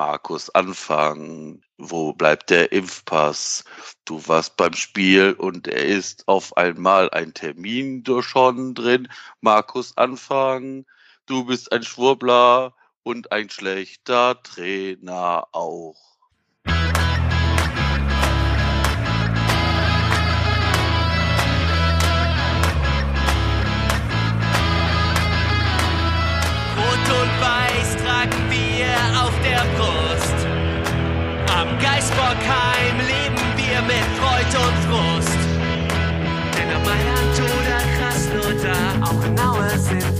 Markus Anfang. Wo bleibt der Impfpass? Du warst beim Spiel und er ist auf einmal ein Termin schon drin. Markus Anfang, du bist ein Schwurbler und ein schlechter Trainer auch. Leben wir mit Freud und Frust. Denn ob Mailand oder Krasnodar, auch in Aue sind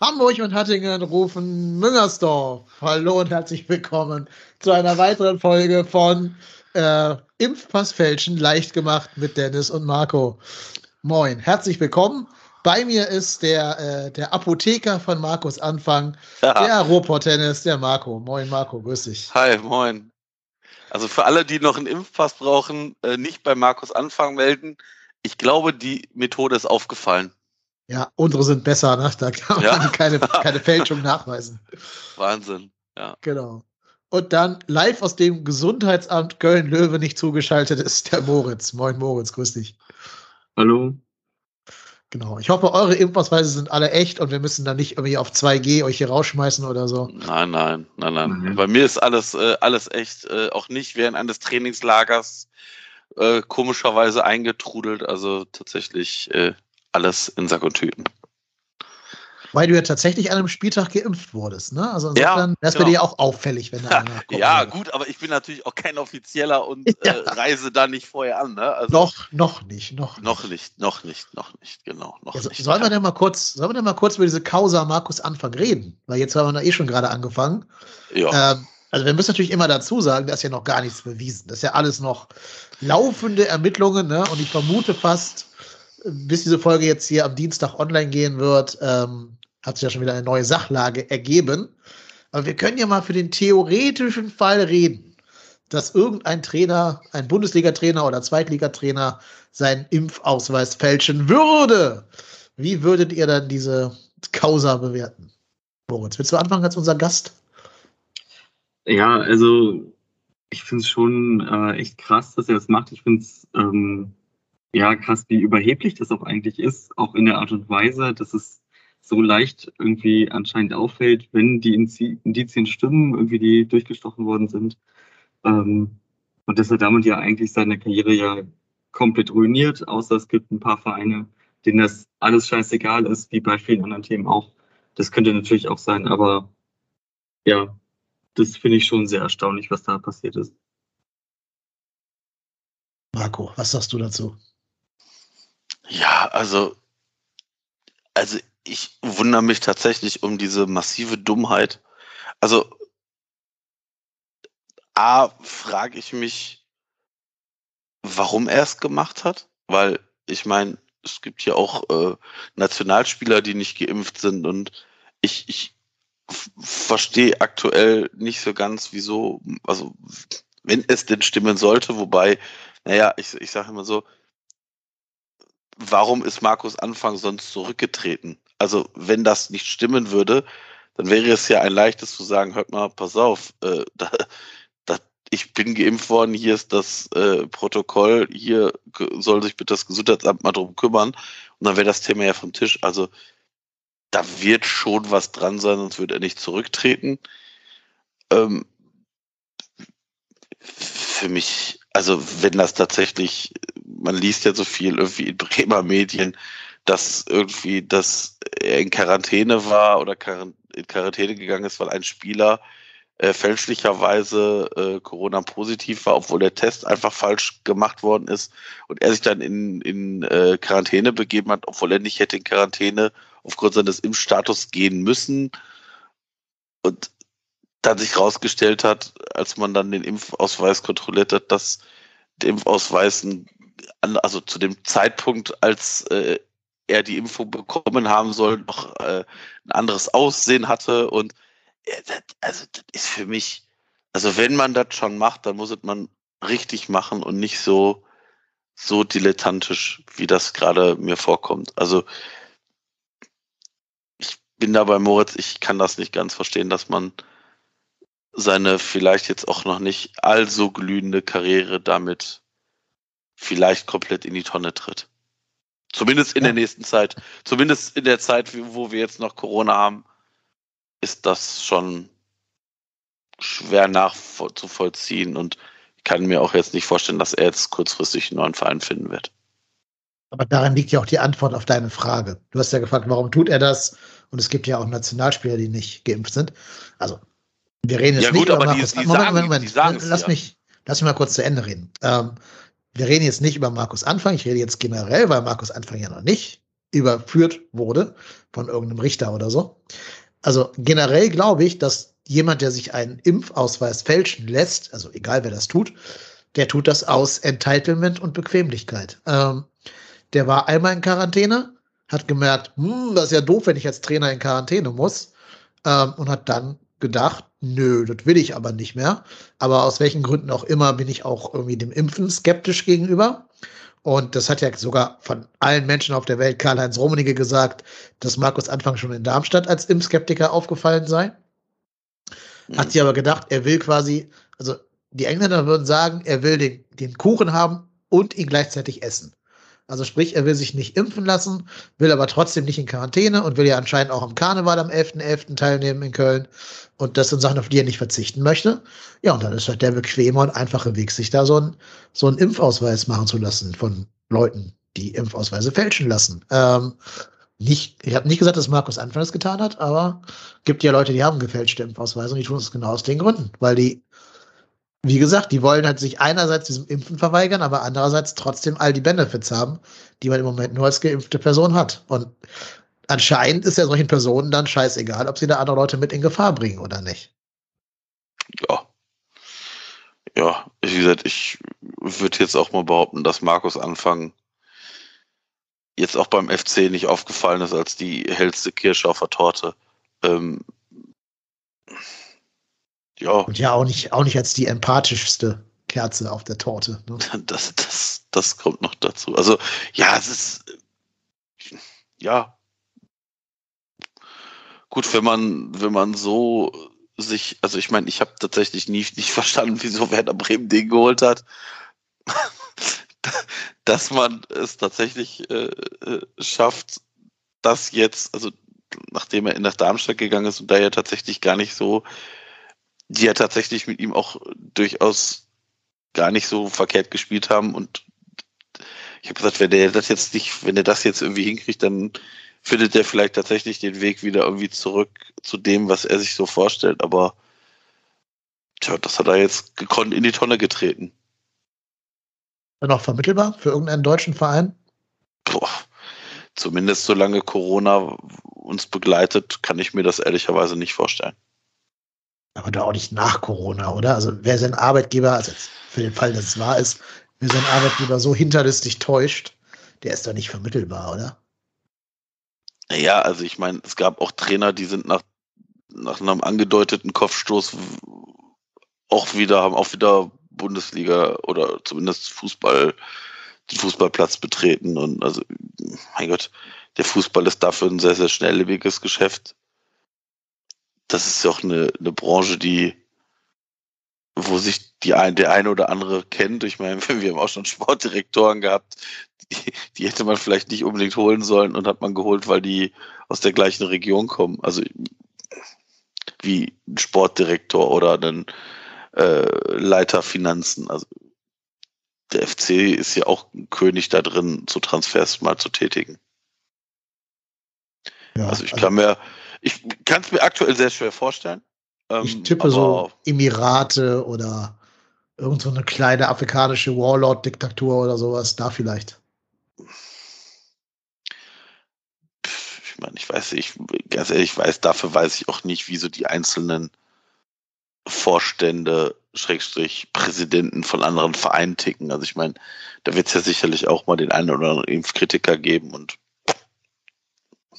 Hamburg und Hattingen rufen Müngersdorf. Hallo und herzlich willkommen zu einer weiteren Folge von äh, Impfpassfälschen leicht gemacht mit Dennis und Marco. Moin, herzlich willkommen. Bei mir ist der, äh, der Apotheker von Markus Anfang, Ja. der Robot-Tennis, der Marco. Moin Marco, grüß dich. Hi, moin. Also für alle, die noch einen Impfpass brauchen, äh, nicht bei Markus Anfang melden. Ich glaube, die Methode ist aufgefallen. Ja, unsere sind besser, ne? Da kann Ja. man keine, keine Fälschung nachweisen. Wahnsinn. Ja. Genau. Und dann live aus dem Gesundheitsamt Köln-Löwe nicht zugeschaltet ist der Moritz. Moin Moritz, grüß dich. Hallo. Genau. Ich hoffe, eure Impfausweise sind alle echt und wir müssen dann nicht irgendwie auf 2G euch hier rausschmeißen oder so. Nein, nein, nein, nein. Mhm. Bei mir ist alles, äh, alles echt, äh, auch nicht während eines Trainingslagers äh, komischerweise eingetrudelt. Also tatsächlich äh, alles in Sack und Tüten. Weil du ja tatsächlich an einem Spieltag geimpft wurdest, ne? Also insofern wäre es bei genau. dir auch auffällig, wenn da einer kommt. Ja, gut, aber ich bin natürlich auch kein Offizieller und Ja. äh, reise da nicht vorher an. Ne? Also Noch, noch nicht, noch. Noch nicht, noch nicht, noch nicht, genau. Noch Ja, so- nicht. sollen wir denn mal kurz, sollen wir denn mal kurz über diese Causa Markus Anfang reden? Weil jetzt haben wir da eh schon gerade angefangen. ja. Ähm, also wir müssen natürlich immer dazu sagen, da ist ja noch gar nichts bewiesen. Das ist ja alles noch laufende Ermittlungen, ne? Und ich vermute fast, bis diese Folge jetzt hier am Dienstag online gehen wird, ähm, hat sich ja schon wieder eine neue Sachlage ergeben. Aber wir können ja mal für den theoretischen Fall reden, dass irgendein Trainer, ein Bundesliga-Trainer oder Zweitligatrainer seinen Impfausweis fälschen würde. Wie würdet ihr dann diese Causa bewerten? Moritz, willst du anfangen als unser Gast? Ja, also ich finde es schon äh, echt krass, dass er das macht. Ich finde es ähm, ja krass, wie überheblich das auch eigentlich ist, auch in der Art und Weise, dass es so leicht irgendwie anscheinend auffällt, wenn die Indizien stimmen, irgendwie die durchgestochen worden sind. Ähm, und dass er damit ja eigentlich seine Karriere ja komplett ruiniert, außer es gibt ein paar Vereine, denen das alles scheißegal ist, wie bei vielen anderen Themen auch. Das könnte natürlich auch sein, aber ja, das finde ich schon sehr erstaunlich, was da passiert ist. Marco, was sagst du dazu? Ja, also, also ich wundere mich tatsächlich um diese massive Dummheit. Also, A, frage ich mich, warum er es gemacht hat, weil ich meine, es gibt ja auch äh, Nationalspieler, die nicht geimpft sind und ich, ich verstehe aktuell nicht so ganz, wieso, also wenn es denn stimmen sollte, wobei, naja, ich, ich sage immer so, warum ist Markus Anfang sonst zurückgetreten? Also wenn das nicht stimmen würde, dann wäre es ja ein leichtes zu sagen, hört mal, pass auf, äh, da, da, ich bin geimpft worden, hier ist das äh, Protokoll, hier soll sich bitte das Gesundheitsamt mal drum kümmern und dann wäre das Thema ja vom Tisch. Also da wird schon was dran sein, sonst wird er nicht zurücktreten. Ähm, für mich, also wenn das tatsächlich, man liest ja so viel irgendwie in Bremer Medien, dass irgendwie, dass er in Quarantäne war oder in Quarantäne gegangen ist, weil ein Spieler äh, fälschlicherweise äh, Corona positiv war, obwohl der Test einfach falsch gemacht worden ist und er sich dann in, in äh, Quarantäne begeben hat, obwohl er nicht hätte in Quarantäne aufgrund seines Impfstatus gehen müssen. Und dann sich rausgestellt hat, als man dann den Impfausweis kontrolliert hat, dass der Impfausweis, ein, also zu dem Zeitpunkt, als äh, er die Info bekommen haben soll, noch äh, ein anderes Aussehen hatte. Und äh, das, also das ist für mich, also wenn man das schon macht, dann muss es man richtig machen und nicht so, so dilettantisch, wie das gerade mir vorkommt. Also ich bin da bei Moritz, ich kann das nicht ganz verstehen, dass man seine vielleicht jetzt auch noch nicht allso glühende Karriere damit vielleicht komplett in die Tonne tritt. Zumindest in ja. der nächsten Zeit. Zumindest in der Zeit, wo wir jetzt noch Corona haben, ist das schon schwer nachzuvollziehen und ich kann mir auch jetzt nicht vorstellen, dass er jetzt kurzfristig einen neuen Verein finden wird. Aber darin liegt ja auch die Antwort auf deine Frage. Du hast ja gefragt, warum tut er das? Und es gibt ja auch Nationalspieler, die nicht geimpft sind. Also, wir reden jetzt ja, nicht gut, über Markus. Die, die Moment, sagen, Moment, Moment. lass, ja. mich, lass mich mal kurz zu Ende reden. Ähm, wir reden jetzt nicht über Markus Anfang, ich rede jetzt generell, weil Markus Anfang ja noch nicht überführt wurde von irgendeinem Richter oder so. Also generell glaube ich, dass jemand, der sich einen Impfausweis fälschen lässt, also egal wer das tut, der tut das aus Entitlement und Bequemlichkeit. Ähm, der war einmal in Quarantäne, hat gemerkt, hm, das ist ja doof, wenn ich als Trainer in Quarantäne muss, ähm, und hat dann gedacht, nö, das will ich aber nicht mehr. Aber aus welchen Gründen auch immer bin ich auch irgendwie dem Impfen skeptisch gegenüber. Und das hat ja sogar von allen Menschen auf der Welt Karl-Heinz Rummenigge gesagt, dass Markus Anfang schon in Darmstadt als Impfskeptiker aufgefallen sei. Hat mhm. sich aber gedacht, er will quasi, also die Engländer würden sagen, er will den, den Kuchen haben und ihn gleichzeitig essen. Also sprich, er will sich nicht impfen lassen, will aber trotzdem nicht in Quarantäne und will ja anscheinend auch am Karneval am 11.11. .11. teilnehmen in Köln. Und das sind Sachen, auf die er nicht verzichten möchte. Ja, und dann ist halt der bequeme und einfache Weg, sich da so ein so einen Impfausweis machen zu lassen von Leuten, die Impfausweise fälschen lassen. Ähm, nicht, ich habe nicht gesagt, dass Markus Anfang das getan hat, aber gibt ja Leute, die haben gefälschte Impfausweise und die tun es genau aus den Gründen, weil die wie gesagt, die wollen halt sich einerseits diesem Impfen verweigern, aber andererseits trotzdem all die Benefits haben, die man im Moment nur als geimpfte Person hat. Und anscheinend ist ja solchen Personen dann scheißegal, ob sie da andere Leute mit in Gefahr bringen oder nicht. Ja. Ja, wie gesagt, ich würde jetzt auch mal behaupten, dass Markus Anfang jetzt auch beim FC nicht aufgefallen ist als die hellste Kirsche auf der Torte. Ähm, ja. Und ja auch nicht, auch nicht als die empathischste Kerze auf der Torte. Ne? Das, das, das kommt noch dazu. Also, ja, es ist, ja. Gut, wenn man, wenn man so sich, also ich meine, ich habe tatsächlich nie nicht verstanden, wieso Werder Bremen den geholt hat. Dass man es tatsächlich äh, äh, schafft, das jetzt, also nachdem er in das Darmstadt gegangen ist und da ja tatsächlich gar nicht so die ja tatsächlich mit ihm auch durchaus gar nicht so verkehrt gespielt haben. Und ich habe gesagt, wenn der das jetzt nicht, wenn er das jetzt irgendwie hinkriegt, dann findet er vielleicht tatsächlich den Weg wieder irgendwie zurück zu dem, was er sich so vorstellt. Aber tja, das hat er jetzt gekonnt in die Tonne getreten. Noch vermittelbar für irgendeinen deutschen Verein? Boah, zumindest solange Corona uns begleitet, kann ich mir das ehrlicherweise nicht vorstellen. Aber doch auch nicht nach Corona, oder? Also wer sein Arbeitgeber, also für den Fall, dass es wahr ist, wer sein Arbeitgeber so hinterlistig täuscht, der ist doch nicht vermittelbar, oder? Ja, also ich meine, es gab auch Trainer, die sind nach, nach einem angedeuteten Kopfstoß auch wieder, haben auch wieder Bundesliga oder zumindest Fußball, den Fußballplatz betreten. Und also, mein Gott, der Fußball ist dafür ein sehr, sehr schnelllebiges Geschäft das ist ja auch eine, eine Branche, die, wo sich die ein, der eine oder andere kennt. Ich meine, wir haben auch schon Sportdirektoren gehabt, die, die hätte man vielleicht nicht unbedingt holen sollen und hat man geholt, weil die aus der gleichen Region kommen. Also wie ein Sportdirektor oder ein äh, Leiter Finanzen. Also der FC ist ja auch ein König da drin, so Transfers mal zu tätigen. Ja, also ich also kann mir, ich kann es mir aktuell sehr schwer vorstellen. Ähm, ich tippe so Emirate oder irgend so eine kleine afrikanische Warlord-Diktatur oder sowas, da vielleicht. Ich meine, ich weiß, ich ganz ehrlich weiß, dafür weiß ich auch nicht, wie so die einzelnen Vorstände, Schrägstrich, Präsidenten von anderen Vereinen ticken. Also ich meine, da wird es ja sicherlich auch mal den einen oder anderen Impfkritiker geben und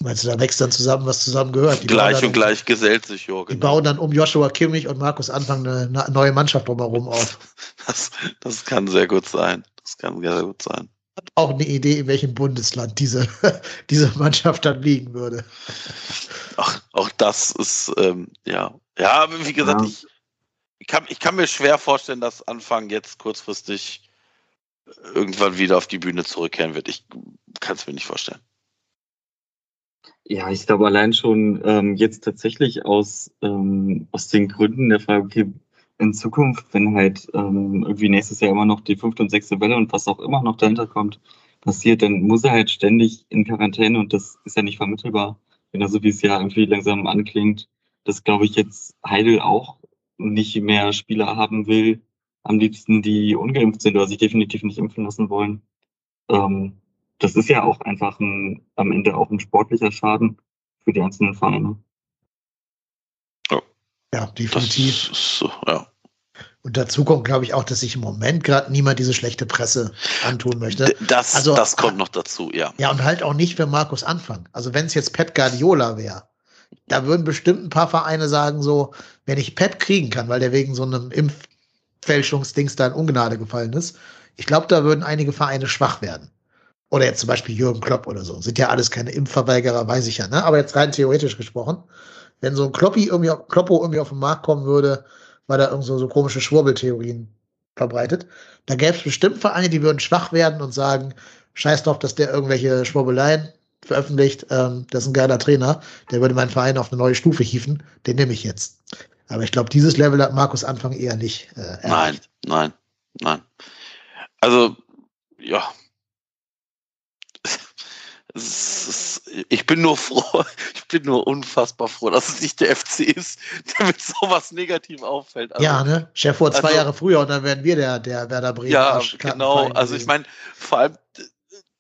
Meinst du, da wächst dann zusammen, was zusammengehört? Die gleich und gleich gesellt sich Jorgen. Die bauen dann um Joshua Kimmich und Markus Anfang eine, eine neue Mannschaft drumherum auf. Das, das kann sehr gut sein. Das kann sehr gut sein. Hat auch eine Idee, in welchem Bundesland diese, diese Mannschaft dann liegen würde. Ach, auch das ist, ähm, ja. Ja, wie gesagt, ja. Ich, ich, kann, ich kann mir schwer vorstellen, dass Anfang jetzt kurzfristig irgendwann wieder auf die Bühne zurückkehren wird. Ich kann es mir nicht vorstellen. Ja, ich glaube allein schon ähm, jetzt tatsächlich aus, ähm, aus den Gründen der Frage, okay, in Zukunft, wenn halt ähm, irgendwie nächstes Jahr immer noch die fünfte und sechste Welle und was auch immer noch dahinter kommt, passiert, dann muss er halt ständig in Quarantäne und das ist ja nicht vermittelbar. Genauso wie es ja irgendwie langsam anklingt, dass, glaube ich, jetzt Heidel auch nicht mehr Spieler haben will, am liebsten, die ungeimpft sind oder sich definitiv nicht impfen lassen wollen. Ähm, das ist ja auch einfach ein, am Ende auch ein sportlicher Schaden für die einzelnen Vereine. Ja, ja definitiv. So, ja. Und dazu kommt, glaube ich, auch, dass sich im Moment gerade niemand diese schlechte Presse antun möchte. Das, also, das kommt noch dazu, ja. Ja, und halt auch nicht für Markus Anfang. Also wenn es jetzt Pep Guardiola wäre, da würden bestimmt ein paar Vereine sagen so, wenn ich Pep kriegen kann, weil der wegen so einem Impffälschungsdings da in Ungnade gefallen ist, ich glaube, da würden einige Vereine schwach werden. Oder jetzt zum Beispiel Jürgen Klopp oder so. Sind ja alles keine Impfverweigerer, weiß ich ja. Ne? Aber jetzt rein theoretisch gesprochen, wenn so ein Kloppi irgendwie, Kloppo irgendwie auf den Markt kommen würde, weil da irgend so, so komische Schwurbeltheorien verbreitet, da gäbe es bestimmt Vereine, die würden schwach werden und sagen, scheiß drauf, dass der irgendwelche Schwurbeleien veröffentlicht, ähm, das ist ein geiler Trainer, der würde meinen Verein auf eine neue Stufe hieven, den nehme ich jetzt. Aber ich glaube, dieses Level hat Markus Anfang eher nicht äh, Nein, nein, nein. Also, ja, ist, ich bin nur froh, ich bin nur unfassbar froh, dass es nicht der FC ist, der mit sowas negativ auffällt. Also, ja, ne? Chef vor zwei also, Jahre früher und dann werden wir der, der Werder Bremen. Ja, genau. Also ich meine, vor allem,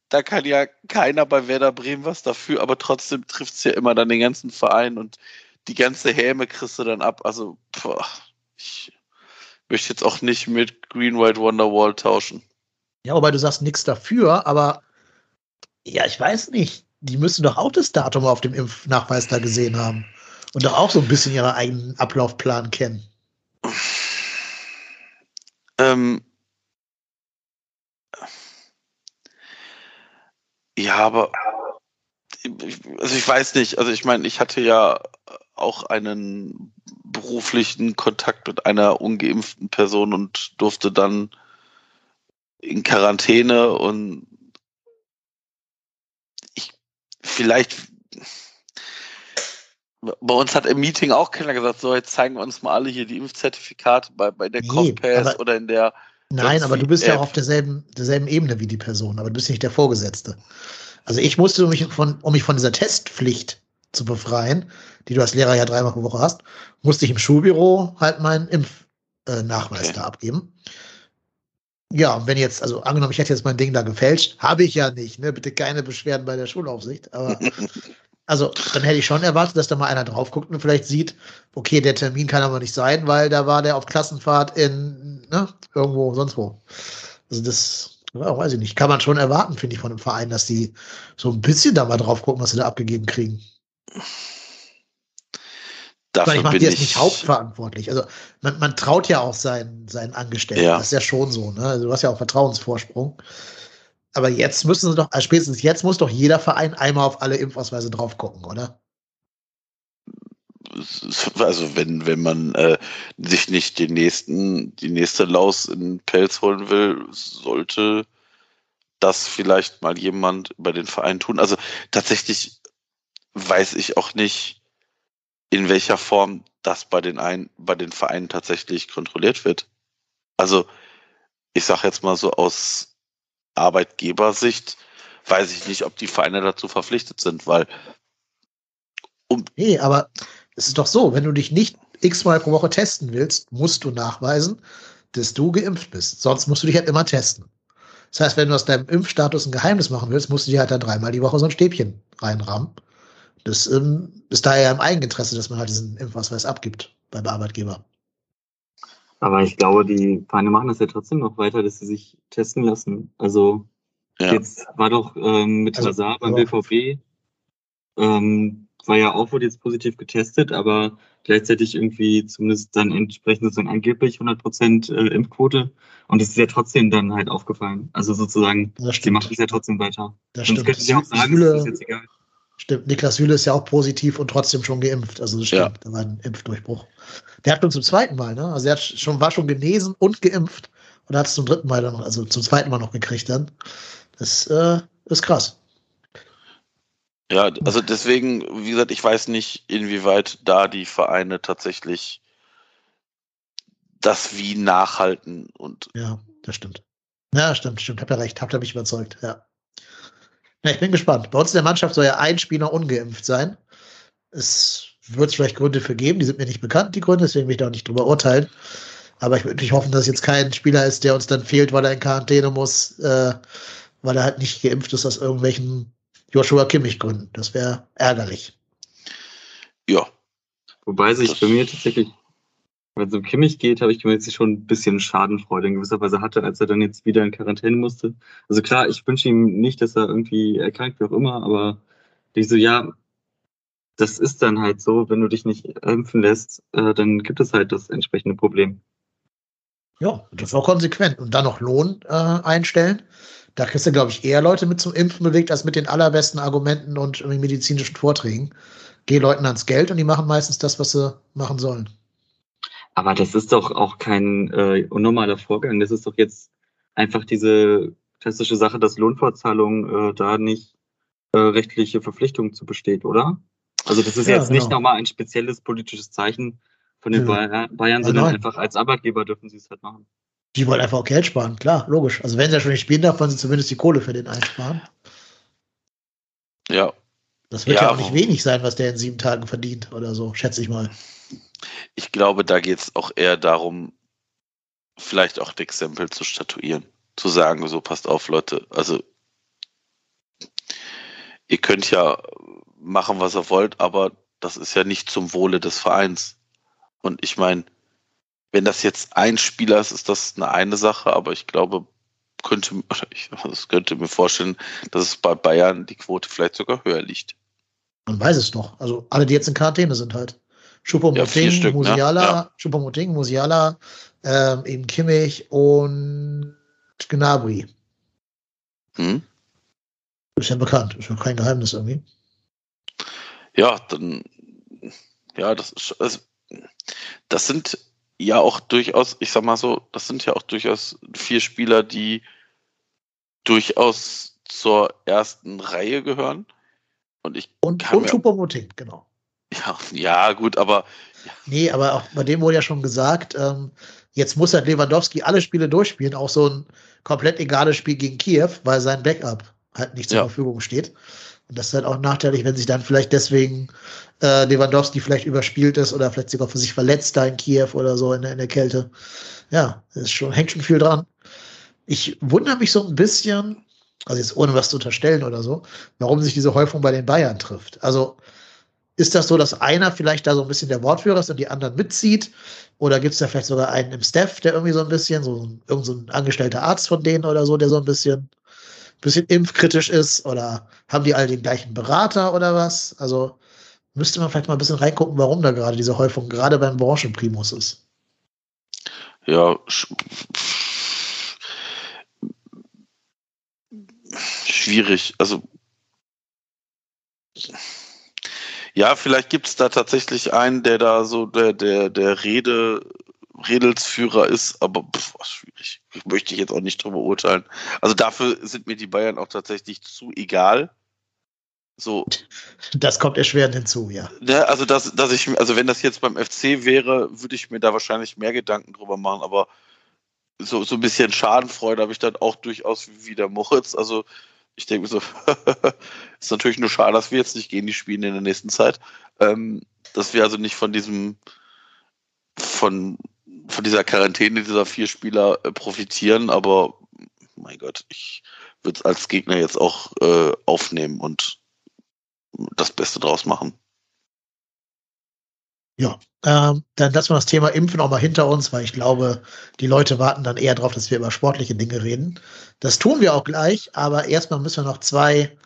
da kann ja keiner bei Werder Bremen was dafür, aber trotzdem trifft es ja immer dann den ganzen Verein und die ganze Häme kriegst du dann ab. Also, boah, ich möchte jetzt auch nicht mit Green White Wonderwall tauschen. Ja, wobei du sagst nichts dafür, aber ja, ich weiß nicht. Die müssen doch auch das Datum auf dem Impfnachweis da gesehen haben. Und doch auch so ein bisschen ihren eigenen Ablaufplan kennen. Ähm, ja, aber also ich weiß nicht. Also ich meine, ich hatte ja auch einen beruflichen Kontakt mit einer ungeimpften Person und durfte dann in Quarantäne und vielleicht bei uns hat im Meeting auch keiner gesagt, so jetzt zeigen wir uns mal alle hier die Impfzertifikate bei, bei der nee, Kopfpass oder in der. Nein, aber du bist App. ja auf derselben, derselben Ebene wie die Person, aber du bist nicht der Vorgesetzte. Also ich musste mich von, um mich von dieser Testpflicht zu befreien, die du als Lehrer ja dreimal pro Woche hast, musste ich im Schulbüro halt meinen Impfnachweis okay. da abgeben. Ja, und wenn jetzt, also angenommen, ich hätte jetzt mein Ding da gefälscht, habe ich ja nicht, ne? Bitte keine Beschwerden bei der Schulaufsicht. Aber also dann hätte ich schon erwartet, dass da mal einer drauf guckt und vielleicht sieht, okay, der Termin kann aber nicht sein, weil da war der auf Klassenfahrt in, ne, irgendwo, sonst wo. Also das, ja, weiß ich nicht. Kann man schon erwarten, finde ich, von einem Verein, dass die so ein bisschen da mal drauf gucken, was sie da abgegeben kriegen. Dafür ich mache die jetzt nicht hauptverantwortlich. Also man, man, traut ja auch seinen, seinen Angestellten. Ja. Das ist ja schon so. Ne? Also, du hast ja auch Vertrauensvorsprung. Aber jetzt müssen sie doch, also spätestens jetzt muss doch jeder Verein einmal auf alle Impfausweise drauf gucken, oder? Also wenn, wenn man äh, sich nicht den nächsten, die nächste Laus in Pelz holen will, sollte das vielleicht mal jemand über den Verein tun. Also tatsächlich weiß ich auch nicht, in welcher Form das bei den, ein, bei den Vereinen tatsächlich kontrolliert wird. Also ich sage jetzt mal so aus Arbeitgebersicht, weiß ich nicht, ob die Vereine dazu verpflichtet sind, weil um nee, aber es ist doch so, wenn du dich nicht x-mal pro Woche testen willst, musst du nachweisen, dass du geimpft bist. Sonst musst du dich halt immer testen. Das heißt, wenn du aus deinem Impfstatus ein Geheimnis machen willst, musst du dir halt dann dreimal die Woche so ein Stäbchen reinrahmen. Das ähm, ist daher im Eigeninteresse, dass man halt diesen Impfausweis abgibt beim Arbeitgeber. Aber ich glaube, die Vereine machen das ja trotzdem noch weiter, dass sie sich testen lassen. Also Ja. jetzt war doch ähm, mit Also, Hazard beim aber- BVB, ähm, war ja auch wohl jetzt positiv getestet, aber gleichzeitig irgendwie zumindest dann entsprechend so angeblich 100% äh, Impfquote. Und es ist ja trotzdem dann halt aufgefallen. Also sozusagen, Das sie machen es ja trotzdem weiter. Das Sonst stimmt. könnten sie auch sagen, es ist jetzt egal. Stimmt, Niklas Süle ist ja auch positiv und trotzdem schon geimpft. Also das stimmt, Ja. da war ein Impfdurchbruch. Der hat schon zum zweiten Mal, ne? Also er hat schon, war schon genesen und geimpft und hat es zum dritten Mal dann noch, also zum zweiten Mal noch gekriegt dann. Das äh, ist krass. Ja, also deswegen, wie gesagt, ich weiß nicht, inwieweit da die Vereine tatsächlich das wie nachhalten und Ja, das stimmt. Ja, stimmt, stimmt. Habt ihr recht, habt ihr mich überzeugt, ja. Ja. Ich bin gespannt. Bei uns in der Mannschaft soll ja ein Spieler ungeimpft sein. Es wird vielleicht Gründe für geben, die sind mir nicht bekannt, die Gründe, deswegen will ich da auch nicht drüber urteilen. Aber ich würde nicht hoffen, dass jetzt kein Spieler ist, der uns dann fehlt, weil er in Quarantäne muss, äh, weil er halt nicht geimpft ist aus irgendwelchen Joshua Kimmich-Gründen. Das wäre ärgerlich. ja, Wobei sich Das- bei mir tatsächlich, wenn es um Kimmich geht, habe ich gemerkt, dass ich schon ein bisschen Schadenfreude in gewisser Weise hatte, als er dann jetzt wieder in Quarantäne musste. Also klar, ich wünsche ihm nicht, dass er irgendwie erkrankt, wie auch immer, aber ich so, ja, das ist dann halt so, wenn du dich nicht impfen lässt, äh, dann gibt es halt das entsprechende Problem. Ja, das war konsequent. Und dann noch Lohn äh, einstellen. Da kriegst du, glaube ich, eher Leute mit zum Impfen bewegt, als mit den allerbesten Argumenten und medizinischen Vorträgen. Geh Leuten ans Geld und die machen meistens das, was sie machen sollen. Aber das ist doch auch kein äh, unnormaler Vorgang. Das ist doch jetzt einfach diese klassische Sache, dass Lohnfortzahlung äh, da nicht äh, rechtliche Verpflichtung zu besteht, oder? Also das ist Ja, jetzt nicht genau. nochmal ein spezielles politisches Zeichen von den. Bayer- Bayern, Ja, sondern nein. einfach als Arbeitgeber dürfen sie es halt machen. Die wollen einfach auch Geld sparen, klar, logisch. Also wenn sie ja schon nicht spielen darf, wollen sie zumindest die Kohle für den einsparen. ja. Das wird Ja, ja, auch nicht wenig sein, was der in sieben Tagen verdient oder so, schätze ich mal. Ich glaube, da geht es auch eher darum, vielleicht auch ein Exempel zu statuieren. Zu sagen, so passt auf, Leute, also ihr könnt ja machen, was ihr wollt, aber das ist ja nicht zum Wohle des Vereins. Und ich meine, wenn das jetzt ein Spieler ist, ist das eine eine Sache, aber ich glaube, könnte, oder ich könnte mir vorstellen, dass es bei Bayern die Quote vielleicht sogar höher liegt. Man weiß es doch. Also alle, die jetzt in Quarantäne sind halt. Ja, Choupo-Moting, Stück, ne? Musiala, Ja. Choupo-Moting, Musiala, ähm, eben Kimmich und Gnabry. Hm? Ist ja bekannt, ist ja kein Geheimnis irgendwie. Ja, dann, ja, das ist, also, das sind ja auch durchaus, ich sag mal so, das sind ja auch durchaus vier Spieler, die durchaus zur ersten Reihe gehören. Und ich, Und, und Choupo-Moting, genau. ja, ja, gut, aber Nee, aber auch bei dem wurde ja schon gesagt, ähm, jetzt muss halt Lewandowski alle Spiele durchspielen, auch so ein komplett egales Spiel gegen Kiew, weil sein Backup halt nicht zur Ja. Verfügung steht. Und das ist halt auch nachteilig, wenn sich dann vielleicht deswegen äh, Lewandowski vielleicht überspielt ist oder vielleicht sogar für sich verletzt da in Kiew oder so in der, in der Kälte. Ja, es ist schon, hängt schon viel dran. Ich wundere mich so ein bisschen, also jetzt ohne was zu unterstellen oder so, warum sich diese Häufung bei den Bayern trifft. Also ist das so, dass einer vielleicht da so ein bisschen der Wortführer ist und die anderen mitzieht? Oder gibt es da vielleicht sogar einen im Staff, der irgendwie so ein bisschen, so ein, irgend so ein angestellter Arzt von denen oder so, der so ein bisschen, bisschen impfkritisch ist? Oder haben die alle den gleichen Berater oder was? Also müsste man vielleicht mal ein bisschen reingucken, warum da gerade diese Häufung gerade beim Branchenprimus ist. ja, sch schwierig. Also, ja, vielleicht gibt es da tatsächlich einen, der da so der, der, der Rede, Redelsführer ist, aber pff, schwierig. Möchte ich jetzt auch nicht drüber urteilen. Also dafür sind mir die Bayern auch tatsächlich zu egal. So, Das kommt erschwerend hinzu, ja. Ne, also dass, dass ich, also wenn das jetzt beim FC wäre, würde ich mir da wahrscheinlich mehr Gedanken drüber machen, aber so, so ein bisschen Schadenfreude habe ich dann auch durchaus wie, wie der Moritz. Also ich denke mir so, ist natürlich nur schade, dass wir jetzt nicht gegen die spielen in der nächsten Zeit. Ähm, dass wir also nicht von diesem, von, von dieser Quarantäne dieser vier Spieler äh, profitieren, aber mein Gott, ich würde es als Gegner jetzt auch äh, aufnehmen und das Beste draus machen. Ja, ähm, dann lassen wir das Thema Impfen auch mal hinter uns, weil ich glaube, die Leute warten dann eher darauf, dass wir über sportliche Dinge reden. Das tun wir auch gleich, aber erstmal müssen wir noch zwei,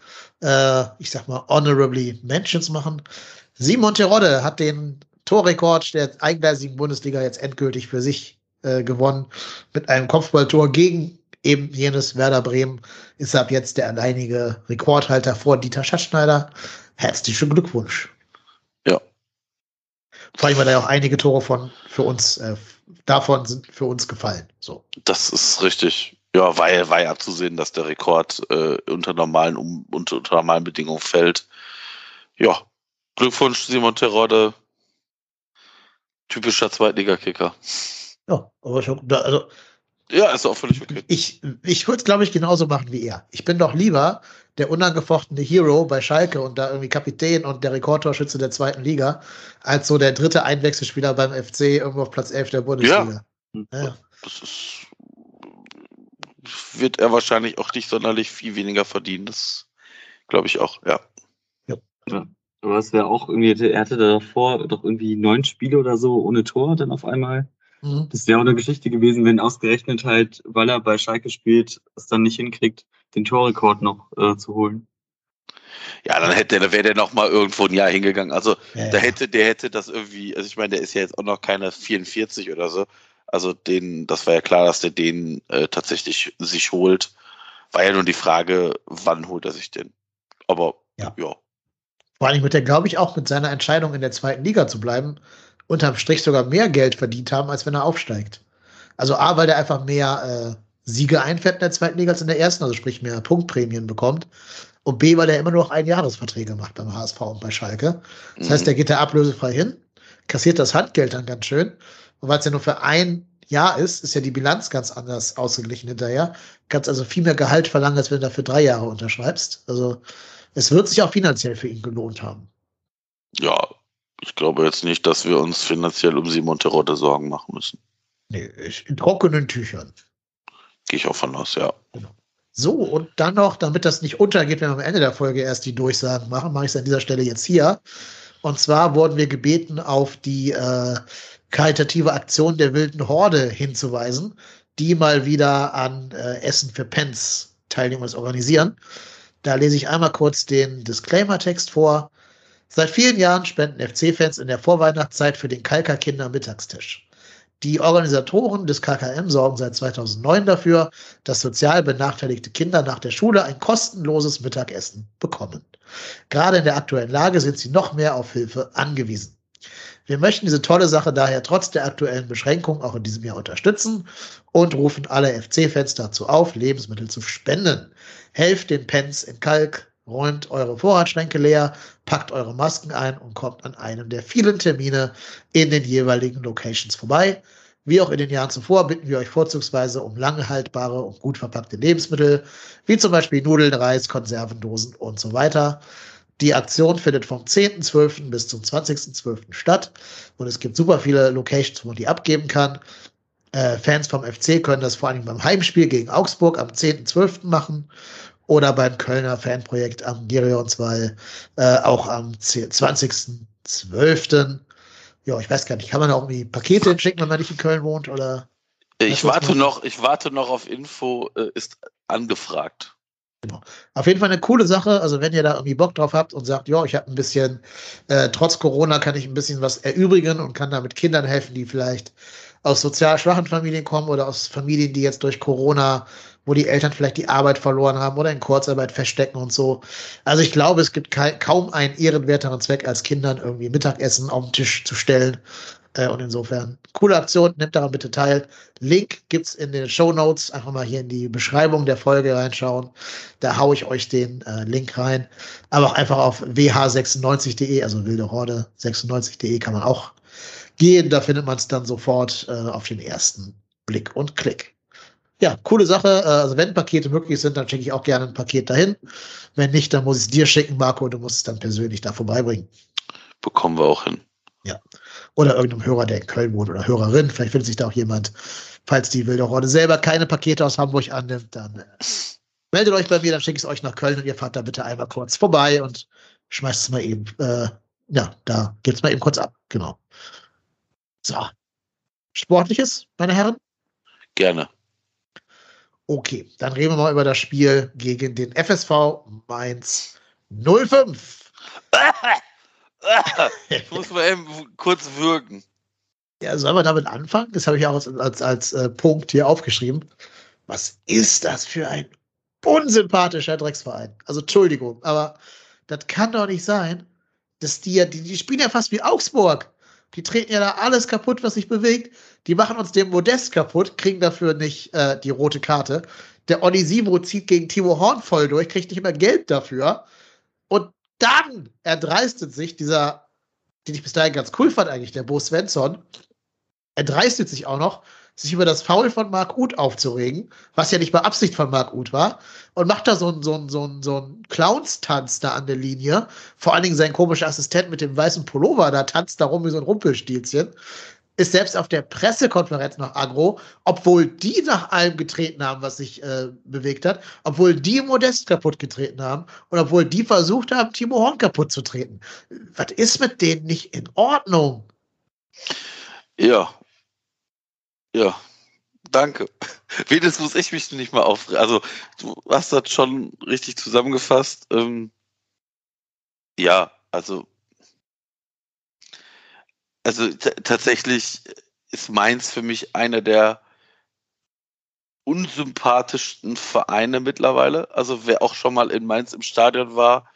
äh, ich sag mal, honorably Mentions machen. Simon Terodde hat den Torrekord der eingleisigen Bundesliga jetzt endgültig für sich äh, gewonnen mit einem Kopfballtor gegen eben jenes Werder Bremen. Ist ab jetzt der alleinige Rekordhalter vor Dieter Schatzschneider. Herzlichen Glückwunsch. Ja. Vor allem, weil da ja auch einige Tore von für uns äh, davon sind für uns gefallen. So. Das ist richtig. Ja, war ja abzusehen, dass der Rekord äh, unter normalen um, unter, unter normalen Bedingungen fällt. Ja, Glückwunsch Simon Terodde. Typischer Zweitligakicker. Ja, aber ich, also, Ja, ist auch völlig okay. ich, ich würde es, glaube ich, genauso machen wie er. Ich bin doch lieber der unangefochtene Hero bei Schalke und da irgendwie Kapitän und der Rekordtorschütze der zweiten Liga, als so der dritte Einwechselspieler beim FC irgendwo auf Platz 11 der Bundesliga. Ja. Das ist, wird er wahrscheinlich auch nicht sonderlich viel weniger verdienen. Das glaube ich auch, ja. Aber es wäre auch irgendwie, er hatte davor doch irgendwie neun Spiele oder so ohne Tor dann auf einmal. Mhm. Das wäre auch eine Geschichte gewesen, wenn ausgerechnet halt, weil er bei Schalke spielt, es dann nicht hinkriegt, den Torrekord noch äh, zu holen. Ja, dann hätte, dann wäre der noch mal irgendwo ein Jahr hingegangen. Also Ja, da hätte, der hätte das irgendwie, also ich meine, der ist ja jetzt auch noch keine 44 oder so. Also den, das war ja klar, dass der den äh, tatsächlich sich holt. War ja nur die Frage, wann holt er sich den? Aber Ja. ja. Vor allem wird er, glaube ich, auch mit seiner Entscheidung in der zweiten Liga zu bleiben, unterm Strich sogar mehr Geld verdient haben, als wenn er aufsteigt. Also A, weil er einfach mehr äh, Siege einfährt in der zweiten Liga als in der ersten, also sprich mehr Punktprämien bekommt. Und B, weil er immer nur noch Einjahresverträge macht beim HSV und bei Schalke. Das heißt, der geht da ablösefrei hin, kassiert das Handgeld dann ganz schön. Und weil es ja nur für ein Jahr ist, ist ja die Bilanz ganz anders ausgeglichen hinterher. Kannst also viel mehr Gehalt verlangen, als wenn du dafür drei Jahre unterschreibst. Also es wird sich auch finanziell für ihn gelohnt haben. ja, ich glaube jetzt nicht, dass wir uns finanziell um Simon Terodde Sorgen machen müssen. Nee, in trockenen Tüchern. Gehe ich auch von aus, ja. So, und dann noch, damit das nicht untergeht, wenn wir am Ende der Folge erst die Durchsagen machen, mache ich es an dieser Stelle jetzt hier. Und zwar wurden wir gebeten, auf die äh, karitative Aktion der wilden Horde hinzuweisen, die mal wieder an äh, Essen für Pens Teilnehmers organisieren. Da lese ich einmal kurz den Disclaimer-Text vor. Seit vielen Jahren spenden FC-Fans in der Vorweihnachtszeit für den Kalker Kinder Mittagstisch. Die Organisatoren des KKM sorgen seit 2009 dafür, dass sozial benachteiligte Kinder nach der Schule ein kostenloses Mittagessen bekommen. Gerade in der aktuellen Lage sind sie noch mehr auf Hilfe angewiesen. Wir möchten diese tolle Sache daher trotz der aktuellen Beschränkungen auch in diesem Jahr unterstützen und rufen alle FC-Fans dazu auf, Lebensmittel zu spenden. Helft den Pens in Kalk, räumt eure Vorratsschränke leer, packt eure Masken ein und kommt an einem der vielen Termine in den jeweiligen Locations vorbei. Wie auch in den Jahren zuvor bitten wir euch vorzugsweise um lange haltbare und gut verpackte Lebensmittel, wie zum Beispiel Nudeln, Reis, Konservendosen und so weiter. Die Aktion findet vom 10.12. bis zum 20.12. statt und es gibt super viele Locations, wo man die abgeben kann. Äh, Fans vom FC können das vor allem beim Heimspiel gegen Augsburg am 10.12. machen oder beim Kölner Fanprojekt am Gerionswall äh, auch am 10 20.12. Ja, ich weiß gar nicht, kann man auch irgendwie Pakete hinschicken, wenn man nicht in Köln wohnt oder? Ich was warte noch, ich warte noch auf Info, äh, ist angefragt. Auf jeden Fall eine coole Sache. Also wenn ihr da irgendwie Bock drauf habt und sagt, ja, ich habe ein bisschen, äh, trotz Corona kann ich ein bisschen was erübrigen und kann damit Kindern helfen, die vielleicht aus sozial schwachen Familien kommen oder aus Familien, die jetzt durch Corona, wo die Eltern vielleicht die Arbeit verloren haben oder in Kurzarbeit feststecken und so. Also ich glaube, es gibt kaum einen ehrenwerteren Zweck, als Kindern irgendwie Mittagessen auf den Tisch zu stellen. Äh, und insofern, coole Aktion, nehmt daran bitte teil. Link gibt's in den Show Notes. Einfach mal hier in die Beschreibung der Folge reinschauen. Da haue ich euch den äh, Link rein. Aber auch einfach auf wh96.de, also wilde Horde 96.de kann man auch gehen. Da findet man es dann sofort äh, auf den ersten Blick und Klick. Ja, coole Sache. Äh, also wenn Pakete möglich sind, dann schicke ich auch gerne ein Paket dahin. Wenn nicht, dann muss ich es dir schicken, Marco, und du musst es dann persönlich da vorbeibringen. Bekommen wir auch hin. Oder irgendeinem Hörer, der in Köln wohnt oder Hörerin. Vielleicht findet sich da auch jemand, falls die wilde Horde selber keine Pakete aus Hamburg annimmt, dann äh, meldet euch bei mir, dann schicke ich es euch nach Köln und ihr fahrt da bitte einmal kurz vorbei und schmeißt es mal eben äh, Ja, da geht's mal eben kurz ab. Genau. So. Sportliches, meine Herren? Gerne. Okay, dann reden wir mal über das Spiel gegen den FSV Mainz 05. Ich muss mal eben kurz würgen. Ja, sollen wir damit anfangen? Das habe ich auch als, als, als äh, Punkt hier aufgeschrieben. Was ist das für ein unsympathischer Drecksverein? Also Entschuldigung, aber das kann doch nicht sein, dass die ja, die, die spielen ja fast wie Augsburg. Die treten ja da alles kaputt, was sich bewegt. Die machen uns den Modest kaputt, kriegen dafür nicht äh, die rote Karte. Der Onisimo zieht gegen Timo Horn voll durch, kriegt nicht immer Geld dafür. Und dann erdreistet sich dieser, den ich bis dahin ganz cool fand eigentlich, der Bo Svensson, erdreistet sich auch noch, sich über das Foul von Marc Uth aufzuregen, was ja nicht bei Absicht von Marc Uth war, und macht da so einen so einen, so einen, so einen Clownstanz da an der Linie. Vor allen Dingen sein komischer Assistent mit dem weißen Pullover, da tanzt da rum wie so ein Rumpelstilzchen. Ist selbst auf der Pressekonferenz noch aggro, obwohl die nach allem getreten haben, was sich äh, bewegt hat, obwohl die Modest kaputt getreten haben und obwohl die versucht haben, Timo Horn kaputt zu treten. Was ist mit denen nicht in Ordnung? Ja. Ja. Danke. Wenigstens muss ich mich nicht mal aufregen. Also, du hast das schon richtig zusammengefasst. Ähm, ja, also. Also tatsächlich ist Mainz für mich einer der unsympathischsten Vereine mittlerweile. Also wer auch schon mal in Mainz im Stadion war,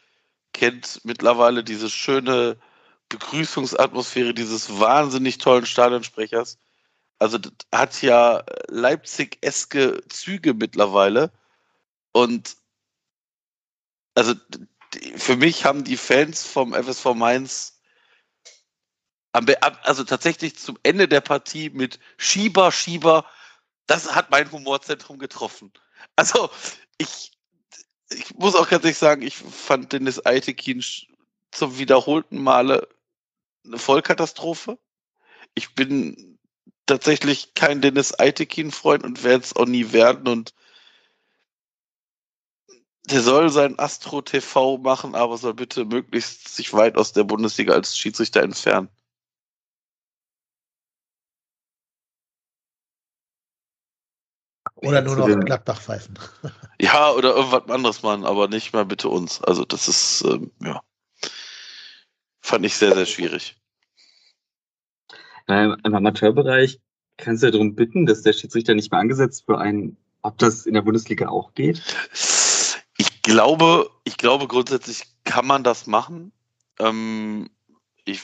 kennt mittlerweile diese schöne Begrüßungsatmosphäre dieses wahnsinnig tollen Stadionsprechers. Also das hat ja Leipzig-eske Züge mittlerweile. Und also für mich haben die Fans vom FSV Mainz also tatsächlich zum Ende der Partie mit Schieber, Schieber, das hat mein Humorzentrum getroffen. Also ich, ich muss auch ganz ehrlich sagen, ich fand Dennis Eitekin zum wiederholten Male eine Vollkatastrophe. Ich bin tatsächlich kein Dennis Eitekin-Freund und werde es auch nie werden und der soll sein Astro TV machen, aber soll bitte möglichst sich weit aus der Bundesliga als Schiedsrichter entfernen. Oder nur noch Gladbach pfeifen. Ja, oder irgendwas anderes machen, aber nicht mal bitte uns. Also das ist, ähm, ja, fand ich sehr, sehr schwierig. Ähm, Im Amateurbereich kannst du ja darum bitten, dass der Schiedsrichter nicht mehr angesetzt für einen, ob das in der Bundesliga auch geht? Ich glaube, ich glaube grundsätzlich kann man das machen. Ähm, ich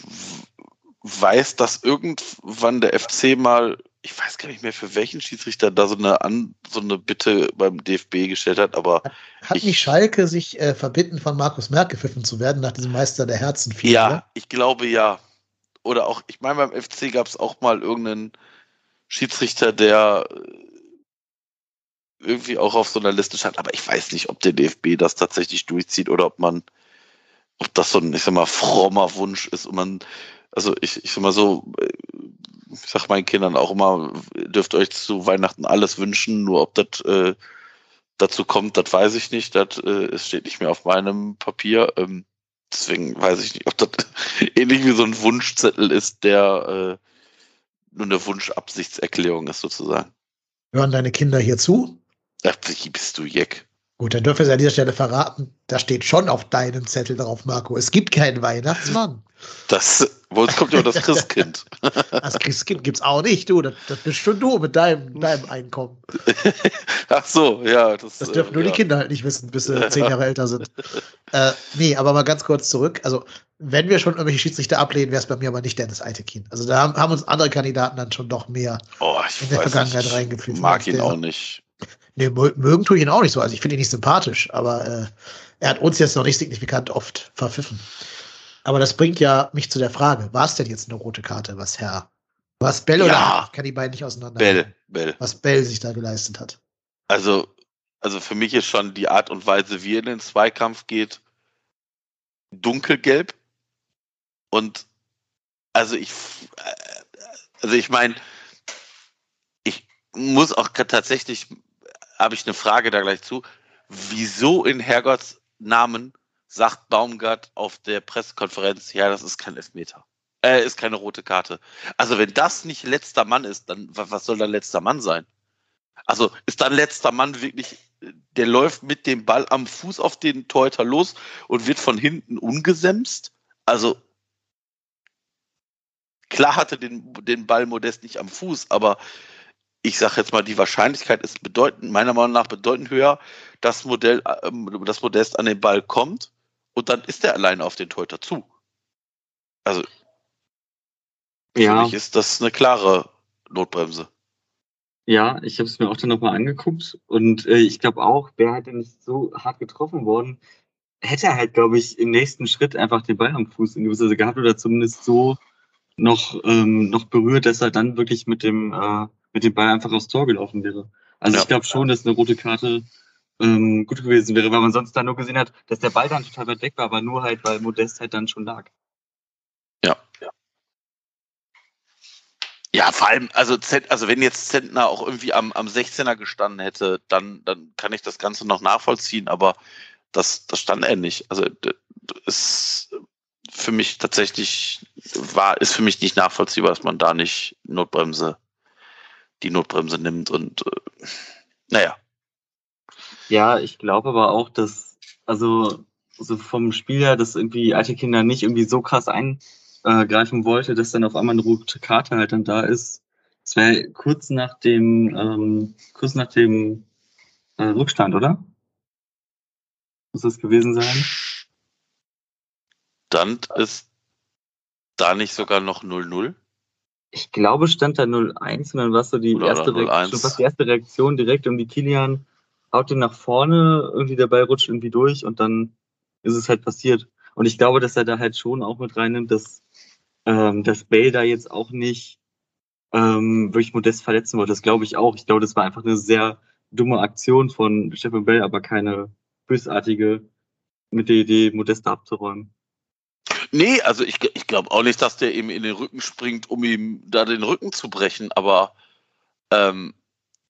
weiß, dass irgendwann der FC mal ich weiß gar nicht mehr, für welchen Schiedsrichter da so eine, An so eine Bitte beim DFB gestellt hat, aber. Hat ich, nicht Schalke sich äh, verbitten, von Markus Merck gepfiffen zu werden, nach diesem Meister der Herzen? Viel, ja, oder? ich glaube ja. Oder auch, ich meine, beim FC gab es auch mal irgendeinen Schiedsrichter, der äh, irgendwie auch auf so einer Liste stand, aber ich weiß nicht, ob der DFB das tatsächlich durchzieht oder ob man, ob das so ein, ich sag mal, frommer Wunsch ist und man, also ich, ich sag mal so, ich sag meinen Kindern auch immer, dürft euch zu Weihnachten alles wünschen, nur ob das äh, dazu kommt, das weiß ich nicht. Das äh, steht nicht mehr auf meinem Papier. Ähm, deswegen weiß ich nicht, ob das ähnlich wie so ein Wunschzettel ist, der äh, nur eine Wunschabsichtserklärung ist, sozusagen. Hören deine Kinder hier zu? Ja, wie bist du, Jeck? Gut, dann dürfen wir es an dieser Stelle verraten. Da steht schon auf deinem Zettel drauf, Marco. Es gibt keinen Weihnachtsmann. Das, wo kommt ja das Christkind. Das Christkind gibt es auch nicht, du. Das, das, bist schon du mit deinem, deinem Einkommen. Ach so, ja. Das, das dürfen äh, nur ja. die Kinder halt nicht wissen, bis sie zehn Jahre älter sind. Äh, nee, aber mal ganz kurz zurück. Also, wenn wir schon irgendwelche Schiedsrichter ablehnen, wäre es bei mir aber nicht Dennis Eitekin. Also, da haben, haben, uns andere Kandidaten dann schon doch mehr oh, in der Vergangenheit reingeführt. Ich mag ihn auch nicht. Nee, mögen tue ich ihn auch nicht so. Also ich finde ihn nicht sympathisch, aber äh, er hat uns jetzt noch nicht signifikant oft verpfiffen. Aber das bringt ja mich zu der Frage, war es denn jetzt eine rote Karte, was Herr, was Bell ja. oder ich kann die beiden nicht auseinander. Bell, Bell. Was Bell sich da geleistet hat. Also, also für mich ist schon die Art und Weise, wie er in den Zweikampf geht, dunkelgelb. Und also ich, also ich meine, ich muss auch tatsächlich habe ich eine Frage da gleich zu. Wieso in Herrgotts Namen sagt Baumgart auf der Pressekonferenz, ja, das ist kein Elfmeter. Äh, ist keine rote Karte. Also wenn das nicht letzter Mann ist, dann was soll dann letzter Mann sein? Also ist dann letzter Mann wirklich, der läuft mit dem Ball am Fuß auf den Torhüter los und wird von hinten umgesemst? Also klar hatte den, den Ball Modest nicht am Fuß, aber ich sage jetzt mal, die Wahrscheinlichkeit ist bedeutend, meiner Meinung nach bedeutend höher, dass Modell, ähm, das Modest an den Ball kommt und dann ist er alleine auf den Torhüter zu. Also ja. für mich ist das eine klare Notbremse. Ja, ich habe es mir auch dann nochmal angeguckt und äh, ich glaube auch, wäre halt nicht so hart getroffen worden, hätte er halt, glaube ich, im nächsten Schritt einfach den Ball am Fuß in gewisser Weise gehabt oder zumindest so noch, ähm, noch berührt, dass er dann wirklich mit dem, äh, mit dem Ball einfach aufs Tor gelaufen wäre. Also ja. ich glaube schon, dass eine rote Karte ähm, gut gewesen wäre, weil man sonst dann nur gesehen hat, dass der Ball dann total weit weg war, aber nur halt, weil Modest halt dann schon lag. Ja. Ja, ja vor allem, also, also wenn jetzt Zentner auch irgendwie am, am 16er gestanden hätte, dann, dann kann ich das Ganze noch nachvollziehen, aber das, das stand er nicht. Also ist für mich tatsächlich war, ist für mich nicht nachvollziehbar, dass man da nicht Notbremse, die Notbremse nimmt und äh, naja. Ja, ich glaube aber auch, dass, also so vom Spieler, dass irgendwie alte Kinder nicht irgendwie so krass eingreifen wollte, dass dann auf einmal eine rote Karte halt dann da ist. Es wäre kurz nach dem, ähm, kurz nach dem äh, Rückstand, oder? Muss das gewesen sein? Stand ist da nicht sogar noch 0-0? Ich glaube, stand da 0-1 und dann war so die erste, Reaktion, fast die erste Reaktion direkt um die Kilian haut den nach vorne, irgendwie dabei rutscht irgendwie durch und dann ist es halt passiert. Und ich glaube, dass er da halt schon auch mit reinnimmt, dass, ähm, dass Bale da jetzt auch nicht ähm, wirklich Modest verletzen wollte. Das glaube ich auch. Ich glaube, das war einfach eine sehr dumme Aktion von Stefan Bell, aber keine bösartige mit der Idee, Modeste abzuräumen. Nee, also ich, ich glaube auch nicht, dass der ihm in den Rücken springt, um ihm da den Rücken zu brechen, aber ähm,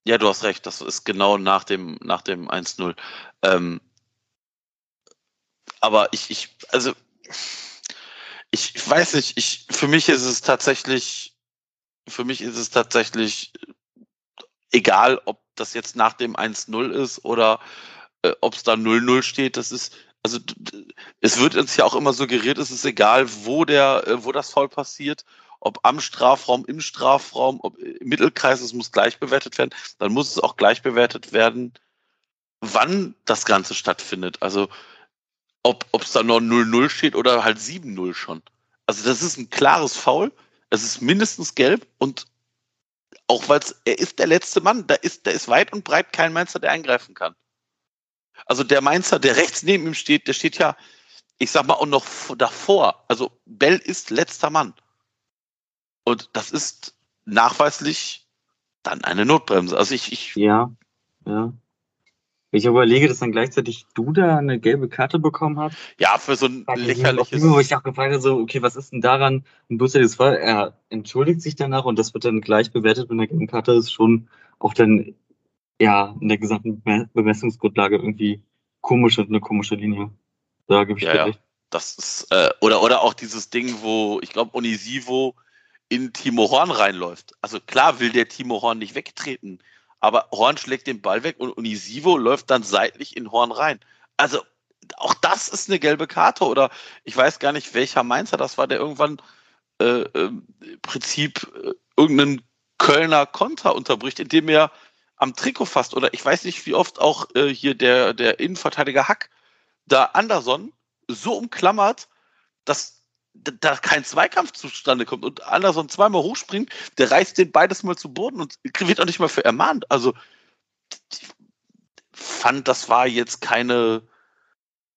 ja, du hast recht, das ist genau nach dem, nach dem 1-0. Ähm, aber ich, ich, also ich weiß nicht, ich, für mich ist es tatsächlich, für mich ist es tatsächlich egal, ob das jetzt nach dem 1-0 ist oder äh, ob es da 0-0 steht, das ist, also es wird uns ja auch immer suggeriert, es ist egal, wo der, äh, wo das Foul passiert, ob am Strafraum, im Strafraum, ob im Mittelkreis, es muss gleich bewertet werden, dann muss es auch gleich bewertet werden, wann das Ganze stattfindet. Also ob es da nur 0-0 steht oder halt 7-0 schon. Also das ist ein klares Foul. Es ist mindestens gelb und auch weil er ist der letzte Mann, da ist, da ist weit und breit kein Mainzer, der eingreifen kann. Also der Mainzer, der rechts neben ihm steht, der steht ja, ich sag mal, auch noch davor. Also Bell ist letzter Mann. Und das ist nachweislich dann eine Notbremse. Also ich, ich ja, ja. Ich überlege, dass dann gleichzeitig du da eine gelbe Karte bekommen hast. Ja, für so ein lächerliches. Wo ich auch gefragt habe, so, okay, was ist denn daran ein böses Fall? Er entschuldigt sich danach und das wird dann gleich bewertet mit einer gelben Karte, ist schon auch dann ja, in der gesamten Bemessungsgrundlage irgendwie komisch und eine komische Linie. Da gebe ich ja, dir recht. Ja. Das ist, äh, oder, oder auch dieses Ding, wo, ich glaube, Onisivo in Timo Horn reinläuft. Also klar will der Timo Horn nicht wegtreten, aber Horn schlägt den Ball weg und Onisivo läuft dann seitlich in Horn rein. Also auch das ist eine gelbe Karte oder ich weiß gar nicht, welcher Mainzer das war, der irgendwann äh, äh, im Prinzip äh, irgendeinen Kölner Konter unterbricht, indem er am Trikot fasst oder ich weiß nicht, wie oft auch äh, hier der, der Innenverteidiger Hack da Anderson so umklammert, dass da kein Zweikampf zustande kommt und Anderson zweimal hochspringt, der reißt den beides mal zu Boden und wird auch nicht mal für ermahnt. Also ich fand, das war jetzt keine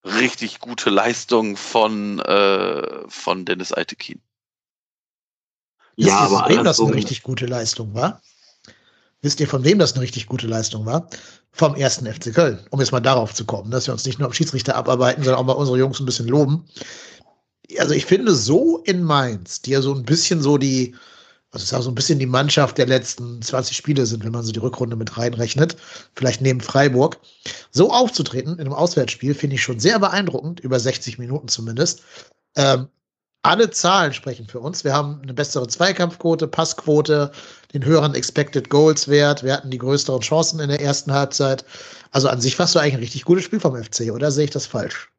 richtig gute Leistung von, äh, von Dennis Altekin. Ja, aber wem das eine richtig gute Leistung war? Wisst ihr, von wem das eine richtig gute Leistung war? Vom ersten FC Köln, um jetzt mal darauf zu kommen, dass wir uns nicht nur am Schiedsrichter abarbeiten, sondern auch mal unsere Jungs ein bisschen loben. Also ich finde so in Mainz, die ja so ein bisschen so die, also ist auch so ein bisschen die Mannschaft der letzten 20 Spiele sind, wenn man so die Rückrunde mit reinrechnet, vielleicht neben Freiburg, so aufzutreten in einem Auswärtsspiel, finde ich schon sehr beeindruckend, über 60 Minuten zumindest. Ähm, alle Zahlen sprechen für uns. Wir haben eine bessere Zweikampfquote, Passquote, den höheren Expected Goals Wert. Wir hatten die größeren Chancen in der ersten Halbzeit. Also an sich warst du eigentlich ein richtig gutes Spiel vom FC, oder sehe ich das falsch?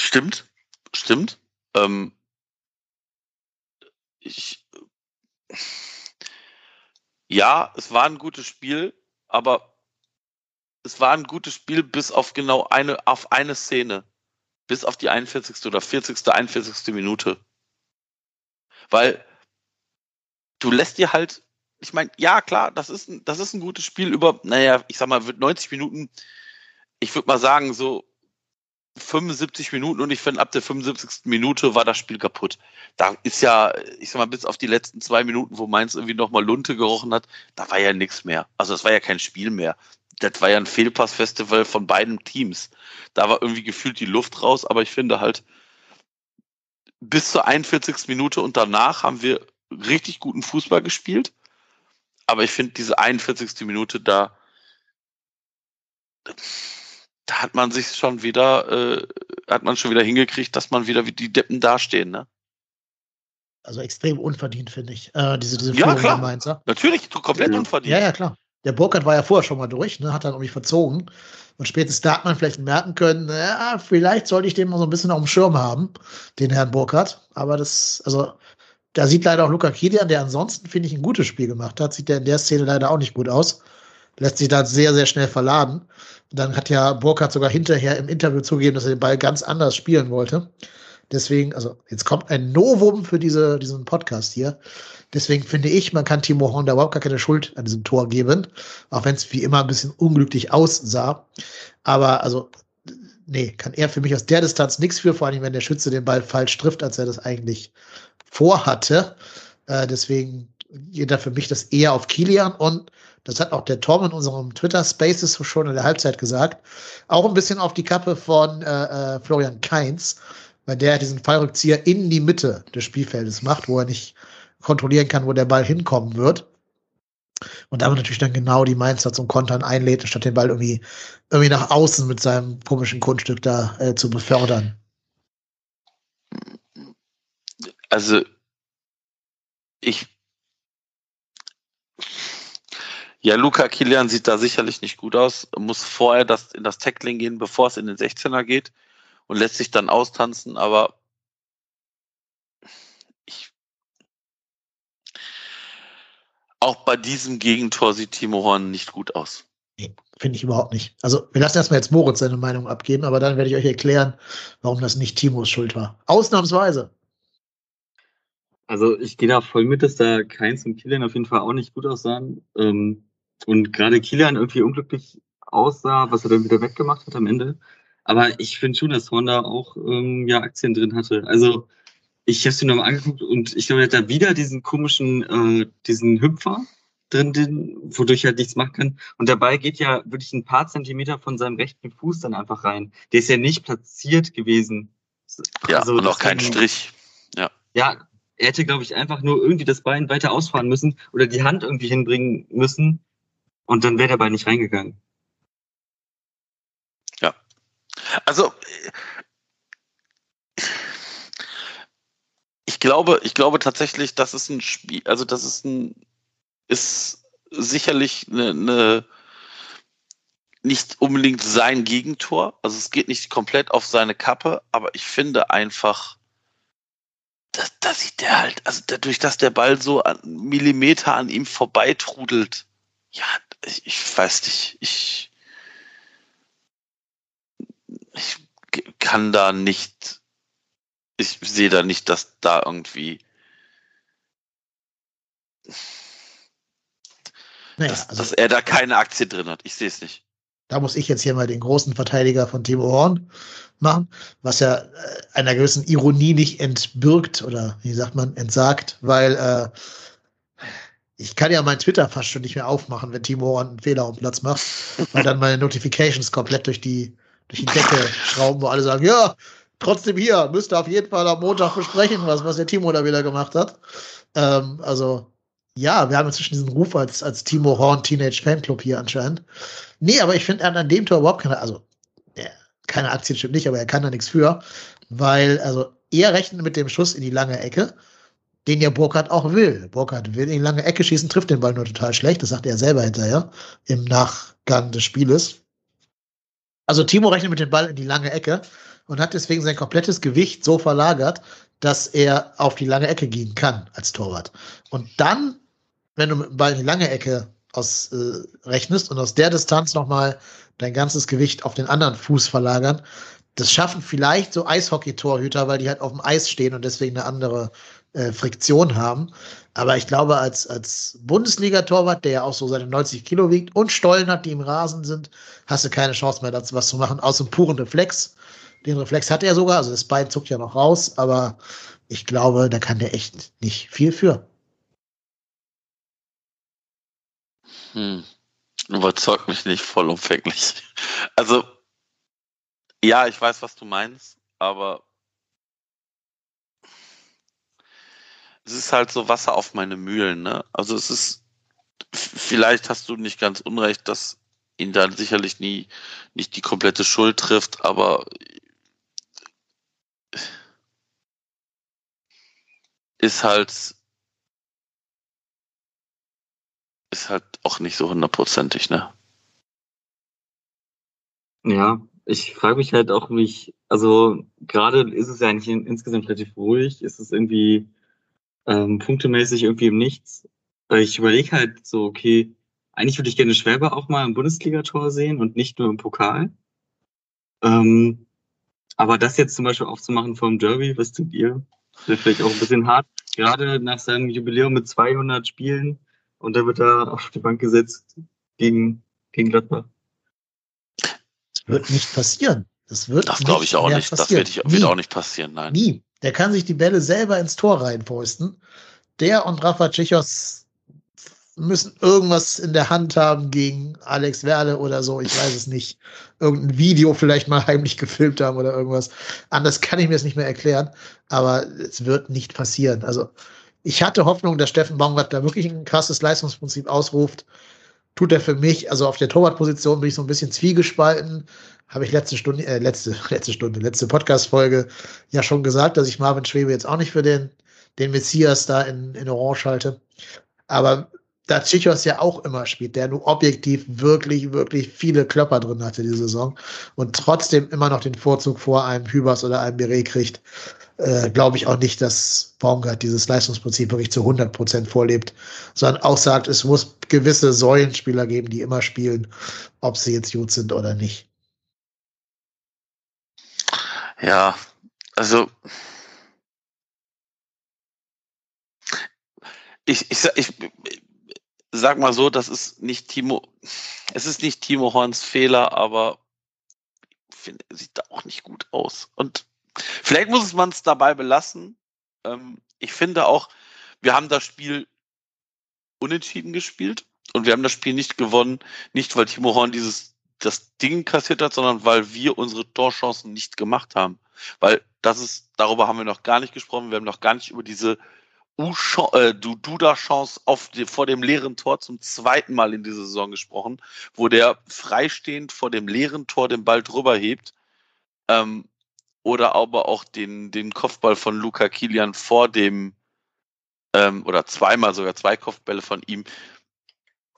Stimmt, stimmt. Ähm, ich, ja, es war ein gutes Spiel, aber es war ein gutes Spiel bis auf genau eine, auf eine Szene. Bis auf die 41. oder 40. 41. Minute. Weil du lässt dir halt, ich meine, ja, klar, das ist, ein, das ist ein gutes Spiel über, naja, ich sag mal, 90 Minuten, ich würde mal sagen, so 75 Minuten und ich finde, ab der 75. Minute war das Spiel kaputt. Da ist ja, ich sag mal, bis auf die letzten zwei Minuten, wo Mainz irgendwie nochmal Lunte gerochen hat, da war ja nichts mehr. Also das war ja kein Spiel mehr. Das war ja ein Fehlpassfestival von beiden Teams. Da war irgendwie gefühlt die Luft raus, aber ich finde halt, bis zur 41. Minute und danach haben wir richtig guten Fußball gespielt. Aber ich finde, diese 41. Minute da, da hat man sich schon wieder, äh, hat man schon wieder hingekriegt, dass man wieder wie die Deppen dastehen, ne? Also extrem unverdient, finde ich. Äh, diese, diese ja, klar. Mainzer. Natürlich, komplett unverdient. Ja, ja, klar. Der Burkhardt war ja vorher schon mal durch, ne, hat dann irgendwie verzogen. Und spätestens da hat man vielleicht merken können, ja, vielleicht sollte ich den mal so ein bisschen auf dem Schirm haben, den Herrn Burkhardt. Aber das, also, da sieht leider auch Luca Kilian, der ansonsten, finde ich, ein gutes Spiel gemacht hat, sieht der in der Szene leider auch nicht gut aus. Lässt sich da sehr, sehr schnell verladen. Und dann hat ja Burkhardt sogar hinterher im Interview zugegeben, dass er den Ball ganz anders spielen wollte. Deswegen, also jetzt kommt ein Novum für diese, diesen Podcast hier. Deswegen finde ich, man kann Timo Horn da überhaupt gar keine Schuld an diesem Tor geben, auch wenn es wie immer ein bisschen unglücklich aussah. Aber also, nee, kann er für mich aus der Distanz nichts für, vor allem wenn der Schütze den Ball falsch trifft, als er das eigentlich vorhatte. Äh, deswegen geht da für mich das eher auf Kilian und das hat auch der Tom in unserem Twitter Spaces schon in der Halbzeit gesagt, auch ein bisschen auf die Kappe von äh, äh, Florian Kainz, weil der diesen Fallrückzieher in die Mitte des Spielfeldes macht, wo er nicht kontrollieren kann, wo der Ball hinkommen wird. Und damit natürlich dann genau die Mainzer zum Kontern einlädt, statt den Ball irgendwie, irgendwie nach außen mit seinem komischen Kunststück da äh, zu befördern. Also, ich Ja, Luca Kilian sieht da sicherlich nicht gut aus, muss vorher das, in das Tackling gehen, bevor es in den 16er geht und lässt sich dann austanzen, aber ich, auch bei diesem Gegentor sieht Timo Horn nicht gut aus. Nee, finde ich überhaupt nicht. Also, wir lassen erstmal jetzt Moritz seine Meinung abgeben, aber dann werde ich euch erklären, warum das nicht Timos Schuld war. Ausnahmsweise. Also ich gehe da voll mit, dass da Keins und Kilian auf jeden Fall auch nicht gut aussahen. Ähm, und gerade Kilian irgendwie unglücklich aussah, was er dann wieder weggemacht hat am Ende. Aber ich finde schon, dass Honda auch ähm, ja Aktien drin hatte. Also ich habe es mir nochmal angeguckt und ich glaube, er hat da wieder diesen komischen, äh, diesen Hüpfer drin, den, wodurch er halt nichts machen kann. Und dabei geht ja wirklich ein paar Zentimeter von seinem rechten Fuß dann einfach rein. Der ist ja nicht platziert gewesen. Ja, also, und auch kein Strich. Ja. Ja, er hätte, glaube ich, einfach nur irgendwie das Bein weiter ausfahren müssen oder die Hand irgendwie hinbringen müssen und dann wäre der Bein nicht reingegangen. Ja. Also ich glaube, ich glaube tatsächlich, dass es ein Spiel, also das ist ein, ist sicherlich eine, eine nicht unbedingt sein Gegentor. Also es geht nicht komplett auf seine Kappe, aber ich finde einfach, das, da sieht der halt, also dadurch, dass der Ball so an Millimeter an ihm vorbeitrudelt, ja, ich, ich weiß nicht, ich, ich kann da nicht, ich sehe da nicht, dass da irgendwie naja, dass, also, dass er da keine Aktie drin hat. Ich sehe es nicht. Da muss ich jetzt hier mal den großen Verteidiger von Timo Horn machen, was ja äh, einer gewissen Ironie nicht entbirgt oder wie sagt man, entsagt, weil äh, ich kann ja mein Twitter fast schon nicht mehr aufmachen, wenn Timo Horn einen Fehler auf Platz macht, weil dann meine Notifications komplett durch die, durch die Decke schrauben, wo alle sagen, ja, trotzdem hier, müsste auf jeden Fall am Montag besprechen, was, was der Timo da wieder gemacht hat. Ähm, also, ja, wir haben inzwischen diesen Ruf als, als Timo Horn Teenage Fanclub hier anscheinend. Nee, aber ich finde an, an dem Tor überhaupt keine, also, ja, keine Aktien stimmt nicht, aber er kann da nichts für, weil, also, er rechnet mit dem Schuss in die lange Ecke, den ja Burkhardt auch will. Burkhardt will in die lange Ecke schießen, trifft den Ball nur total schlecht, das sagt er selber hinterher, im Nachgang des Spieles. Also Timo rechnet mit dem Ball in die lange Ecke und hat deswegen sein komplettes Gewicht so verlagert, dass er auf die lange Ecke gehen kann als Torwart. Und dann, wenn du mit dem Ball in die lange Ecke aus, äh, rechnest und aus der Distanz nochmal dein ganzes Gewicht auf den anderen Fuß verlagern, das schaffen vielleicht so Eishockey-Torhüter, weil die halt auf dem Eis stehen und deswegen eine andere äh, Friktion haben. Aber ich glaube, als, als Bundesliga-Torwart, der ja auch so seine 90 Kilo wiegt und Stollen hat, die im Rasen sind, hast du keine Chance mehr, dazu was zu machen, aus dem puren Reflex. Den Reflex hat er sogar, also das Bein zuckt ja noch raus, aber ich glaube, da kann der echt nicht viel für. Hm. Überzeugt mich nicht vollumfänglich. Also, ja, ich weiß, was du meinst, aber es ist halt so Wasser auf meine Mühlen, ne? Also es ist, vielleicht hast du nicht ganz unrecht, dass ihn dann sicherlich nie nicht die komplette Schuld trifft, aber ist halt ist halt auch nicht so hundertprozentig, ne? Ja, ich frage mich halt auch, wie ich, also gerade ist es ja eigentlich in, insgesamt relativ ruhig, ist es irgendwie ähm, punktemäßig irgendwie im Nichts. Ich überlege halt so, okay, eigentlich würde ich gerne Schwäber auch mal im Bundesligator sehen und nicht nur im Pokal. Ähm, aber das jetzt zum Beispiel aufzumachen vom Derby, was tut ihr? Wäre vielleicht auch ein bisschen hart, gerade nach seinem Jubiläum mit 200 Spielen und da wird er auf die Bank gesetzt gegen, gegen Gladbach. Das wird nicht passieren. Das wird Das glaube ich auch nicht. Das wird, ich, wird auch nicht passieren, nein. Nie. Der kann sich die Bälle selber ins Tor reinposten. Der und Rafa Tschechos müssen irgendwas in der Hand haben gegen Alex Werle oder so. Ich weiß es nicht. Irgendein Video vielleicht mal heimlich gefilmt haben oder irgendwas. Anders kann ich mir es nicht mehr erklären. Aber es wird nicht passieren. Also ich hatte Hoffnung, dass Steffen Baumgart da wirklich ein krasses Leistungsprinzip ausruft. Tut er für mich, also auf der Torwartposition bin ich so ein bisschen zwiegespalten. Habe ich letzte Stunde, äh, letzte, letzte Stunde, letzte Podcast-Folge ja schon gesagt, dass ich Marvin Schwebe jetzt auch nicht für den, den Messias da in, in Orange halte. Aber da Chichos ja auch immer spielt, der nur objektiv wirklich, wirklich viele Klopper drin hatte diese Saison und trotzdem immer noch den Vorzug vor einem Hübers oder einem Beret kriegt, äh, glaube ich auch nicht, dass Baumgart dieses Leistungsprinzip wirklich zu 100 Prozent vorlebt, sondern auch sagt, es muss gewisse Säulenspieler geben, die immer spielen, ob sie jetzt gut sind oder nicht. Ja, also ich, ich, ich, sag mal so, das ist nicht Timo, es ist nicht Timo Horns Fehler, aber ich finde, er sieht da auch nicht gut aus. Und Vielleicht muss man es dabei belassen. Ähm, ich finde auch, wir haben das Spiel unentschieden gespielt und wir haben das Spiel nicht gewonnen, nicht weil Timo Horn dieses das Ding kassiert hat, sondern weil wir unsere Torchancen nicht gemacht haben. Weil das ist, darüber haben wir noch gar nicht gesprochen, wir haben noch gar nicht über diese äh, Duda-Chance vor dem leeren Tor zum zweiten Mal in dieser Saison gesprochen, wo der freistehend vor dem leeren Tor den Ball drüber hebt. Ähm, oder aber auch den, den Kopfball von Luca Kilian vor dem, ähm, oder zweimal sogar zwei Kopfbälle von ihm,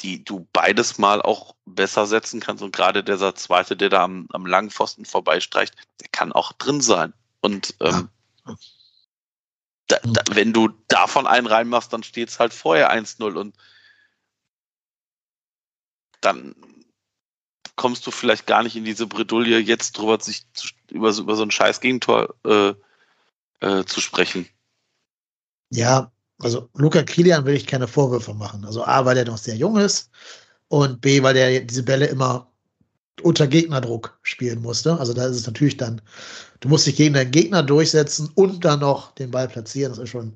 die du beides mal auch besser setzen kannst. Und gerade dieser zweite, der da am, am langen Pfosten vorbeistreicht, der kann auch drin sein. Und ähm, da, da, wenn du davon einen reinmachst, dann steht es halt vorher 1-0 und dann kommst du vielleicht gar nicht in diese Bredouille, jetzt drüber sich zu, über, über so ein scheiß Gegentor äh, äh, zu sprechen. Ja, also Luca Kilian will ich keine Vorwürfe machen. Also A, weil er noch sehr jung ist und B, weil er diese Bälle immer unter Gegnerdruck spielen musste. Also da ist es natürlich dann, du musst dich gegen deinen Gegner durchsetzen und dann noch den Ball platzieren. Das ist schon,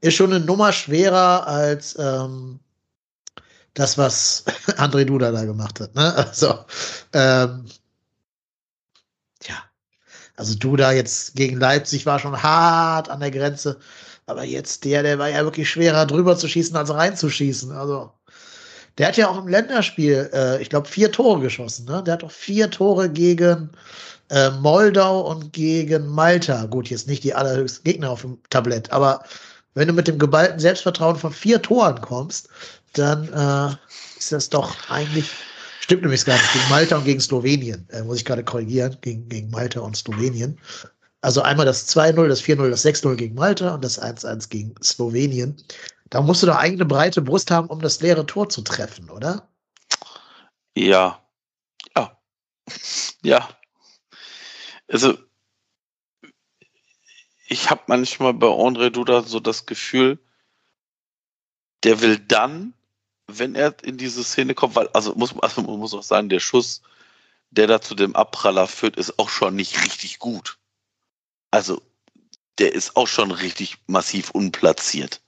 ist schon eine Nummer schwerer als ähm, das, was André Duda da gemacht hat. Ne? Also, ähm. Also Duda jetzt gegen Leipzig war schon hart an der Grenze. Aber jetzt der, der war ja wirklich schwerer drüber zu schießen als reinzuschießen. Also der hat ja auch im Länderspiel, äh, ich glaube, vier Tore geschossen. Ne? Der hat auch vier Tore gegen äh, Moldau und gegen Malta. Gut, jetzt nicht die allerhöchsten Gegner auf dem Tablett, aber wenn du mit dem geballten Selbstvertrauen von vier Toren kommst, dann äh, ist das doch eigentlich, stimmt nämlich gar nicht, gegen Malta und gegen Slowenien, äh, muss ich gerade korrigieren, gegen, gegen Malta und Slowenien. Also einmal das 2-0, das 4-0, das 6-0 gegen Malta und das 1-1 gegen Slowenien. Da musst du doch eine breite Brust haben, um das leere Tor zu treffen, oder? Ja. Ja. Ja. Also, ich habe manchmal bei André Duda so das Gefühl, der will dann, wenn er in diese Szene kommt, weil, also muss, also man muss auch sagen, der Schuss, der da zu dem Abpraller führt, ist auch schon nicht richtig gut. Also, der ist auch schon richtig massiv unplatziert.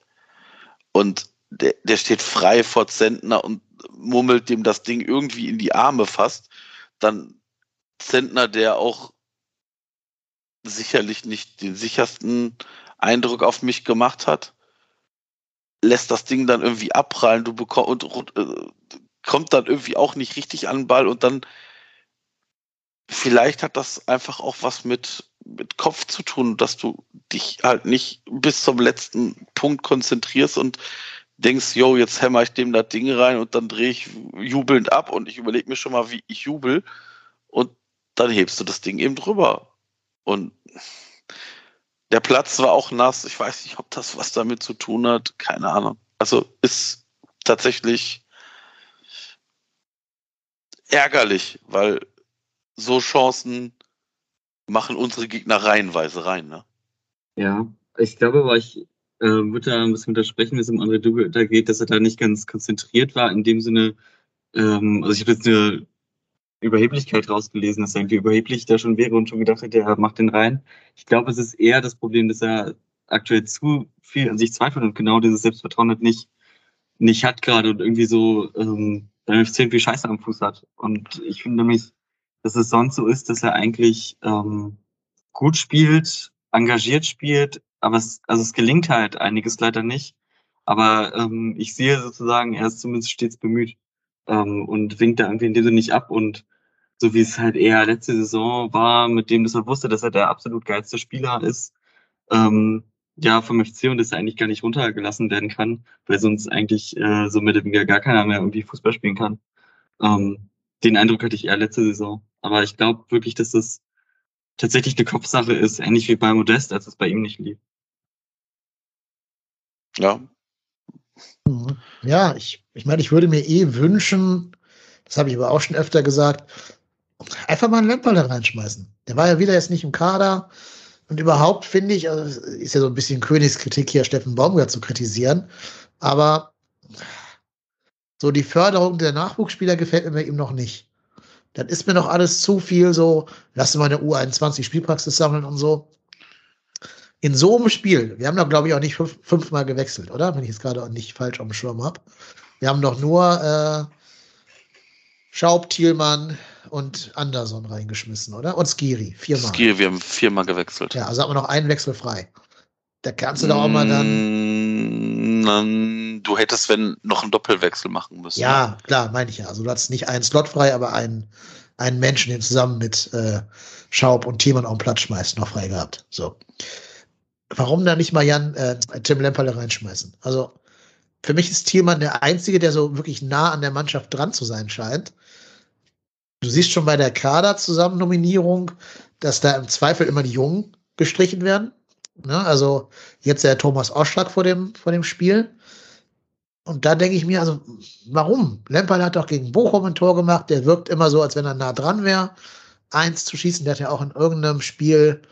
Und der, der steht frei vor Zentner und mummelt dem das Ding irgendwie in die Arme fast. Dann Zentner, der auch sicherlich nicht den sichersten Eindruck auf mich gemacht hat, lässt das Ding dann irgendwie abprallen, du bekommst und, äh, kommt dann irgendwie auch nicht richtig an den Ball und dann vielleicht hat das einfach auch was mit, mit Kopf zu tun, dass du dich halt nicht bis zum letzten Punkt konzentrierst und denkst, yo, jetzt hämmer ich dem das Ding rein und dann drehe ich jubelnd ab und ich überlege mir schon mal, wie ich jubel und dann hebst du das Ding eben drüber. Und der Platz war auch nass. Ich weiß nicht, ob das was damit zu tun hat. Keine Ahnung. Also ist tatsächlich ärgerlich, weil so Chancen machen unsere Gegner reihenweise rein. Ne? Ja, ich glaube, aber ich äh, würde da ein bisschen widersprechen, wie es im André da geht, dass er da nicht ganz konzentriert war. In dem Sinne, ähm, also ich habe jetzt eine Überheblichkeit rausgelesen, dass er irgendwie überheblich da schon wäre und schon gedacht hätte, er macht den rein. Ich glaube, es ist eher das Problem, dass er aktuell zu viel an sich zweifelt und genau dieses Selbstvertrauen halt nicht, nicht hat gerade und irgendwie so ähm, dann extrem viel Scheiße am Fuß hat. Und ich finde nämlich, dass es sonst so ist, dass er eigentlich ähm, gut spielt, engagiert spielt, aber es, also es gelingt halt einiges leider nicht. Aber ähm, ich sehe sozusagen, er ist zumindest stets bemüht ähm, und winkt da irgendwie in dem Sinne nicht ab. Und so wie es halt eher letzte Saison war, mit dem, dass er wusste, dass er der absolut geilste Spieler ist, ähm, ja, vom FC und dass er eigentlich gar nicht runtergelassen werden kann, weil sonst eigentlich äh, so mit dem gar keiner mehr irgendwie Fußball spielen kann. Ähm, den Eindruck hatte ich eher letzte Saison. Aber ich glaube wirklich, dass das tatsächlich eine Kopfsache ist, ähnlich wie bei Modest, als es bei ihm nicht lief. Ja. Ja, ich, ich meine, ich würde mir eh wünschen, das habe ich aber auch schon öfter gesagt, einfach mal einen Lemperle reinschmeißen. Der war ja wieder jetzt nicht im Kader. Und überhaupt finde ich, also ist ja so ein bisschen Königskritik hier, Steffen Baumgart zu kritisieren. Aber so die Förderung der Nachwuchsspieler gefällt mir ihm noch nicht. Das ist mir noch alles zu viel so, lass mal eine U21 Spielpraxis sammeln und so in so einem Spiel, wir haben doch, glaube ich, auch nicht fünf, fünfmal gewechselt, oder? Wenn ich es gerade auch nicht falsch am Schirm habe. Wir haben doch nur äh, Schaub, Thielmann und Anderson reingeschmissen, oder? Und Skiri, viermal. Skiri, wir haben viermal gewechselt. Ja, also haben wir noch einen Wechsel frei. Da kannst du doch auch mal dann. Mm, du hättest, wenn, noch einen Doppelwechsel machen müssen. Ja, klar, meine ich ja. Also du hattest nicht einen Slot frei, aber einen, einen Menschen, den zusammen mit äh, Schaub und Thielmann auf den Platz schmeißt, noch frei gehabt. So warum da nicht mal Jan äh, Tim Lemperle reinschmeißen? Also für mich ist Thielmann der Einzige, der so wirklich nah an der Mannschaft dran zu sein scheint. Du siehst schon bei der Kader-Zusammennominierung, dass da im Zweifel immer die Jungen gestrichen werden. Ne? Also jetzt der Thomas Oschlag vor dem, vor dem Spiel. Und da denke ich mir, also warum? Lemperle hat doch gegen Bochum ein Tor gemacht. Der wirkt immer so, als wenn er nah dran wäre, eins zu schießen. Der hat ja auch in irgendeinem Spiel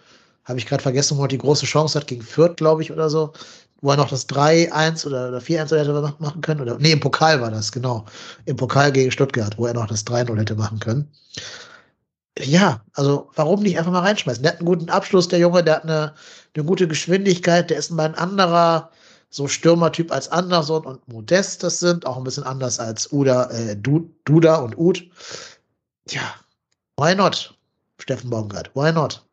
habe ich gerade vergessen, wo er die große Chance hat gegen Fürth, glaube ich, oder so, wo er noch das 3-1 oder, oder 4-1 hätte machen können. Oder, nee, im Pokal war das, genau. Im Pokal gegen Stuttgart, wo er noch das 3-0 hätte machen können. Ja, also warum nicht einfach mal reinschmeißen? Der hat einen guten Abschluss, der Junge, der hat eine, eine gute Geschwindigkeit, der ist mal ein anderer so Stürmertyp als Anderson und Modest das sind, auch ein bisschen anders als Uda, äh, Duda und Ud. Ja, why not? Steffen Baumgart, why not?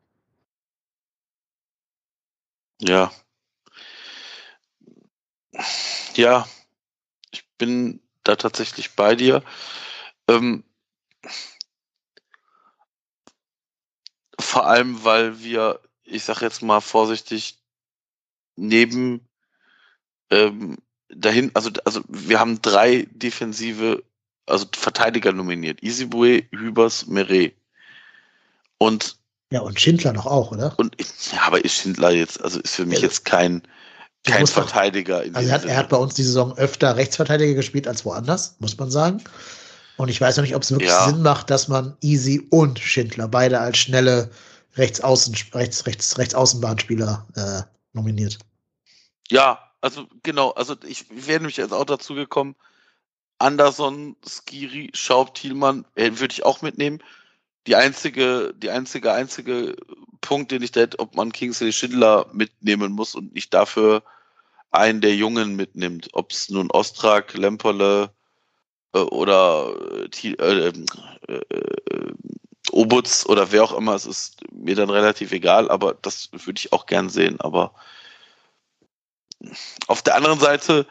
Ja. Ja, ich bin da tatsächlich bei dir. Ähm, vor allem, weil wir, ich sag jetzt mal vorsichtig, neben ähm, dahin, also, also wir haben drei defensive, also Verteidiger nominiert. Isibue, Hübers, Meret. Und ja, und Schindler noch auch, oder? Und ja, aber ist Schindler jetzt, also ist für mich ja, jetzt kein, kein Verteidiger. Doch, also er hat, er hat, bei uns die Saison öfter Rechtsverteidiger gespielt als woanders, muss man sagen. Und ich weiß noch nicht, ob es wirklich ja. Sinn macht, dass man Easy und Schindler beide als schnelle Rechtsaußen, Rechts, Rechts, Rechtsaußenbahnspieler äh, nominiert. Ja, also genau, also ich wäre nämlich jetzt auch dazu gekommen, Anderson, Skiri, Schaub, Thielmann, äh, würde ich auch mitnehmen die einzige, die einzige, einzige Punkt, den ich da hätte, ob man Kingsley Schindler mitnehmen muss und nicht dafür einen der Jungen mitnimmt. Ob es nun Ostrak, Lemperle äh, oder äh, äh, äh, Obutz oder wer auch immer, es ist mir dann relativ egal, aber das würde ich auch gern sehen. Aber auf der anderen Seite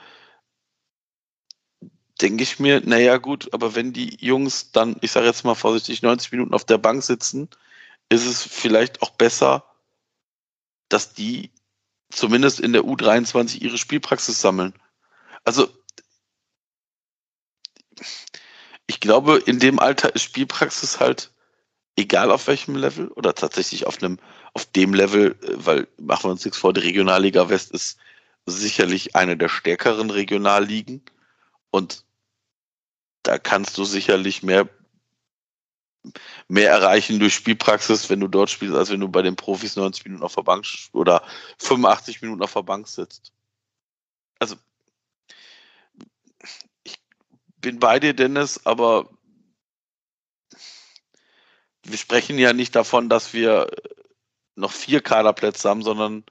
denke ich mir, naja gut, aber wenn die Jungs dann, ich sage jetzt mal vorsichtig, 90 Minuten auf der Bank sitzen, ist es vielleicht auch besser, dass die zumindest in der U23 ihre Spielpraxis sammeln. Also ich glaube, in dem Alter ist Spielpraxis halt egal auf welchem Level oder tatsächlich auf einem, auf dem Level, weil machen wir uns nichts vor, die Regionalliga West ist sicherlich eine der stärkeren Regionalligen und da kannst du sicherlich mehr, mehr erreichen durch Spielpraxis, wenn du dort spielst, als wenn du bei den Profis 90 Minuten auf der Bank oder 85 Minuten auf der Bank sitzt. Also, ich bin bei dir, Dennis, aber wir sprechen ja nicht davon, dass wir noch vier Kaderplätze haben, sondern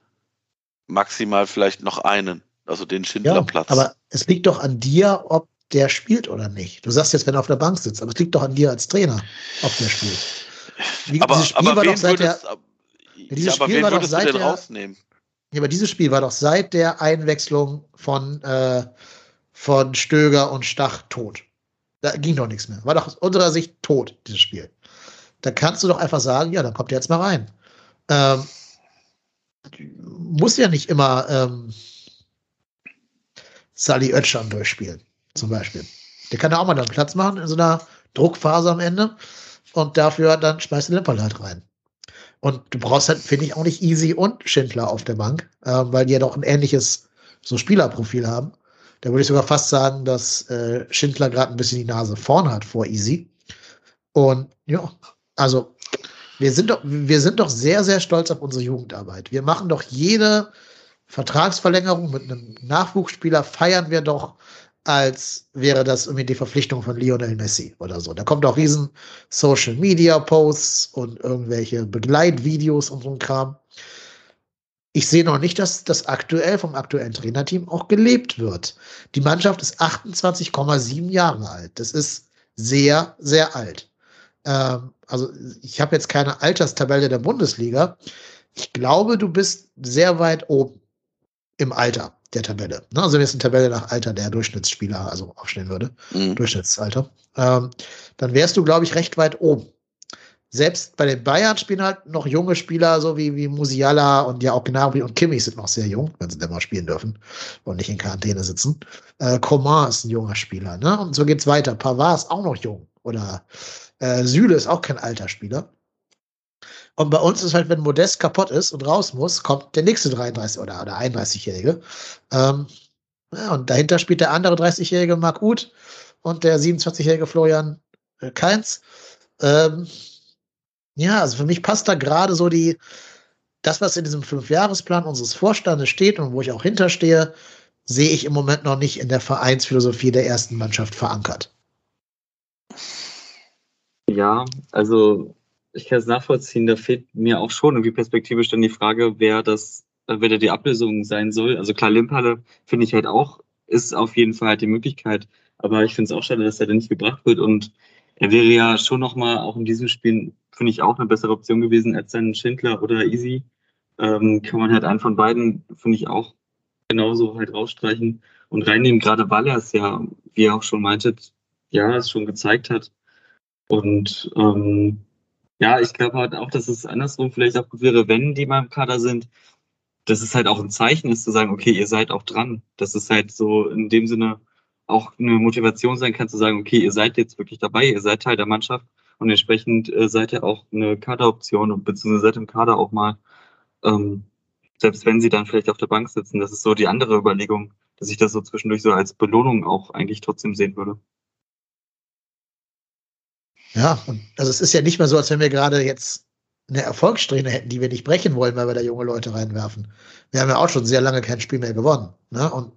maximal vielleicht noch einen, also den Schindlerplatz. Ja, aber es liegt doch an dir, ob der spielt oder nicht. Du sagst jetzt, wenn er auf der Bank sitzt, aber es liegt doch an dir als Trainer, ob der spielt. Wie, aber, dieses Spiel aber war doch seit der, ja, dieses ja, Spiel war doch seit der, rausnehmen? Ja, aber dieses Spiel war doch seit der Einwechslung von, äh, von Stöger und Stach tot. Da ging doch nichts mehr. War doch aus unserer Sicht tot, dieses Spiel. Da kannst du doch einfach sagen, ja, dann kommt ihr jetzt mal rein. Ähm, muss ja nicht immer ähm, Sally Oetschan durchspielen zum Beispiel. Der kann da auch mal dann Platz machen in so einer Druckphase am Ende und dafür dann schmeißt du Limperl halt rein. Und du brauchst halt, finde ich, auch nicht Easy und Schindler auf der Bank, äh, weil die ja doch ein ähnliches so Spielerprofil haben. Da würde ich sogar fast sagen, dass äh, Schindler gerade ein bisschen die Nase vorn hat vor Easy. Und ja, also wir sind doch, wir sind doch sehr, sehr stolz auf unsere Jugendarbeit. Wir machen doch jede Vertragsverlängerung mit einem Nachwuchsspieler, feiern wir doch als wäre das irgendwie die Verpflichtung von Lionel Messi oder so. Da kommt auch riesen Social Media Posts und irgendwelche Begleitvideos und so ein Kram. Ich sehe noch nicht, dass das aktuell vom aktuellen Trainerteam auch gelebt wird. Die Mannschaft ist 28,7 Jahre alt. Das ist sehr, sehr alt. Ähm, also ich habe jetzt keine Alterstabelle der Bundesliga. Ich glaube, du bist sehr weit oben im Alter der Tabelle. Ne? Also wenn jetzt eine Tabelle nach Alter der Durchschnittsspieler also aufstellen würde, mhm. Durchschnittsalter, ähm, dann wärst du, glaube ich, recht weit oben. Selbst bei den Bayern spielen halt noch junge Spieler, so wie, wie Musiala und ja auch Gnabry und Kimmich sind noch sehr jung, wenn sie denn mal spielen dürfen und nicht in Quarantäne sitzen. Äh, Coman ist ein junger Spieler, ne? Und so geht's weiter. Pavard ist auch noch jung. Oder äh, Süle ist auch kein alter Spieler. Und bei uns ist halt, wenn Modest kaputt ist und raus muss, kommt der nächste 33 oder, oder 31-Jährige. Ähm, ja, und dahinter spielt der andere 30-jährige Marc Uth und der 27-jährige Florian äh, Keins. Ähm, ja, also für mich passt da gerade so die, das, was in diesem Fünfjahresplan unseres Vorstandes steht und wo ich auch hinterstehe, sehe ich im Moment noch nicht in der Vereinsphilosophie der ersten Mannschaft verankert. Ja, also ich kann es nachvollziehen, da fehlt mir auch schon irgendwie perspektivisch dann die Frage, wer das, äh, wer da die Ablösung sein soll. Also klar, Limperle finde ich halt auch, ist auf jeden Fall halt die Möglichkeit. Aber ich finde es auch schade, dass er da nicht gebracht wird. Und er wäre ja schon nochmal, auch in diesem Spiel, finde ich auch eine bessere Option gewesen als dann Schindler oder Easy. ähm, kann man halt einen von beiden, finde ich, auch genauso halt rausstreichen und reinnehmen, gerade weil er es ja, wie ihr auch schon meintet, ja, es schon gezeigt hat. Und ähm, ja, ich glaube halt auch, dass es andersrum vielleicht auch gut wäre, wenn die mal im Kader sind, dass es halt auch ein Zeichen ist, zu sagen, okay, ihr seid auch dran. Dass es halt so in dem Sinne auch eine Motivation sein kann, zu sagen, okay, ihr seid jetzt wirklich dabei, ihr seid Teil der Mannschaft und entsprechend äh, seid ihr auch eine Kaderoption und beziehungsweise seid im Kader auch mal, ähm, selbst wenn sie dann vielleicht auf der Bank sitzen. Das ist so die andere Überlegung, dass ich das so zwischendurch so als Belohnung auch eigentlich trotzdem sehen würde. Ja, also es ist ja nicht mehr so, als wenn wir gerade jetzt eine Erfolgssträhne hätten, die wir nicht brechen wollen, weil wir da junge Leute reinwerfen. Wir haben ja auch schon sehr lange kein Spiel mehr gewonnen. Ne? Und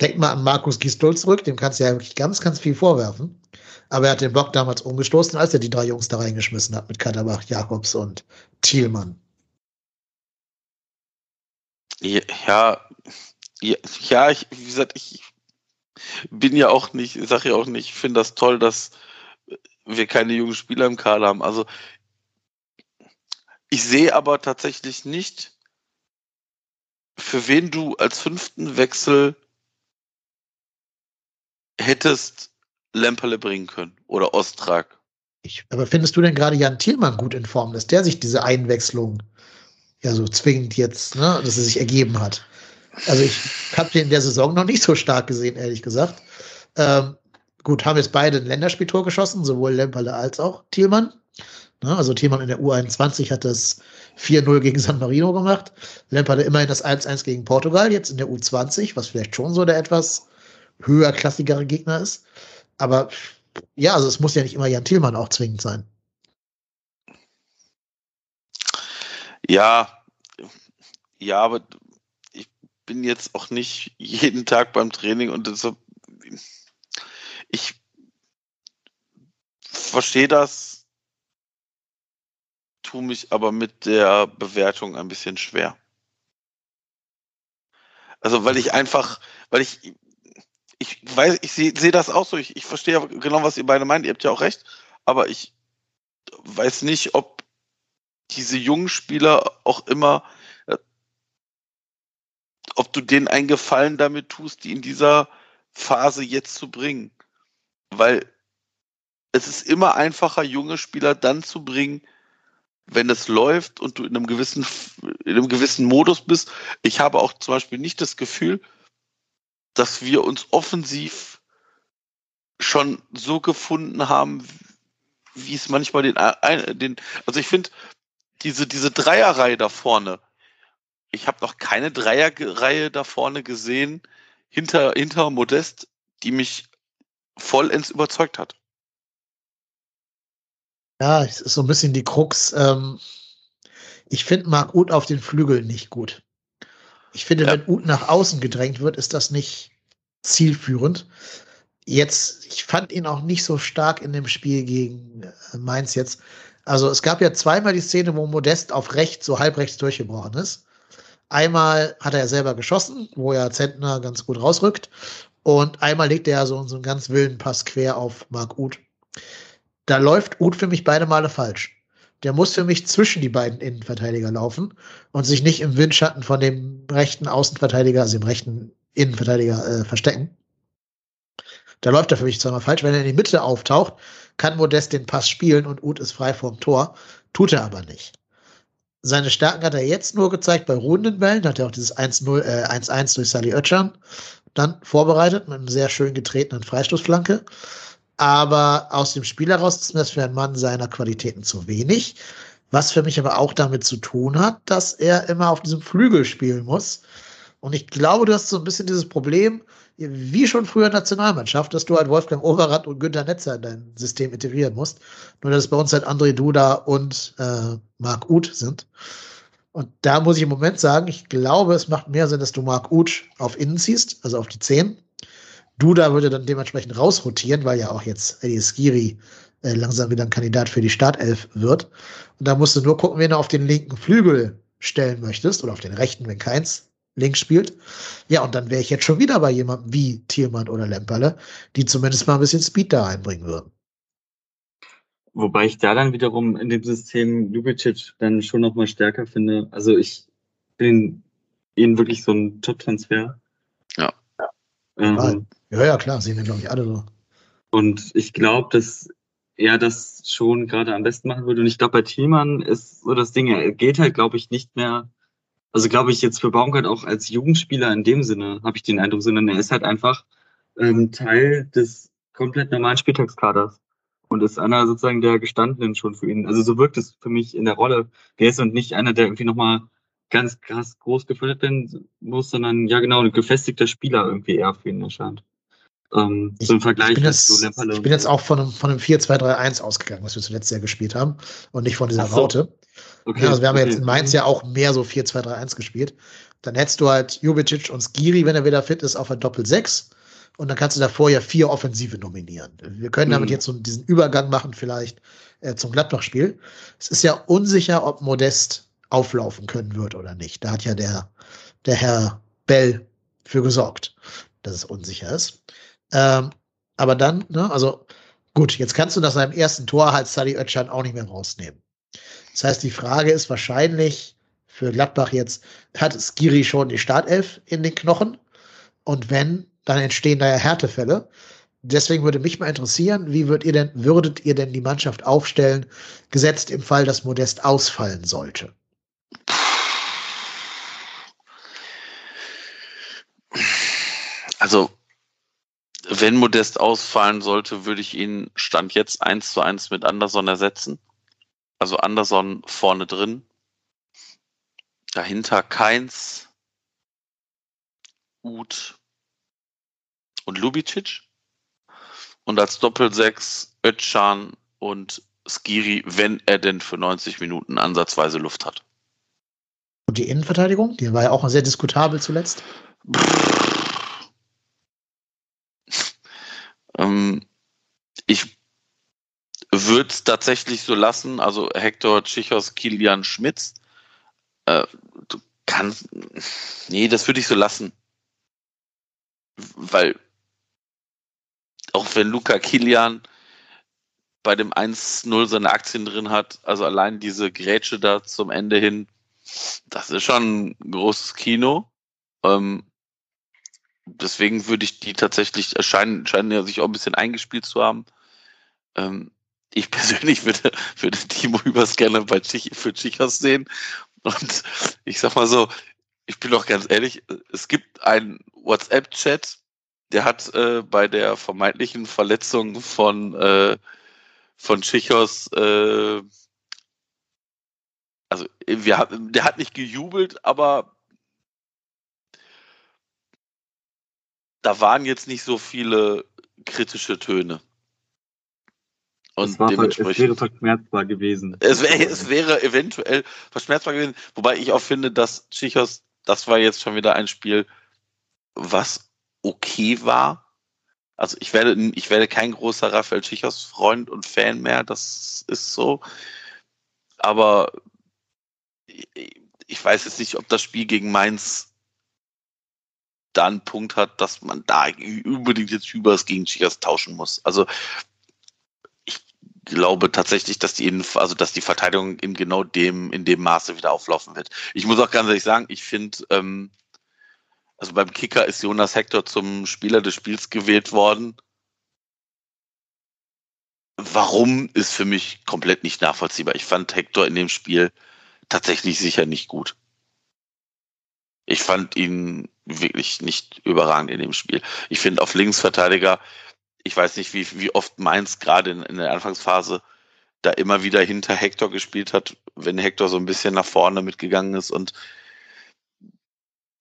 denk mal an Markus Gisdol zurück, dem kannst du ja wirklich ganz, ganz viel vorwerfen. Aber er hat den Bock damals umgestoßen, als er die drei Jungs da reingeschmissen hat mit Katterbach, Jakobs und Thielmann. Ja, ja, ja ich, wie gesagt, ich bin ja auch nicht, sage ja auch nicht, ich finde das toll, dass wir keine jungen Spieler im Kader haben. Also ich sehe aber tatsächlich nicht, für wen du als fünften Wechsel hättest Lemperle bringen können oder Ostrak. Ich, aber findest du denn gerade Jan Thielmann gut in Form, dass der sich diese Einwechslung ja so zwingend jetzt, ne, dass er sich ergeben hat? Also ich habe den in der Saison noch nicht so stark gesehen, ehrlich gesagt. Ähm, gut, haben jetzt beide ein Länderspieltor geschossen, sowohl Lemperle als auch Thielmann. Ne? Also Thielmann in der U21 hat das 4-0 gegen San Marino gemacht. Lemp hatte immerhin das 1-1 gegen Portugal, jetzt in der U20, was vielleicht schon so der etwas höherklassigere Gegner ist. Aber ja, also es muss ja nicht immer Jan Thielmann auch zwingend sein. Ja, ja, aber ich bin jetzt auch nicht jeden Tag beim Training und deshalb, ich verstehe das tue mich aber mit der Bewertung ein bisschen schwer. Also weil ich einfach, weil ich, ich weiß, ich sehe seh das auch so, ich, ich verstehe genau, was ihr beide meint, ihr habt ja auch recht, aber ich weiß nicht, ob diese jungen Spieler auch immer, äh, ob du denen einen Gefallen damit tust, die in dieser Phase jetzt zu bringen. Weil es ist immer einfacher, junge Spieler dann zu bringen, wenn es läuft und du in einem gewissen, in einem gewissen Modus bist. Ich habe auch zum Beispiel nicht das Gefühl, dass wir uns offensiv schon so gefunden haben, wie es manchmal den, den also ich finde, diese, diese Dreierreihe da vorne, ich habe noch keine Dreierreihe da vorne gesehen, hinter, hinter Modest, die mich vollends überzeugt hat. Ja, es ist so ein bisschen die Krux. Ähm, ich finde Marc Uth auf den Flügeln nicht gut. Ich finde, ja. wenn Uth nach außen gedrängt wird, ist das nicht zielführend. Jetzt, ich fand ihn auch nicht so stark in dem Spiel gegen äh, Mainz jetzt. Also es gab ja zweimal die Szene, wo Modest auf rechts, so halbrechts durchgebrochen ist. Einmal hat er ja selber geschossen, wo ja Zentner ganz gut rausrückt. Und einmal legt er ja so, so einen ganz wilden Pass quer auf Marc Uth da läuft Uth für mich beide Male falsch. Der muss für mich zwischen die beiden Innenverteidiger laufen und sich nicht im Windschatten von dem rechten Außenverteidiger, also dem rechten Innenverteidiger, äh, verstecken. Da läuft er für mich zweimal falsch. Wenn er in die Mitte auftaucht, kann Modest den Pass spielen und Uth ist frei vorm Tor. Tut er aber nicht. Seine Stärken hat er jetzt nur gezeigt bei ruhenden Bällen. Hat er auch dieses 1-0, äh, 1-1 durch Sally Oetschan dann vorbereitet mit einem sehr schön getretenen Freistoßflanke aber aus dem Spiel heraus ist mir das für einen Mann seiner Qualitäten zu wenig. Was für mich aber auch damit zu tun hat, dass er immer auf diesem Flügel spielen muss. Und ich glaube, du hast so ein bisschen dieses Problem, wie schon früher Nationalmannschaft, dass du halt Wolfgang Overath und Günter Netzer in dein System integrieren musst. Nur, dass es bei uns halt André Duda und äh, Marc Uth sind. Und da muss ich im Moment sagen, ich glaube, es macht mehr Sinn, dass du Marc Uth auf innen ziehst, also auf die 10, Duda würde dann dementsprechend rausrotieren, weil ja auch jetzt Eddie Skiri äh, langsam wieder ein Kandidat für die Startelf wird. Und da musst du nur gucken, wen du auf den linken Flügel stellen möchtest oder auf den rechten, wenn keins links spielt. Ja, und dann wäre ich jetzt schon wieder bei jemandem wie Thielmann oder Lemperle, die zumindest mal ein bisschen Speed da einbringen würden. Wobei ich da dann wiederum in dem System Ljubicic dann schon nochmal stärker finde. Also ich bin ihn wirklich so ein Top-Transfer. Ja. Ähm, Ja, ja, klar, sehen wir, glaube ich, alle so. Und ich glaube, dass er das schon gerade am besten machen würde. Und ich glaube, bei Thielmann ist so das Ding, er geht halt, glaube ich, nicht mehr. Also glaube ich jetzt für Baumgart auch als Jugendspieler in dem Sinne, habe ich den Eindruck, sondern er ist halt einfach ähm, Teil des komplett normalen Spieltagskaders und ist einer sozusagen der Gestandenen schon für ihn. Also so wirkt es für mich in der Rolle. Der ist und nicht einer, der irgendwie nochmal ganz krass groß gefördert werden muss, sondern ja genau, ein gefestigter Spieler irgendwie eher für ihn erscheint. Ähm, Ich, so im Vergleich ich, bin jetzt, zu Lemperle. ich bin jetzt auch von einem, von einem 4-2-3-1 ausgegangen, was wir zuletzt ja gespielt haben und nicht von dieser so. Raute. okay, Ja, also wir haben okay. jetzt in Mainz ja auch mehr so 4-2-3-1 gespielt. Dann hättest du halt Jubicic und Skiri, wenn er wieder fit ist, auf ein Doppel-6. Und dann kannst du davor ja vier Offensive nominieren. Wir können damit Mhm. jetzt so diesen Übergang machen, vielleicht äh, zum Gladbach-Spiel. Es ist ja unsicher, ob Modest auflaufen können wird oder nicht. Da hat ja der, der Herr Bell für gesorgt, dass es unsicher ist. Ähm, aber dann, ne, also gut, jetzt kannst du nach seinem ersten Tor halt Sadi Özcan auch nicht mehr rausnehmen. Das heißt, die Frage ist wahrscheinlich für Gladbach jetzt, hat Skiri schon die Startelf in den Knochen? Und wenn, dann entstehen da ja Härtefälle. Deswegen würde mich mal interessieren, wie würdet ihr denn, würdet ihr denn die Mannschaft aufstellen, gesetzt im Fall, dass Modest ausfallen sollte? Also, wenn Modest ausfallen sollte, würde ich ihn Stand jetzt eins zu eins mit Anderson ersetzen. Also Anderson vorne drin. Dahinter Keins, Uth und Lubicic. Und als Doppelsechs Özcan und Skiri, wenn er denn für 90 Minuten ansatzweise Luft hat. Und die Innenverteidigung, die war ja auch sehr diskutabel zuletzt. Ähm, ich würde es tatsächlich so lassen, also Hector Tschichos, Kilian Schmitz. Äh, du kannst. Nee, das würde ich so lassen. Weil auch wenn Luca Kilian bei dem 1-0 seine Aktien drin hat, also allein diese Grätsche da zum Ende hin, das ist schon ein großes Kino. Ähm, deswegen würde ich die tatsächlich erscheinen, scheinen ja sich auch ein bisschen eingespielt zu haben. Ähm, ich persönlich würde, würde Timo Übers gerne bei Chich, für Chichos sehen. Und ich sag mal so, ich bin doch ganz ehrlich, es gibt einen WhatsApp-Chat, der hat äh, bei der vermeintlichen Verletzung von, äh, von Chichos, äh, also wir, der hat nicht gejubelt, aber da waren jetzt nicht so viele kritische Töne. Und es, war, es wäre verschmerzbar gewesen. Es, wär, es wäre eventuell verschmerzbar gewesen, wobei ich auch finde, dass Chichos, das war jetzt schon wieder ein Spiel, was okay war. Also ich werde, ich werde kein großer Rafael Chichos Freund und Fan mehr, das ist so. Aber ich, weiß jetzt nicht, ob das Spiel gegen Mainz da einen Punkt hat, dass man da unbedingt jetzt übers gegen Chichos tauschen muss. Also ich glaube tatsächlich, dass die, also dass die Verteidigung in genau dem, in dem Maße wieder auflaufen wird. Ich muss auch ganz ehrlich sagen, ich finde, ähm, also beim Kicker ist Jonas Hector zum Spieler des Spiels gewählt worden. Warum ist für mich komplett nicht nachvollziehbar. Ich fand Hector in dem Spiel tatsächlich sicher nicht gut. Ich fand ihn wirklich nicht überragend in dem Spiel. Ich finde auf Linksverteidiger, ich weiß nicht, wie, wie oft Mainz gerade in, in der Anfangsphase da immer wieder hinter Hector gespielt hat, wenn Hector so ein bisschen nach vorne mitgegangen ist und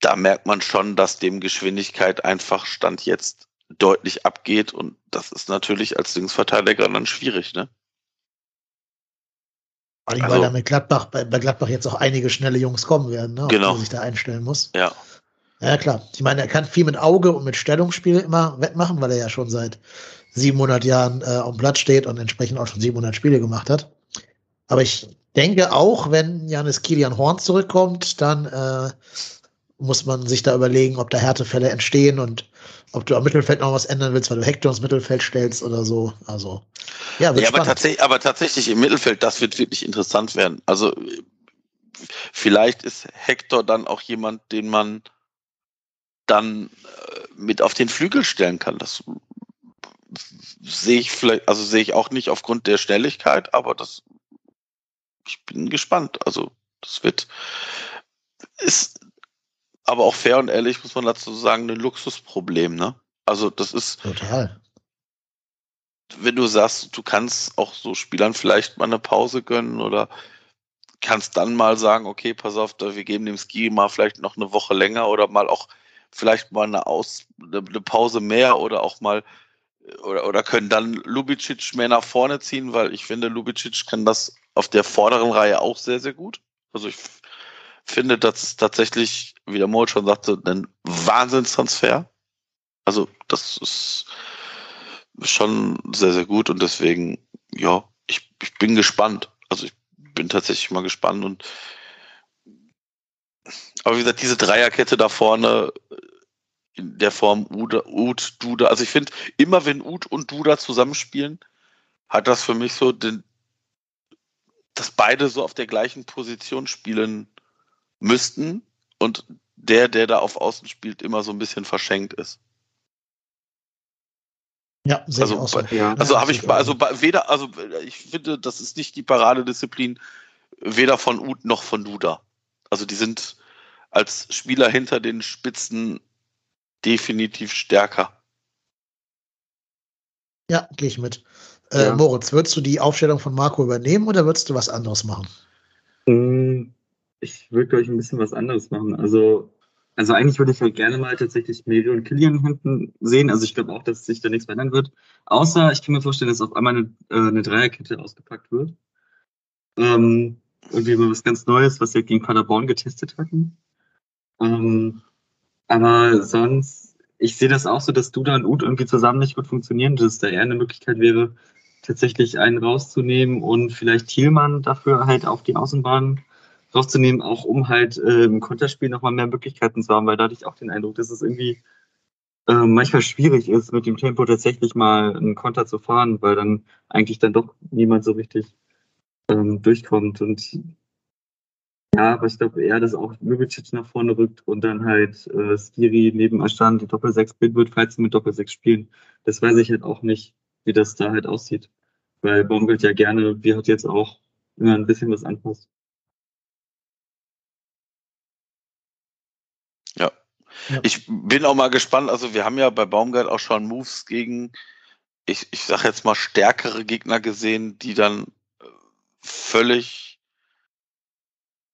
da merkt man schon, dass dem Geschwindigkeit einfach Stand jetzt deutlich abgeht und das ist natürlich als Linksverteidiger dann schwierig, ne? Vor allem, Also- weil da mit Gladbach, bei, bei Gladbach jetzt auch einige schnelle Jungs kommen werden, ne, auf Genau. die man sich da einstellen muss. Ja. Ja, klar. Ich meine, er kann viel mit Auge und mit Stellungsspiel immer wettmachen, weil er ja schon seit 700 Jahren äh, auf dem Platz steht und entsprechend auch schon 700 Spiele gemacht hat. Aber ich denke auch, wenn Janis Kilian Horn zurückkommt, dann äh, muss man sich da überlegen, ob da Härtefälle entstehen und ob du am Mittelfeld noch was ändern willst, weil du Hector ins Mittelfeld stellst oder so. Also, ja, ja aber, tatsächlich, aber tatsächlich im Mittelfeld, das wird wirklich interessant werden. Also, vielleicht ist Hector dann auch jemand, den man dann äh, mit auf den Flügel stellen kann. Das sehe ich vielleicht, also sehe ich auch nicht aufgrund der Schnelligkeit, aber das, ich bin gespannt. Also, das wird, ist aber auch fair und ehrlich, muss man dazu sagen, ein Luxusproblem, ne? Also, das ist. Total. Wenn du sagst, du kannst auch so Spielern vielleicht mal eine Pause gönnen oder kannst dann mal sagen, okay, pass auf, wir geben dem Ski mal vielleicht noch eine Woche länger oder mal auch vielleicht mal eine, Aus, eine Pause mehr oder auch mal oder, oder können dann Lubicic mehr nach vorne ziehen, weil ich finde, Lubicic kann das auf der vorderen Reihe auch sehr, sehr gut. Also ich finde, das ist tatsächlich, wie der Mold schon sagte, ein Wahnsinnstransfer. Also das ist schon sehr, sehr gut und deswegen, ja, ich, ich bin gespannt. Also ich bin tatsächlich mal gespannt und aber wie gesagt, diese Dreierkette da vorne in der Form Uda, Ud, Duda, also ich finde, immer wenn Ud und Duda zusammenspielen, hat das für mich so den, dass beide so auf der gleichen Position spielen müssten und der, der da auf Außen spielt, immer so ein bisschen verschenkt ist. Ja, sehr also, so. ja. also habe ich, also weder, also ich finde, das ist nicht die Paradedisziplin, weder von Ud noch von Duda. Also die sind als Spieler hinter den Spitzen definitiv stärker. Ja, gehe ich mit. Äh, ja. Moritz, würdest du die Aufstellung von Marco übernehmen oder würdest du was anderes machen? Hm, ich würde, glaube ich, ein bisschen was anderes machen. Also, also eigentlich würde ich halt gerne mal tatsächlich Mary und Killian hinten sehen. Also ich glaube auch, dass sich da nichts verändern wird. Außer ich kann mir vorstellen, dass auf einmal eine, äh, eine Dreierkette ausgepackt wird. Ähm, irgendwie mal was ganz Neues, was wir gegen Paderborn getestet hatten. Ähm, aber sonst, ich sehe das auch so, dass Duda und Ut irgendwie zusammen nicht gut funktionieren, dass es da eher eine Möglichkeit wäre, tatsächlich einen rauszunehmen und vielleicht Thielmann dafür halt auf die Außenbahn rauszunehmen, auch um halt äh, im Konterspiel nochmal mehr Möglichkeiten zu haben, weil da hatte ich auch den Eindruck, dass es irgendwie äh, manchmal schwierig ist, mit dem Tempo tatsächlich mal einen Konter zu fahren, weil dann eigentlich dann doch niemand so richtig ähm, durchkommt. Und ja, aber ich glaube eher, dass auch Lubicic nach vorne rückt und dann halt äh, Skiri neben Astan die Doppel-6 bilden wird, falls sie mit Doppel-6 spielen. Das weiß ich halt auch nicht, wie das da halt aussieht. Weil Baumgart ja gerne, wie hat jetzt auch, immer ein bisschen was anpasst. Ja. Ich bin auch mal gespannt. Also, wir haben ja bei Baumgart auch schon Moves gegen, ich, ich sag jetzt mal, stärkere Gegner gesehen, die dann äh, völlig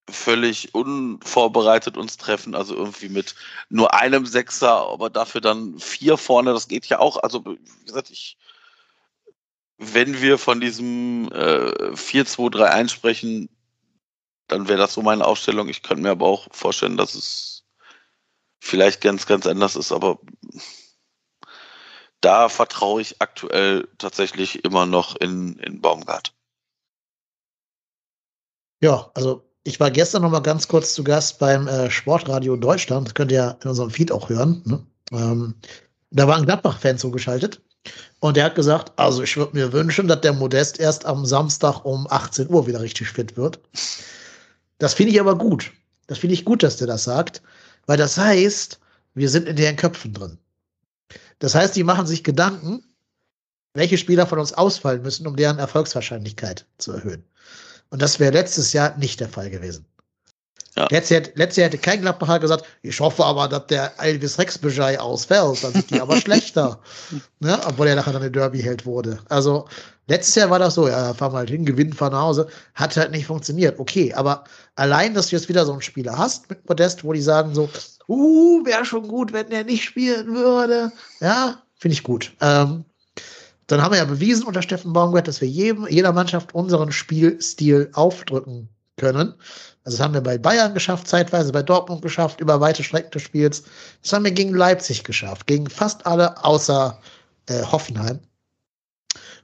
völlig unvorbereitet uns treffen, also irgendwie mit nur einem Sechser, aber dafür dann vier vorne, das geht ja auch. Also, wie gesagt, ich, wenn wir von diesem äh, 4-2-3-1 sprechen, dann wäre das so meine Aufstellung. Ich könnte mir aber auch vorstellen, dass es vielleicht ganz, ganz anders ist, aber da vertraue ich aktuell tatsächlich immer noch in, in Baumgart. Ja, also ich war gestern noch mal ganz kurz zu Gast beim äh, Sportradio Deutschland. Das könnt ihr in unserem Feed auch hören. Ne? Ähm, da war ein Gladbach-Fan zugeschaltet. Und der hat gesagt, also ich würde mir wünschen, dass der Modest erst am Samstag um 18 Uhr wieder richtig fit wird. Das finde ich aber gut. Das finde ich gut, dass der das sagt. Weil das heißt, wir sind in deren Köpfen drin. Das heißt, die machen sich Gedanken, welche Spieler von uns ausfallen müssen, um deren Erfolgswahrscheinlichkeit zu erhöhen. Und das wäre letztes Jahr nicht der Fall gewesen. Ja. Letztes, Jahr, letztes Jahr hätte kein Gladbacher gesagt, ich hoffe aber, dass der Elvis Rexbejai ausfällt, dann sind die aber schlechter. Ne? Obwohl er nachher dann der Derby-Held wurde. Also letztes Jahr war das so, ja, fahren wir halt hin, gewinnen, fahren nach Hause. Hat halt nicht funktioniert. Okay, aber allein, dass du jetzt wieder so einen Spieler hast mit Modest, wo die sagen so, uh, wäre schon gut, wenn der nicht spielen würde. Ja, finde ich gut. Ähm, dann haben wir ja bewiesen unter Steffen Baumgart, dass wir jedem, jeder Mannschaft unseren Spielstil aufdrücken können. Also das haben wir bei Bayern geschafft, zeitweise bei Dortmund geschafft, über weite Strecken des Spiels. Das haben wir gegen Leipzig geschafft, gegen fast alle außer äh, Hoffenheim.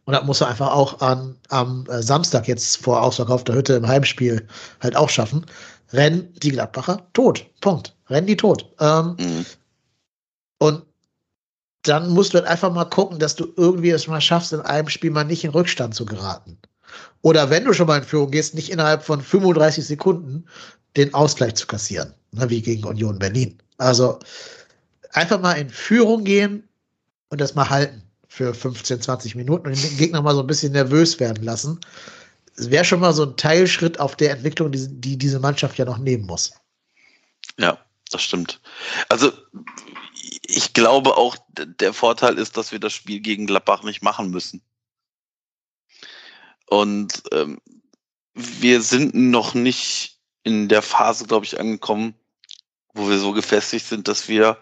Und das muss er einfach auch an, am äh, Samstag jetzt vor ausverkaufter Hütte im Heimspiel halt auch schaffen. rennen die Gladbacher tot. Punkt. Rennen die tot. Ähm, mhm. Und dann musst du halt einfach mal gucken, dass du irgendwie es mal schaffst, in einem Spiel mal nicht in Rückstand zu geraten. Oder wenn du schon mal in Führung gehst, nicht innerhalb von 35 Sekunden den Ausgleich zu kassieren, ne, wie gegen Union Berlin. Also einfach mal in Führung gehen und das mal halten für 15, 20 Minuten und den Gegner mal so ein bisschen nervös werden lassen. Es wäre schon mal so ein Teilschritt auf der Entwicklung, die, die diese Mannschaft ja noch nehmen muss. Ja, das stimmt. Also ich glaube auch, der Vorteil ist, dass wir das Spiel gegen Gladbach nicht machen müssen. Und ähm, wir sind noch nicht in der Phase, glaube ich, angekommen, wo wir so gefestigt sind, dass wir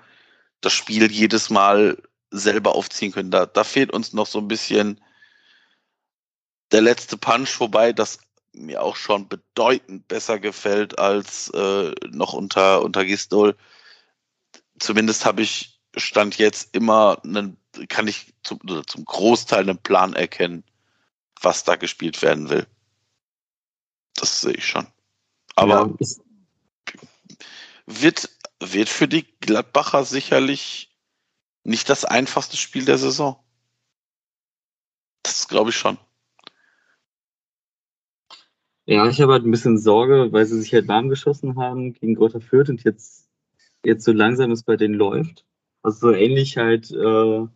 das Spiel jedes Mal selber aufziehen können. Da, da fehlt uns noch so ein bisschen der letzte Punch, wobei das mir auch schon bedeutend besser gefällt als äh, noch unter, unter Gistol. Zumindest habe ich Stand jetzt immer einen, kann ich zum, zum Großteil einen Plan erkennen, was da gespielt werden will. Das sehe ich schon. Aber ja. wird, wird für die Gladbacher sicherlich nicht das einfachste Spiel der Saison. Das glaube ich schon. Ja, ich habe halt ein bisschen Sorge, weil sie sich halt warm geschossen haben gegen Greuther Fürth und jetzt, jetzt so langsam es bei denen läuft. Also so ähnlich halt, äh,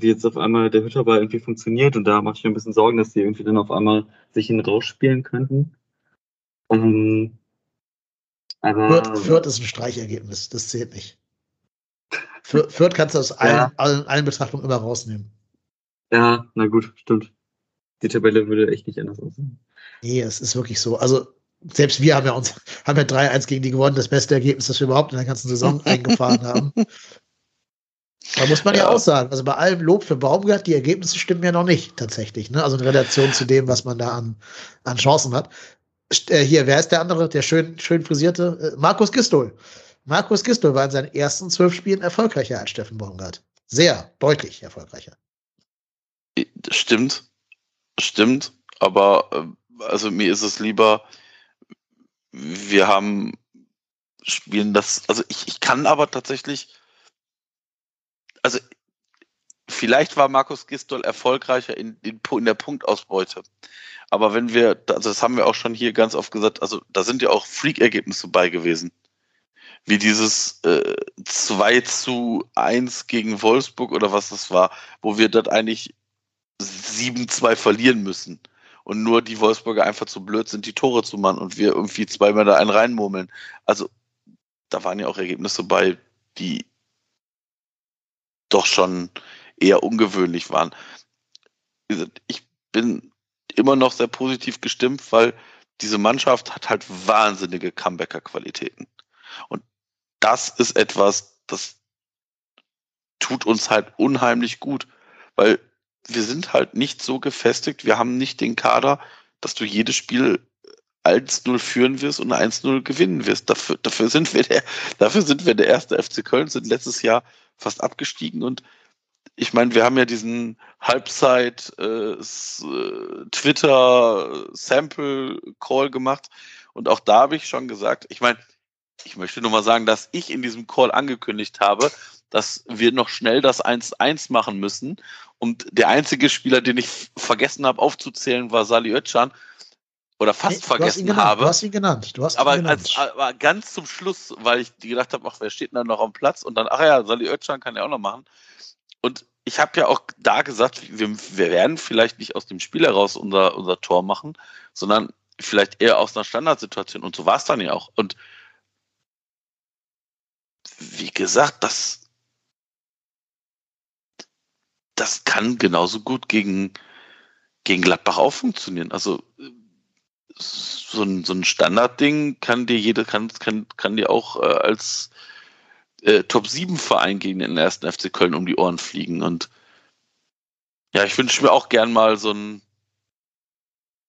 wie jetzt auf einmal der Hütterball irgendwie funktioniert und da mache ich mir ein bisschen Sorgen, dass sie irgendwie dann auf einmal sich hin rausspielen könnten. Ähm, aber Fürth, Fürth ist ein Streichergebnis, das zählt nicht. Fürth kannst du aus allen, ja. allen, allen Betrachtungen immer rausnehmen. Ja, na gut, stimmt. Die Tabelle würde echt nicht anders aussehen. Nee, es ist wirklich so. Also, selbst wir haben ja uns, haben ja 3-1 gegen die gewonnen, das beste Ergebnis, das wir überhaupt in der ganzen Saison eingefahren haben. Da muss man ja. ja. auch sagen, also bei allem Lob für Baumgart, die Ergebnisse stimmen ja noch nicht tatsächlich. Ne? Also in Relation zu dem, was man da an, an Chancen hat. Äh, hier, wer ist der andere, der schön, schön frisierte? Äh, Markus Gistol. Markus Gistol war in seinen ersten zwölf Spielen erfolgreicher als Steffen Baumgart. Sehr deutlich erfolgreicher. Stimmt. Stimmt. Aber äh, also mir ist es lieber, wir haben spielen das, also ich, ich kann aber tatsächlich vielleicht war Markus Gistol erfolgreicher in, in, in, der Punktausbeute. Aber wenn wir, also das haben wir auch schon hier ganz oft gesagt, also da sind ja auch Freak-Ergebnisse bei gewesen. Wie dieses äh, 2 zu 1 gegen Wolfsburg oder was das war, wo wir dort eigentlich 7-2 verlieren müssen. Und nur die Wolfsburger einfach zu blöd sind, die Tore zu machen und wir irgendwie zweimal da einen reinmurmeln. Also da waren ja auch Ergebnisse bei, die doch schon eher ungewöhnlich waren. Ich bin immer noch sehr positiv gestimmt, weil diese Mannschaft hat halt wahnsinnige Comebacker-Qualitäten. Und das ist etwas, das tut uns halt unheimlich gut, weil wir sind halt nicht so gefestigt, wir haben nicht den Kader, dass du jedes Spiel 1-0 führen wirst und 1-0 gewinnen wirst. Dafür, dafür, sind wir der, dafür sind wir der erste FC Köln, sind letztes Jahr fast abgestiegen und ich meine, wir haben ja diesen Halbzeit äh, äh, Twitter Sample Call gemacht und auch da habe ich schon gesagt, ich meine, ich möchte nur mal sagen, dass ich in diesem Call angekündigt habe, dass wir noch schnell das 1-1 machen müssen. Und der einzige Spieler, den ich vergessen habe aufzuzählen, war Sali Özcan oder fast hey, vergessen genannt, habe. Du hast ihn genannt. Du hast aber, ihn genannt. Als, aber ganz zum Schluss, weil ich gedacht habe, ach, wer steht denn da noch am Platz? Und dann, ach ja, Sali Özcan kann ja auch noch machen. Und ich habe ja auch da gesagt, wir, wir werden vielleicht nicht aus dem Spiel heraus unser, unser Tor machen, sondern vielleicht eher aus einer Standardsituation. Und so war es dann ja auch. Und wie gesagt, das, das kann genauso gut gegen, gegen Gladbach auch funktionieren. Also so ein, so ein Standardding kann dir jeder, kann, kann, kann dir auch äh, als äh, Top-7-Verein gegen den ersten FC Köln um die Ohren fliegen. Und ja, ich wünsche mir auch gern mal so ein,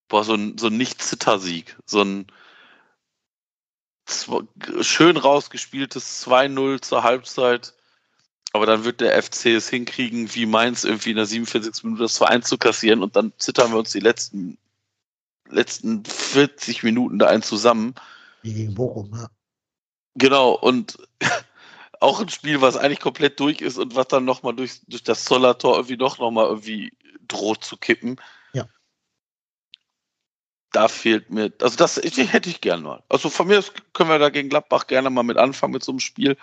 boah, so ein, so ein Nicht-Zitter-Sieg. So ein schön rausgespieltes 2-0 zur Halbzeit. Aber dann wird der FC es hinkriegen, wie Mainz irgendwie in der 47. Minute das Verein zu kassieren und dann zittern wir uns die letzten letzten 40 Minuten da einen zusammen Wie gegen Bochum, ja. Genau, und auch ein Spiel, was eigentlich komplett durch ist und was dann nochmal durch, durch das Zollertor irgendwie doch nochmal irgendwie droht zu kippen. Ja. Da fehlt mir, also das ich, hätte ich gerne mal. Also von mir können wir da gegen Gladbach gerne mal mit anfangen mit so einem Spiel.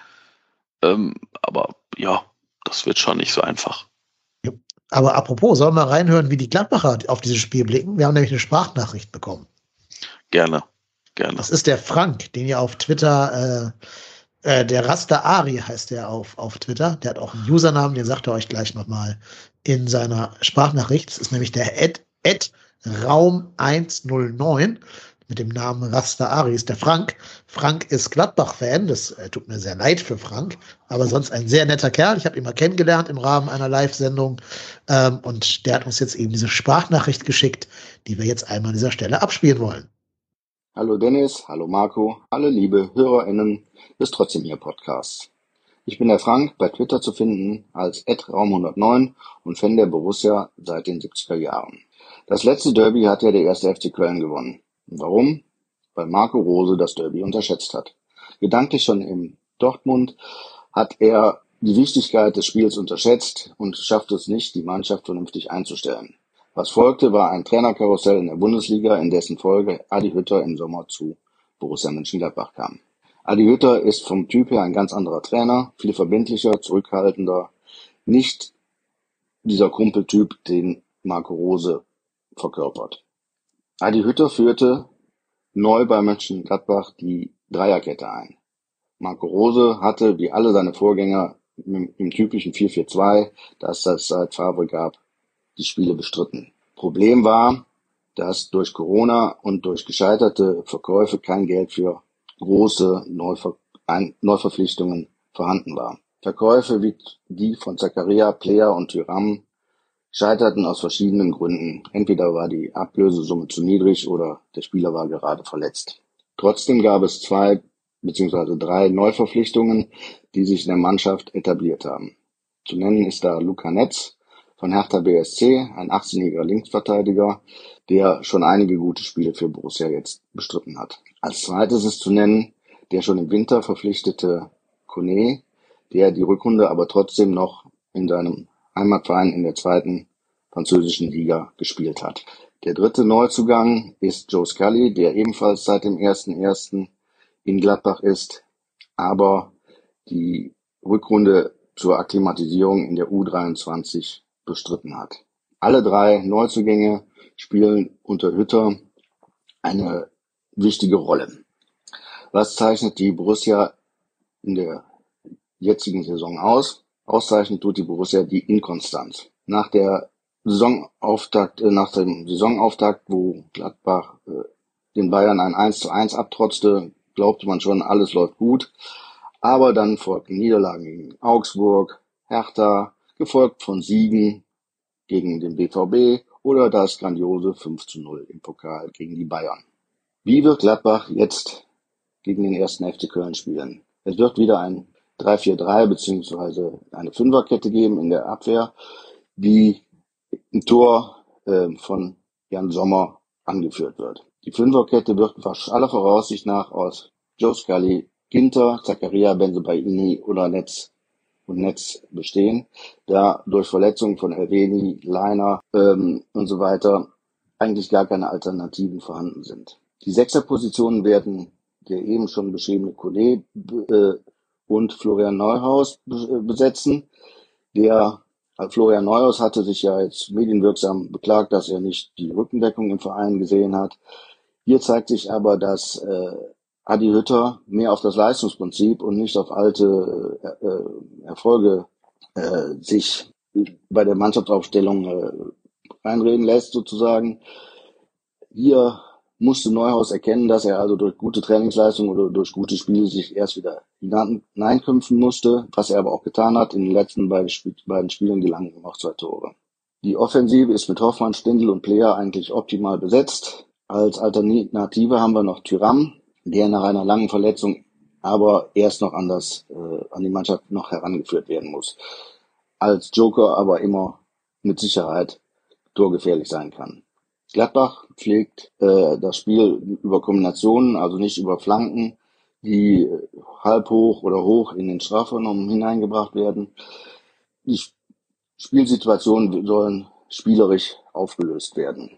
Ähm, aber ja, das wird schon nicht so einfach. Aber apropos, sollen wir reinhören, wie die Gladbacher auf dieses Spiel blicken? Wir haben nämlich eine Sprachnachricht bekommen. Gerne, gerne. Das ist der Frank, den ihr auf Twitter, äh, äh, der Rasta Ari heißt der auf, auf Twitter. Der hat auch einen Usernamen, den sagt er euch gleich nochmal in seiner Sprachnachricht. Das ist nämlich der Ed, Ed Raum 109 mit dem Namen Rasta Ari ist der Frank. Frank ist Gladbach-Fan, das äh, tut mir sehr leid für Frank, aber sonst ein sehr netter Kerl. Ich habe ihn mal kennengelernt im Rahmen einer Live-Sendung ähm, und der hat uns jetzt eben diese Sprachnachricht geschickt, die wir jetzt einmal an dieser Stelle abspielen wollen. Hallo Dennis, hallo Marco, alle liebe HörerInnen des Trotzdem hier Podcasts. Ich bin der Frank, bei Twitter zu finden als @raum109 und Fan der Borussia seit den 70er Jahren. Das letzte Derby hat ja der erste FC Köln gewonnen. Warum? Weil Marco Rose das Derby unterschätzt hat. Gedanklich schon in Dortmund hat er die Wichtigkeit des Spiels unterschätzt und schafft es nicht, die Mannschaft vernünftig einzustellen. Was folgte, war ein Trainerkarussell in der Bundesliga, in dessen Folge Adi Hütter im Sommer zu Borussia Mönchengladbach kam. Adi Hütter ist vom Typ her ein ganz anderer Trainer, viel verbindlicher, zurückhaltender, nicht dieser Kumpeltyp, den Marco Rose verkörpert. Adi Hütter führte neu bei Mönchengladbach die Dreierkette ein. Marco Rose hatte, wie alle seine Vorgänger im typischen 4-4-2, das es seit Favre gab, die Spiele bestritten. Problem war, dass durch Corona und durch gescheiterte Verkäufe kein Geld für große Neuver Neuverpflichtungen vorhanden war. Verkäufe wie die von Zakaria, Player und Tyram scheiterten aus verschiedenen Gründen. Entweder war die Ablösesumme zu niedrig oder der Spieler war gerade verletzt. Trotzdem gab es zwei bzw. drei Neuverpflichtungen, die sich in der Mannschaft etabliert haben. Zu nennen ist da Luca Netz von Hertha BSC, ein 18-jähriger Linksverteidiger, der schon einige gute Spiele für Borussia jetzt bestritten hat. Als zweites ist zu nennen der schon im Winter verpflichtete Kone, der die Rückrunde aber trotzdem noch in seinem Heimatverein in der zweiten französischen Liga gespielt hat. Der dritte Neuzugang ist Joe Scully, der ebenfalls seit dem 1.1. in Gladbach ist, aber die Rückrunde zur Akklimatisierung in der U23 bestritten hat. Alle drei Neuzugänge spielen unter Hütter eine wichtige Rolle. Was zeichnet die Borussia in der jetzigen Saison aus? Auszeichnen tut die Borussia die Inkonstanz. Nach der Saisonauftakt, äh, nach dem Saisonauftakt, wo Gladbach äh, den Bayern ein 1 zu 1 abtrotzte, glaubte man schon, alles läuft gut. Aber dann folgten Niederlagen gegen Augsburg, Hertha, gefolgt von Siegen gegen den BVB oder das grandiose 5 zu 0 im Pokal gegen die Bayern. Wie wird Gladbach jetzt gegen den ersten FC Köln spielen? Es wird wieder ein 3-4-3 beziehungsweise eine Fünferkette geben in der Abwehr, die im Tor äh, von Jan Sommer angeführt wird. Die Fünferkette wird aller Voraussicht nach aus Joe Scully, Ginter, Zakaria, Benzebaini oder Netz und Netz bestehen, da durch Verletzungen von Elveni, Leiner ähm, und so weiter eigentlich gar keine Alternativen vorhanden sind. Die Sechserpositionen werden der eben schon beschriebene Kone äh, und Florian Neuhaus äh, besetzen. Der äh, Florian Neuhaus hatte sich ja jetzt medienwirksam beklagt, dass er nicht die Rückendeckung im Verein gesehen hat. Hier zeigt sich aber, dass äh, Adi Hütter mehr auf das Leistungsprinzip und nicht auf alte äh, äh, Erfolge äh, sich bei der Mannschaftsaufstellung äh, reinreden lässt sozusagen. Hier musste Neuhaus erkennen, dass er also durch gute Trainingsleistung oder durch gute Spiele sich erst wieder hineinkämpfen musste, was er aber auch getan hat. In den letzten beiden, Spielen gelangen ihm auch zwei Tore. Die Offensive ist mit Hoffmann, Stindl und Player eigentlich optimal besetzt. Als Alternative haben wir noch Tyram, der nach einer langen Verletzung aber erst noch an, das, äh, an die Mannschaft noch herangeführt werden muss. Als Joker aber immer mit Sicherheit torgefährlich sein kann. Gladbach pflegt äh, das Spiel über Kombinationen, also nicht über Flanken, die halb hoch oder hoch in den Strafraum hineingebracht werden. Die Spielsituationen sollen spielerisch aufgelöst werden.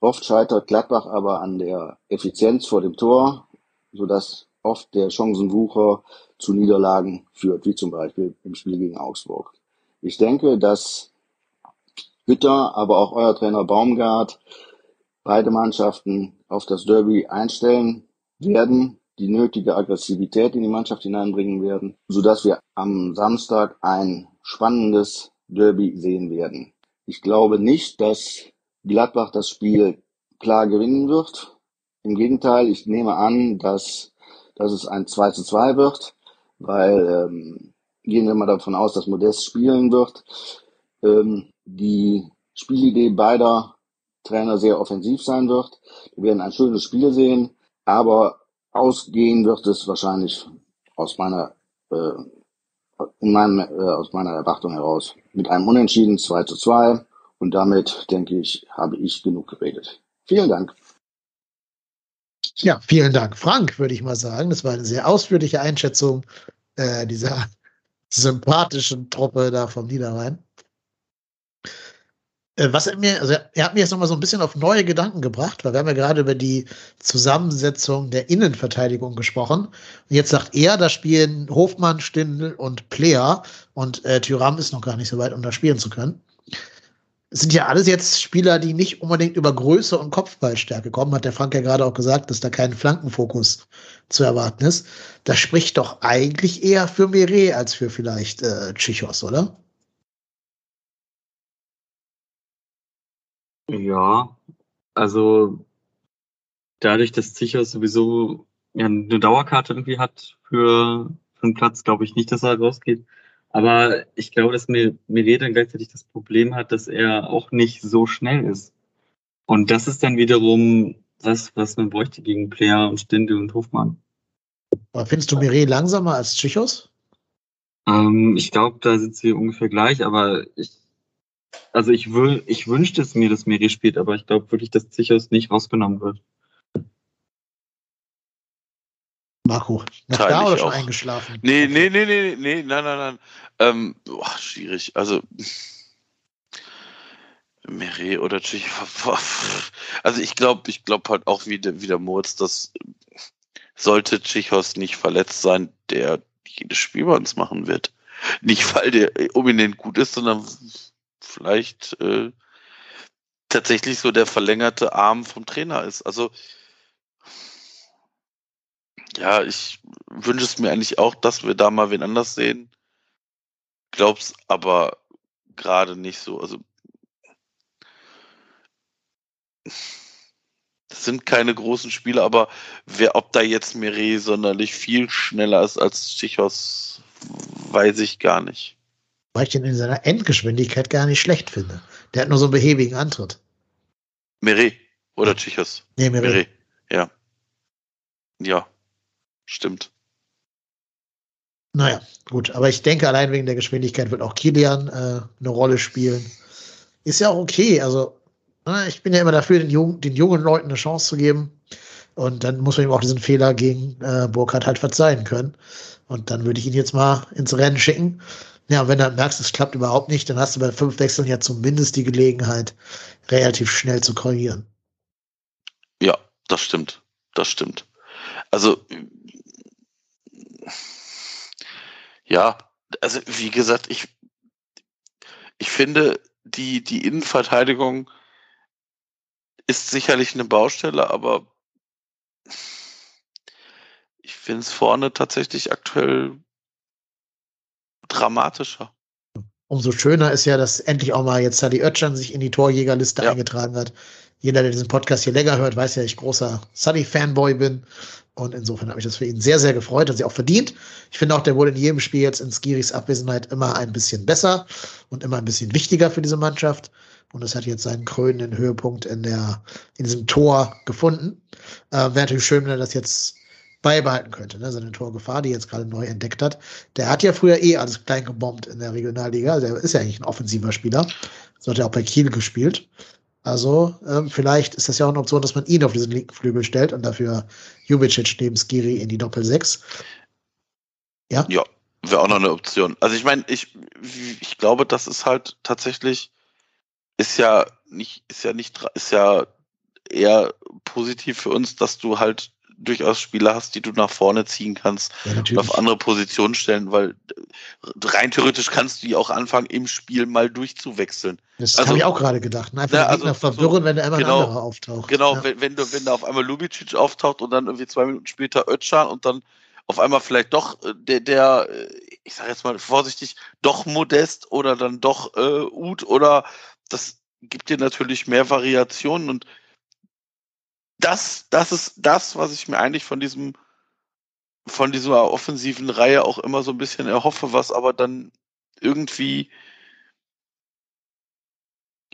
Oft scheitert Gladbach aber an der Effizienz vor dem Tor, sodass oft der Chancenwucher zu Niederlagen führt, wie zum Beispiel im Spiel gegen Augsburg. Ich denke, dass Hütter, aber auch euer Trainer Baumgart beide Mannschaften auf das Derby einstellen werden, die nötige Aggressivität in die Mannschaft hineinbringen werden, sodass wir am Samstag ein spannendes Derby sehen werden. Ich glaube nicht, dass Gladbach das Spiel klar gewinnen wird. Im Gegenteil, ich nehme an, dass, dass es ein 2 zu 2 wird, weil ähm, gehen wir mal davon aus, dass Modest spielen wird. Ähm, die Spielidee beider Trainer sehr offensiv sein wird. Wir werden ein schönes Spiel sehen, aber ausgehen wird es wahrscheinlich aus meiner äh, in meinem, äh, aus meiner Erwartung heraus mit einem Unentschieden 2 zu 2 und damit denke ich, habe ich genug geredet. Vielen Dank. Ja, vielen Dank, Frank, würde ich mal sagen. Das war eine sehr ausführliche Einschätzung äh, dieser sympathischen Truppe da vom Niederrhein. Äh, was er mir, also er hat mir jetzt nochmal so ein bisschen auf neue Gedanken gebracht, weil wir haben ja gerade über die Zusammensetzung der Innenverteidigung gesprochen. Und jetzt sagt er, da spielen Hofmann, Stindl und Player und äh, Tyram ist noch gar nicht so weit, um da spielen zu können. Es sind ja alles jetzt Spieler, die nicht unbedingt über Größe und Kopfballstärke kommen, hat der Frank ja gerade auch gesagt, dass da kein Flankenfokus zu erwarten ist. Das spricht doch eigentlich eher für Mire als für vielleicht äh, Chichos, oder? Ja, also dadurch, dass Zichos sowieso ja, eine Dauerkarte irgendwie hat für, für einen Platz, glaube ich nicht, dass er rausgeht. Aber ich glaube, dass mir Mire dann gleichzeitig das Problem hat, dass er auch nicht so schnell ist. Und das ist dann wiederum das, was man bräuchte gegen Player und Stindel und Hofmann. Aber findest du Mire langsamer als Chichos? Ähm, ich glaube, da sind sie ungefähr gleich, aber ich also ich, will, ich wünschte es mir, dass Miri spielt, aber ich glaube wirklich, dass Zichos nicht rausgenommen wird. Marco, noch da oder schon auch. eingeschlafen? Nee, nee, nee, nee, nee, nein, nein, nein. Ähm, boah, schwierig. Also Meret oder Tschich. Also ich glaube, ich glaube halt auch wie der, wie der Moritz, dass sollte Tschichos nicht verletzt sein, der jedes Spiel bei uns machen wird. Nicht, weil der unbedingt gut ist, sondern vielleicht äh, tatsächlich so der verlängerte Arm vom Trainer ist. Also ja, ich wünsche es mir eigentlich auch, dass wir da mal wen anders sehen. Glaub's aber gerade nicht so. Also das sind keine großen Spiele, aber wer, ob da jetzt Mire sonderlich viel schneller ist als Stichos, weiß ich gar nicht. Weil ich den in seiner Endgeschwindigkeit gar nicht schlecht finde. Der hat nur so einen behäbigen Antritt. Mire oder Chichos? Nee. Mire. Ja. Ja. Stimmt. Naja, gut. Aber ich denke, allein wegen der Geschwindigkeit wird auch Kilian äh, eine Rolle spielen. Ist ja auch okay. Also, na, ne, ich bin ja immer dafür, den, jungen, den jungen Leuten eine Chance zu geben. Und dann muss man ihm auch diesen Fehler gegen äh, Burkhardt halt verzeihen können. Und dann würde ich ihn jetzt mal ins Rennen schicken. Ja, und wenn du merkst, es klappt überhaupt nicht, dann hast du bei fünf Wechseln ja zumindest die Gelegenheit, relativ schnell zu korrigieren. Ja, das stimmt. Das stimmt. Also, ja, also wie gesagt, ich, ich finde, die, die Innenverteidigung ist sicherlich eine Baustelle, aber ich finde es vorne tatsächlich aktuell dramatischer. Umso schöner ist ja, dass endlich auch mal jetzt Sadi Özcan sich in die Torjägerliste ja. eingetragen hat. Jeder, der diesen Podcast hier länger hört, weiß ja, ich großer Sadi-Fanboy bin. Und insofern habe ich das für ihn sehr, sehr gefreut, hat sie auch verdient. Ich finde auch, der wurde in jedem Spiel jetzt in Skiris Abwesenheit immer ein bisschen besser und immer ein bisschen wichtiger für diese Mannschaft. Und das hat jetzt seinen krönenden Höhepunkt in der, in diesem Tor gefunden. Äh, Wäre natürlich schön, wenn er das jetzt beibehalten könnte, ne? seine Torgefahr, die er jetzt gerade neu entdeckt hat. Der hat ja früher eh alles klein gebombt in der Regionalliga. Also er ist ja eigentlich ein offensiver Spieler. So hat er auch bei Kiel gespielt. Also ähm, vielleicht ist das ja auch eine Option, dass man ihn auf diesen linken Flügel stellt und dafür Jubicic neben Skiri in die Doppel-6. Ja? Ja, wäre auch noch eine Option. Also ich meine, ich, ich glaube, das ist halt tatsächlich, ist ja nicht, ist ja nicht, ist ja eher positiv für uns, dass du halt durchaus Spieler hast, die du nach vorne ziehen kannst ja, und auf andere Positionen stellen, weil rein theoretisch kannst du die auch anfangen, im Spiel mal durchzuwechseln. Das also, habe ich auch gerade gedacht. Ne? Einfach ja, also, verwirren, so, wenn da immer genau, ein anderer auftaucht. Genau, ja. wenn, wenn, du, wenn da auf einmal Lubicic auftaucht und dann irgendwie zwei Minuten später Ötschan und dann auf einmal vielleicht doch äh, der, der äh, ich sage jetzt mal vorsichtig, doch Modest oder dann doch äh, Ud oder das gibt dir natürlich mehr Variationen und das, das ist das, was ich mir eigentlich von diesem, von dieser offensiven Reihe auch immer so ein bisschen erhoffe, was aber dann irgendwie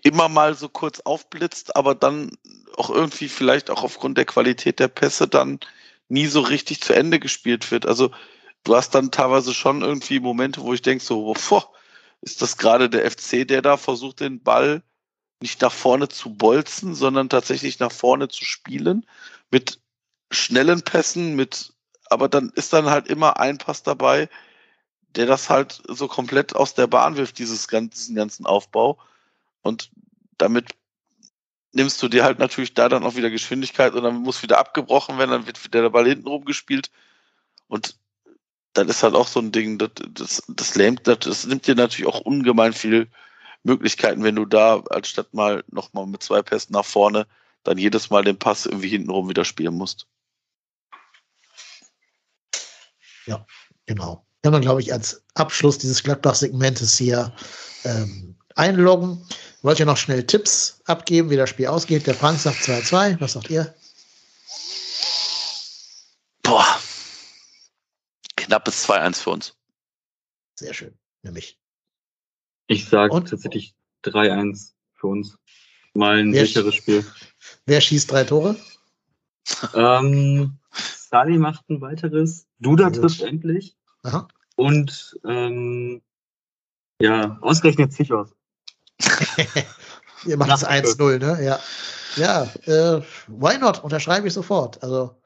immer mal so kurz aufblitzt, aber dann auch irgendwie vielleicht auch aufgrund der Qualität der Pässe dann nie so richtig zu Ende gespielt wird. Also du hast dann teilweise schon irgendwie Momente, wo ich denke so, boah, ist das gerade der FC, der da versucht, den Ball nicht nach vorne zu bolzen, sondern tatsächlich nach vorne zu spielen mit schnellen Pässen, mit, aber dann ist dann halt immer ein Pass dabei, der das halt so komplett aus der Bahn wirft, dieses ganzen, ganzen Aufbau. Und damit nimmst du dir halt natürlich da dann auch wieder Geschwindigkeit und dann muss wieder abgebrochen werden, dann wird wieder der Ball hinten rumgespielt. Und dann ist halt auch so ein Ding, das, das, das lähmt, das, das nimmt dir natürlich auch ungemein viel Möglichkeiten, wenn du da als Stadt mal nochmal mit zwei Pässen nach vorne dann jedes Mal den Pass irgendwie hintenrum wieder spielen musst. Ja, genau. Kann man, glaube ich, als Abschluss dieses Gladbach-Segmentes hier ähm, einloggen. Wollt ihr noch schnell Tipps abgeben, wie das Spiel ausgeht? Der Frank sagt 2-2. Was sagt ihr? Boah. Knappes 2-1 für uns. Sehr schön. Nämlich. Ich sage tatsächlich 3-1 für uns. Mal ein wer sicheres Spiel. Wer schießt drei Tore? Ähm, Sali macht ein weiteres. Duda trifft endlich. Aha. Und ähm, ja, ausgerechnet Zichos. Ihr macht es 1-0, ne? Ja. Ja, äh, why not? Unterschreibe ich sofort. Also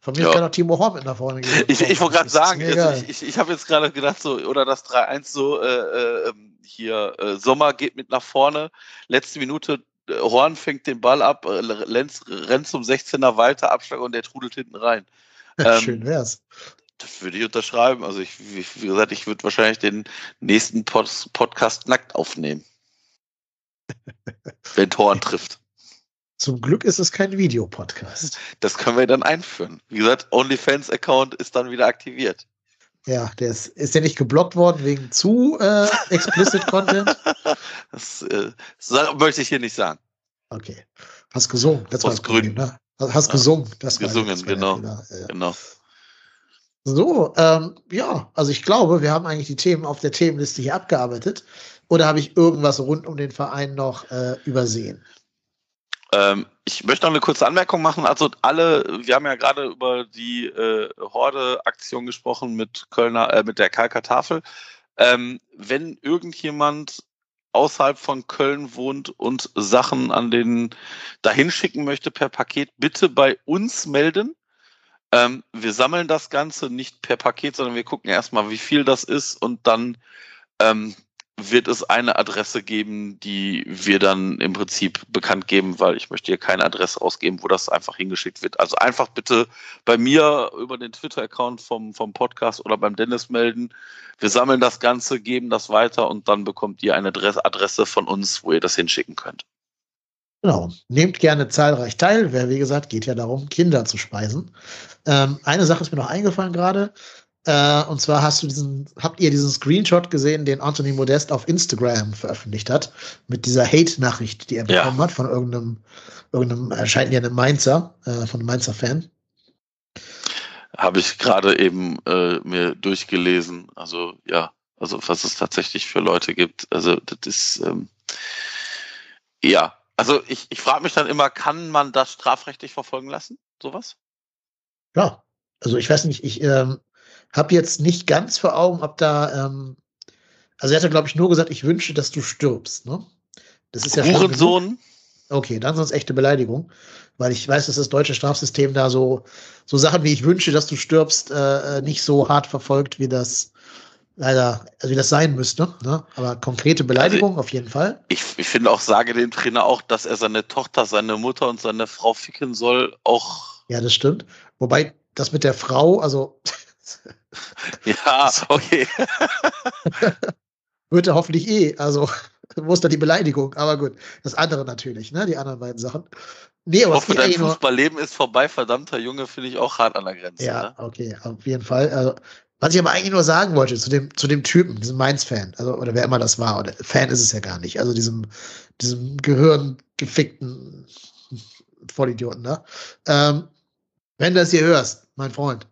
von mir ja. kann auch Timo Horn mit nach vorne gehen. Ich, ich wollte gerade sagen, also ich, ich, ich habe jetzt gerade gedacht, so, oder das 3-1 so, äh, äh, hier, äh, Sommer geht mit nach vorne, letzte Minute, äh, Horn fängt den Ball ab, äh, Lenz rennt zum 16er weiter, Abschlag und der trudelt hinten rein. Ähm, Schön wär's. Das würde ich unterschreiben. Also ich, wie gesagt, ich würde wahrscheinlich den nächsten Pod Podcast nackt aufnehmen. wenn Horn trifft. Zum Glück ist es kein Videopodcast. Das können wir dann einführen. Wie gesagt, OnlyFans-Account ist dann wieder aktiviert. Ja, der ist, ist der nicht geblockt worden wegen zu äh, explicit Content? Das, äh, das möchte ich hier nicht sagen. Okay. Hast gesungen. Das Aus Gründen. Ne? Hast gesungen. Das gesungen, das genau. Ja, ja. genau. So, ähm, ja, also ich glaube, wir haben eigentlich die Themen auf der Themenliste hier abgearbeitet. Oder habe ich irgendwas rund um den Verein noch äh, übersehen? Ähm, ich möchte noch eine kurze Anmerkung machen. Also alle, wir haben ja gerade über die äh, Horde-Aktion gesprochen mit Kölner, äh, mit der Kalker Tafel. Ähm, wenn irgendjemand außerhalb von Köln wohnt und Sachen an den dahin schicken möchte per Paket, bitte bei uns melden. Ähm, wir sammeln das Ganze nicht per Paket, sondern wir gucken erstmal, wie viel das ist und dann ähm, wird es eine Adresse geben, die wir dann im Prinzip bekannt geben, weil ich möchte hier keine Adresse rausgeben, wo das einfach hingeschickt wird. Also einfach bitte bei mir über den Twitter-Account vom, vom Podcast oder beim Dennis melden. Wir sammeln das Ganze, geben das weiter und dann bekommt ihr eine Adresse von uns, wo ihr das hinschicken könnt. Genau. Nehmt gerne zahlreich teil. Wer, wie gesagt, geht ja darum, Kinder zu speisen. Ähm, eine Sache ist mir noch eingefallen gerade. Äh, und zwar hast du diesen, habt ihr diesen Screenshot gesehen, den Anthony Modest auf Instagram veröffentlicht hat, mit dieser Hate-Nachricht, die er bekommen ja. hat von irgendeinem, irgendeinem, erscheint ja einem Mainzer, äh, von einem Mainzer-Fan. Habe ich gerade eben äh, mir durchgelesen. Also ja, also was es tatsächlich für Leute gibt. Also das ist ähm, ja, also ich, ich frage mich dann immer, kann man das strafrechtlich verfolgen lassen? Sowas? Ja, also ich weiß nicht, ich ähm, habe jetzt nicht ganz vor Augen, ob da, ähm, also er hat ja, glaube ich, nur gesagt, ich wünsche, dass du stirbst, ne? Das ist ja Hurensohn. Okay, dann sonst echte Beleidigung. Weil ich weiß, dass das deutsche Strafsystem da so, so Sachen wie ich wünsche, dass du stirbst, äh, nicht so hart verfolgt, wie das leider, also wie das sein müsste. Ne? Aber konkrete Beleidigung also, auf jeden Fall. Ich, ich finde auch, sage dem Trainer auch, dass er seine Tochter, seine Mutter und seine Frau ficken soll, auch. Ja, das stimmt. Wobei das mit der Frau, also. ja, okay. wird er hoffentlich eh, also wo ist da die Beleidigung? Aber gut, das andere natürlich, ne? Die anderen beiden Sachen. Nee, aber ich hoffe, dein Fußballleben ist vorbei, verdammter Junge, finde ich auch hart an der Grenze. Ja, ne? okay, auf jeden Fall. Also, was ich aber eigentlich nur sagen wollte zu dem, zu dem Typen, diesem Mainz-Fan, also, oder wer immer das war, oder Fan ist es ja gar nicht, also diesem, diesem gehirngefickten Vollidioten, ne? Ähm, wenn du das hier hörst, mein Freund,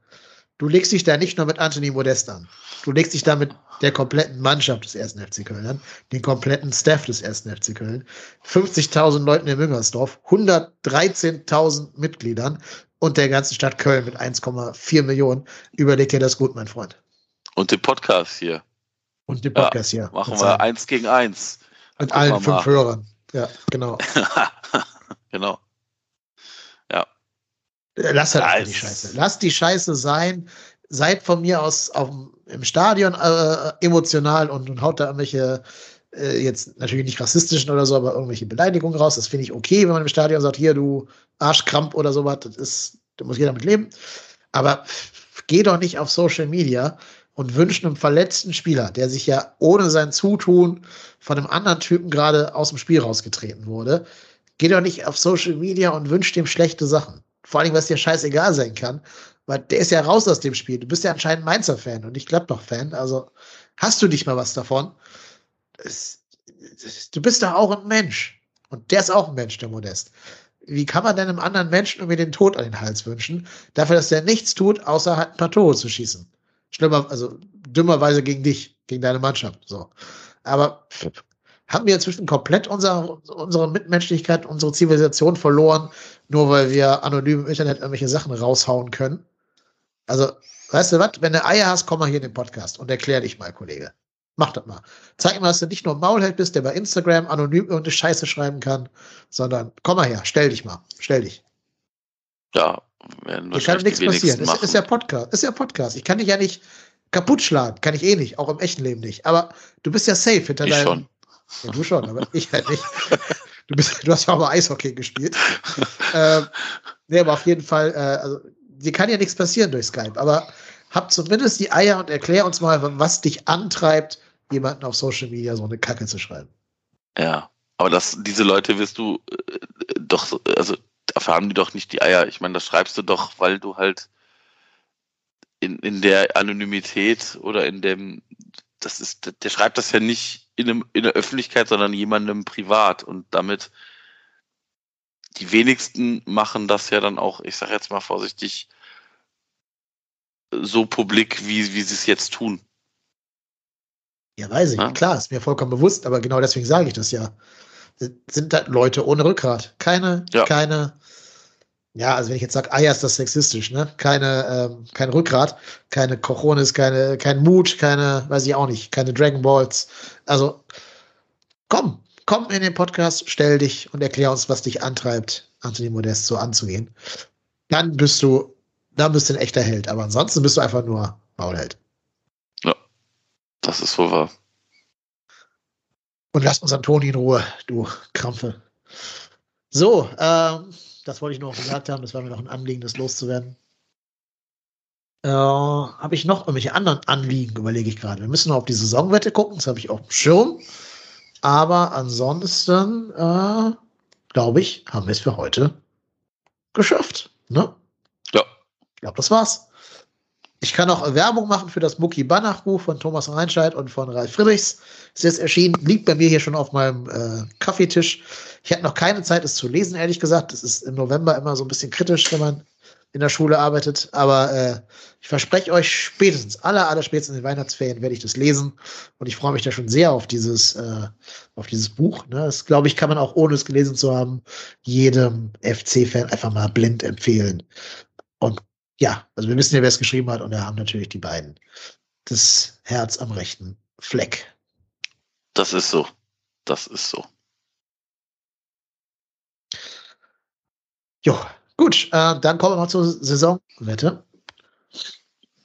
du legst dich da nicht nur mit Anthony Modest an. Du legst dich da mit der kompletten Mannschaft des 1. FC Köln an, den kompletten Staff des 1. FC Köln, 50.000 Leuten in Müngersdorf, 113.000 Mitgliedern und der ganzen Stadt Köln mit 1,4 Millionen. Überleg dir das gut, mein Freund. Und den Podcast hier. Und den Podcast ja, hier. Machen wir eins gegen eins. Mit allen fünf. Hörern. Ja, genau. genau. Ja. Lass halt die Scheiße. Lass die Scheiße sein. Seid von mir aus auf, im Stadion äh, emotional und, und haut da irgendwelche äh, jetzt natürlich nicht rassistischen oder so, aber irgendwelche Beleidigungen raus. Das finde ich okay, wenn man im Stadion sagt, hier, du Arschkramp oder sowas, das ist, da muss jeder mit leben. Aber geh doch nicht auf Social Media und wünscht einem verletzten Spieler, der sich ja ohne sein Zutun von einem anderen Typen gerade aus dem Spiel rausgetreten wurde, geh doch nicht auf Social Media und wünscht ihm schlechte Sachen. Vor allem, was dir scheißegal sein kann, weil der ist ja raus aus dem Spiel. Du bist ja anscheinend Mainzer-Fan und nicht Gladbach-Fan. Also hast du nicht mal was davon es, es, du bist doch auch ein Mensch. Und der ist auch ein Mensch, der Modest. Wie kann man denn einem anderen Menschen irgendwie den Tod an den Hals wünschen, dafür, dass der nichts tut, außer halt ein paar Tore zu schießen? Schlimmer, also dümmerweise gegen dich, gegen deine Mannschaft. So. Aber haben wir inzwischen komplett unser, unsere Mitmenschlichkeit, unsere Zivilisation verloren, nur weil wir anonym im Internet irgendwelche Sachen raushauen können? Also, weißt du was? Wenn du Eier hast, komm mal hier in den Podcast und erklär dich mal, Kollege. Mach das mal. Zeig mal, dass du nicht nur ein Maulheld bist, der bei Instagram anonym irgendeine Scheiße schreiben kann, sondern komm mal her, stell dich mal, stell dich. Ja, werden Hier kann nichts passieren. Ist, ist ja Podcast, ist ja Podcast. Ich kann dich ja nicht kaputt schlagen, kann ich eh nicht, auch im echten Leben nicht. Aber du bist ja safe hinter ich deinem. Schon. Ja, du schon, aber ich halt nicht. Du, bist, du hast ja auch mal Eishockey gespielt. ähm, nee, aber auf jeden Fall, äh, also, dir kann ja nichts passieren durch Skype, aber hab zumindest die Eier und erklär uns mal, was dich antreibt, jemanden auf Social Media so eine Kacke zu schreiben. Ja, aber das, diese Leute wirst du äh, doch, also dafür haben die doch nicht die Eier. Ich meine, das schreibst du doch, weil du halt in, in der Anonymität oder in dem, das ist, der schreibt das ja nicht in, einem, in der Öffentlichkeit, sondern jemandem privat und damit die wenigsten machen das ja dann auch, ich sage jetzt mal vorsichtig, so publik, wie, wie sie es jetzt tun. Ja, weiß ich. Ja? Klar, ist mir vollkommen bewusst, aber genau deswegen sage ich das ja. Sind halt Leute ohne Rückgrat. Keine, ja. keine, ja, also wenn ich jetzt sage, Eier ist das sexistisch, ne? Keine, ähm, kein Rückgrat, keine Cojones, keine, kein Mut, keine, weiß ich auch nicht, keine Dragon Balls. Also, komm, komm in den Podcast, stell dich und erklär uns, was dich antreibt, Anthony Modest so anzugehen. Dann bist du, dann bist du ein echter Held. Aber ansonsten bist du einfach nur Maulheld. Das ist wohl wahr. Und lass uns Toni in Ruhe, du Krampfe. So, ähm, das wollte ich nur noch gesagt haben. Das war mir noch ein Anliegen, das loszuwerden. Äh, habe ich noch irgendwelche anderen Anliegen, überlege ich gerade. Wir müssen noch auf die Saisonwette gucken, das habe ich auf dem Schirm. Aber ansonsten, äh, glaube ich, haben wir es für heute geschafft. Ne? Ja. Ich glaube, das war's. Ich kann auch Werbung machen für das Mucki Banach Buch von Thomas Reinscheid und von Ralf Friedrichs. Ist jetzt erschienen, liegt bei mir hier schon auf meinem äh, Kaffeetisch. Ich hatte noch keine Zeit, es zu lesen, ehrlich gesagt. Das ist im November immer so ein bisschen kritisch, wenn man in der Schule arbeitet. Aber äh, ich verspreche euch, spätestens, aller, aller spätestens in den Weihnachtsferien werde ich das lesen. Und ich freue mich da schon sehr auf dieses, äh, auf dieses Buch. Ne? Das, glaube ich, kann man auch, ohne es gelesen zu haben, jedem FC-Fan einfach mal blind empfehlen. Und ja, also wir wissen ja, wer es geschrieben hat und da haben natürlich die beiden das Herz am rechten Fleck. Das ist so. Das ist so. Jo, gut, äh, dann kommen wir mal zur Saisonwette.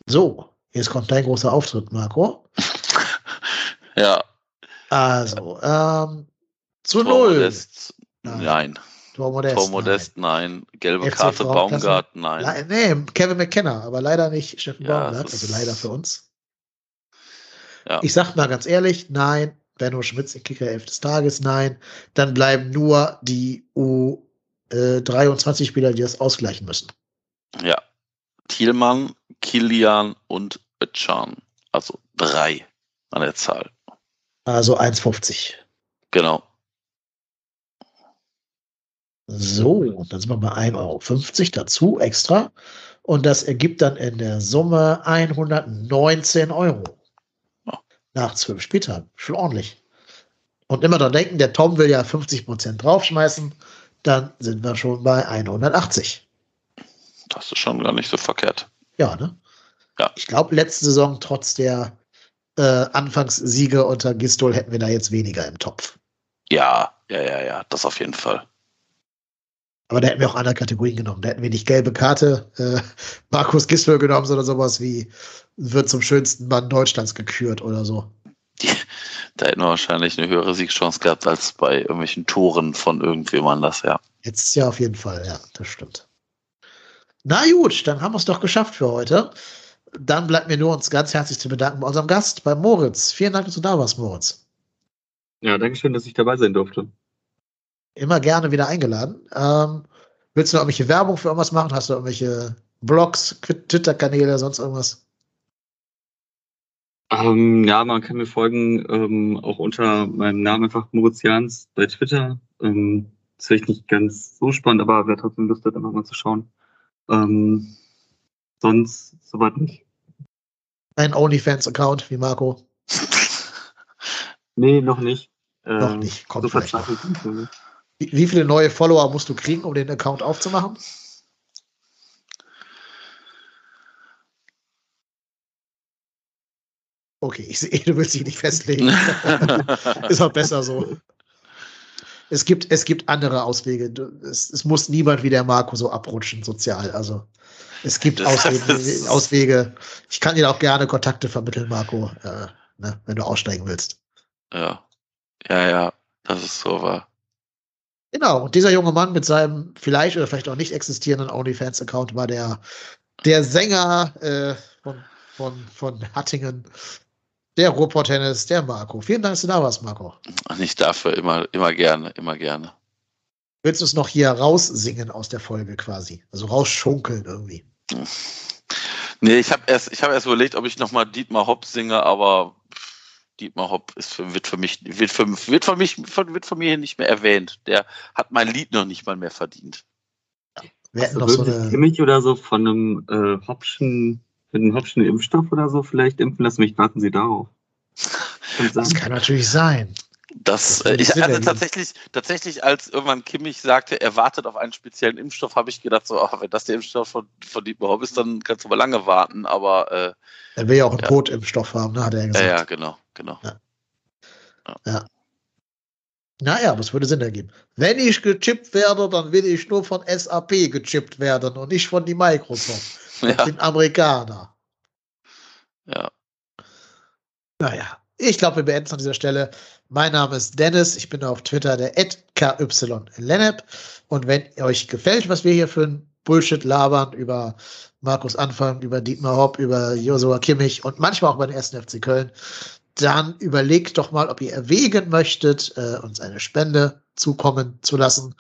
So, jetzt kommt dein großer Auftritt, Marco. Ja, Also, ähm, zu Tor null. Nein. nein. Tor Modest. Tor Modest, nein. Gelbe FC Karte, Frauenklasse? Baumgart, Nein. nein. Le- Nee, Kevin McKenna, aber leider nicht Steffen Ja, Baumgart, also leider für uns. Ja. Ich sag mal ganz ehrlich, nein. Benno Schmitz, der Kicker 11 des Tages, nein. Dann bleiben nur die U23-Spieler, die das ausgleichen müssen. Ja. Thielmann, Kilian und Özcan. Also drei an der Zahl. Also 1,50. Genau. So, und dann sind wir bei 1,50 Euro dazu extra. Und das ergibt dann in der Summe 119 Euro. Nach zwölf Spieltagen. Schon ordentlich. Und immer dran denken, der Tom will ja 50% draufschmeißen. Dann sind wir schon bei 180. Das ist schon gar nicht so verkehrt. Ja, ne? Ja. Ich glaube, letzte Saison, trotz der äh, Anfangssiege unter Gistol, hätten wir da jetzt weniger im Topf. Ja, ja, ja, ja, das auf jeden Fall. Aber da hätten wir auch andere Kategorien genommen. Da hätten wir nicht gelbe Karte äh, Markus Gisdol genommen, sondern sowas wie wird zum schönsten Mann Deutschlands gekürt oder so. Da hätten wir wahrscheinlich eine höhere Siegchance gehabt als bei irgendwelchen Toren von irgendwem anders, ja. Jetzt ja auf jeden Fall, ja, das stimmt. Na gut, dann haben wir es doch geschafft für heute. Dann bleibt mir nur uns ganz herzlich zu bedanken bei unserem Gast, bei Moritz. Vielen Dank, dass du da warst, Moritz. Ja, danke schön, dass ich dabei sein durfte. Immer gerne wieder eingeladen. Ähm, willst du noch irgendwelche Werbung für irgendwas machen? Hast du irgendwelche Blogs, Twitter-Kanäle, sonst irgendwas? Ähm, ja, man kann mir folgen, ähm, auch unter meinem Namen einfach Mauritians bei Twitter. Ähm, ist vielleicht nicht ganz so spannend, aber wer trotzdem Lust hat, einfach mal zu schauen. Ähm, sonst soweit nicht. Ein OnlyFans-Account wie Marco? Nee, noch nicht. Noch nicht, kommt so vielleicht noch. Wie, viele neue Follower musst du kriegen, um den Account aufzumachen? Okay, ich sehe, du willst dich nicht festlegen. Ist auch besser so. Es gibt, es gibt andere Auswege. Es, es muss niemand wie der Marco so abrutschen, sozial. Also es gibt Auswege, Auswege. Ich kann dir auch gerne Kontakte vermitteln, Marco, äh, ne, wenn du aussteigen willst. Ja. Ja, ja, das ist so wahr. Genau, und dieser junge Mann mit seinem vielleicht oder vielleicht auch nicht existierenden OnlyFans-Account war der, der Sänger äh, von, von, von Hattingen, der Ruhrpott-Tennis, der Marco. Vielen Dank, dass du da warst, Marco. Und ich dafür immer, immer gerne, immer gerne. Willst du es noch hier raussingen aus der Folge quasi? Also rausschunkeln irgendwie. Nee, ich habe erst, ich habe erst überlegt, ob ich nochmal Dietmar Hopp singe, aber Dietmar Hopp ist für, wird für mich, wird für, wird von mich, von, wird von mir hier nicht mehr erwähnt. Der hat mein Lied noch nicht mal mehr verdient. Wir hätten Also noch so eine. Kimmich oder so von einem äh, Hopschen, mit einem Hopschen Impfstoff oder so vielleicht impfen lassen. Mich warten Sie darauf. Das kann natürlich sein. Das, Das äh, ich, Sinn also tatsächlich, tatsächlich, als irgendwann Kimmich sagte, er wartet auf einen speziellen Impfstoff, habe ich gedacht, so, ach, wenn das der Impfstoff von, von Dietmar Hopp ist, dann kannst du mal lange warten, aber äh, Er will ja auch einen Ja. Cotimpfstoff haben, ne, hat er ja ja, gesagt. ja, genau, genau. Naja, das würde Sinn ergeben. Wenn ich gechippt werde, dann will ich nur von SAP gechippt werden und nicht von die Microsoft. Ja, sind Amerikaner. ja. Naja, ich glaube, wir beenden es an dieser Stelle. Mein Name ist Dennis. Ich bin auf Twitter der KYLennep. Und wenn euch gefällt, was wir hier für ein Bullshit labern über Markus Anfang, über Dietmar Hopp, über Josua Kimmich und manchmal auch über den 1. FC Köln, dann überlegt doch mal, ob ihr erwägen möchtet, äh, uns eine Spende zukommen zu lassen.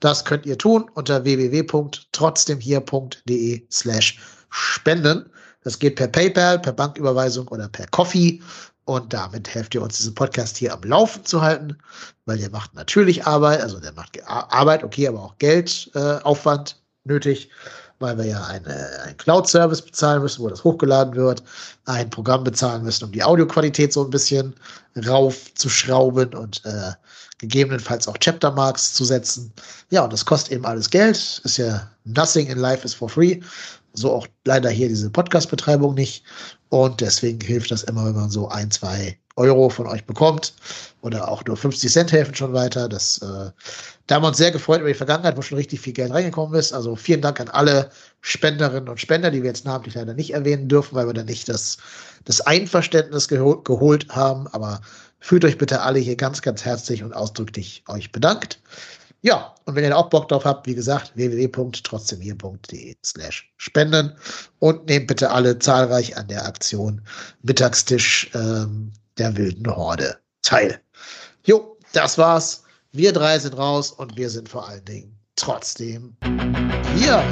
Das könnt ihr tun unter www.trotzdemhier.de slash spenden. Das geht per PayPal, per Banküberweisung oder per Coffee. Und damit helft ihr uns, diesen Podcast hier am Laufen zu halten, weil der macht natürlich Arbeit, also der macht Arbeit, okay, aber auch Geldaufwand äh, nötig, weil wir ja eine, einen Cloud-Service bezahlen müssen, wo das hochgeladen wird, ein Programm bezahlen müssen, um die Audioqualität so ein bisschen raufzuschrauben und äh, gegebenenfalls auch Chaptermarks zu setzen. Ja, und das kostet eben alles Geld. Ist ja nothing in life is for free. So auch leider hier diese Podcast-Betreibung nicht. Und deswegen hilft das immer, wenn man so ein, zwei Euro von euch bekommt oder auch nur 50 Cent helfen schon weiter. Das, äh, da haben wir uns sehr gefreut über die Vergangenheit, wo schon richtig viel Geld reingekommen ist. Also vielen Dank an alle Spenderinnen und Spender, die wir jetzt namentlich leider nicht erwähnen dürfen, weil wir da nicht das, das Einverständnis geho geholt haben. Aber fühlt euch bitte alle hier ganz, ganz herzlich und ausdrücklich euch bedankt. Ja, und wenn ihr auch Bock drauf habt, wie gesagt, www.trotzdemhier.de slash spenden und nehmt bitte alle zahlreich an der Aktion Mittagstisch ähm, der wilden Horde teil. Jo, das war's. Wir drei sind raus und wir sind vor allen Dingen trotzdem hier.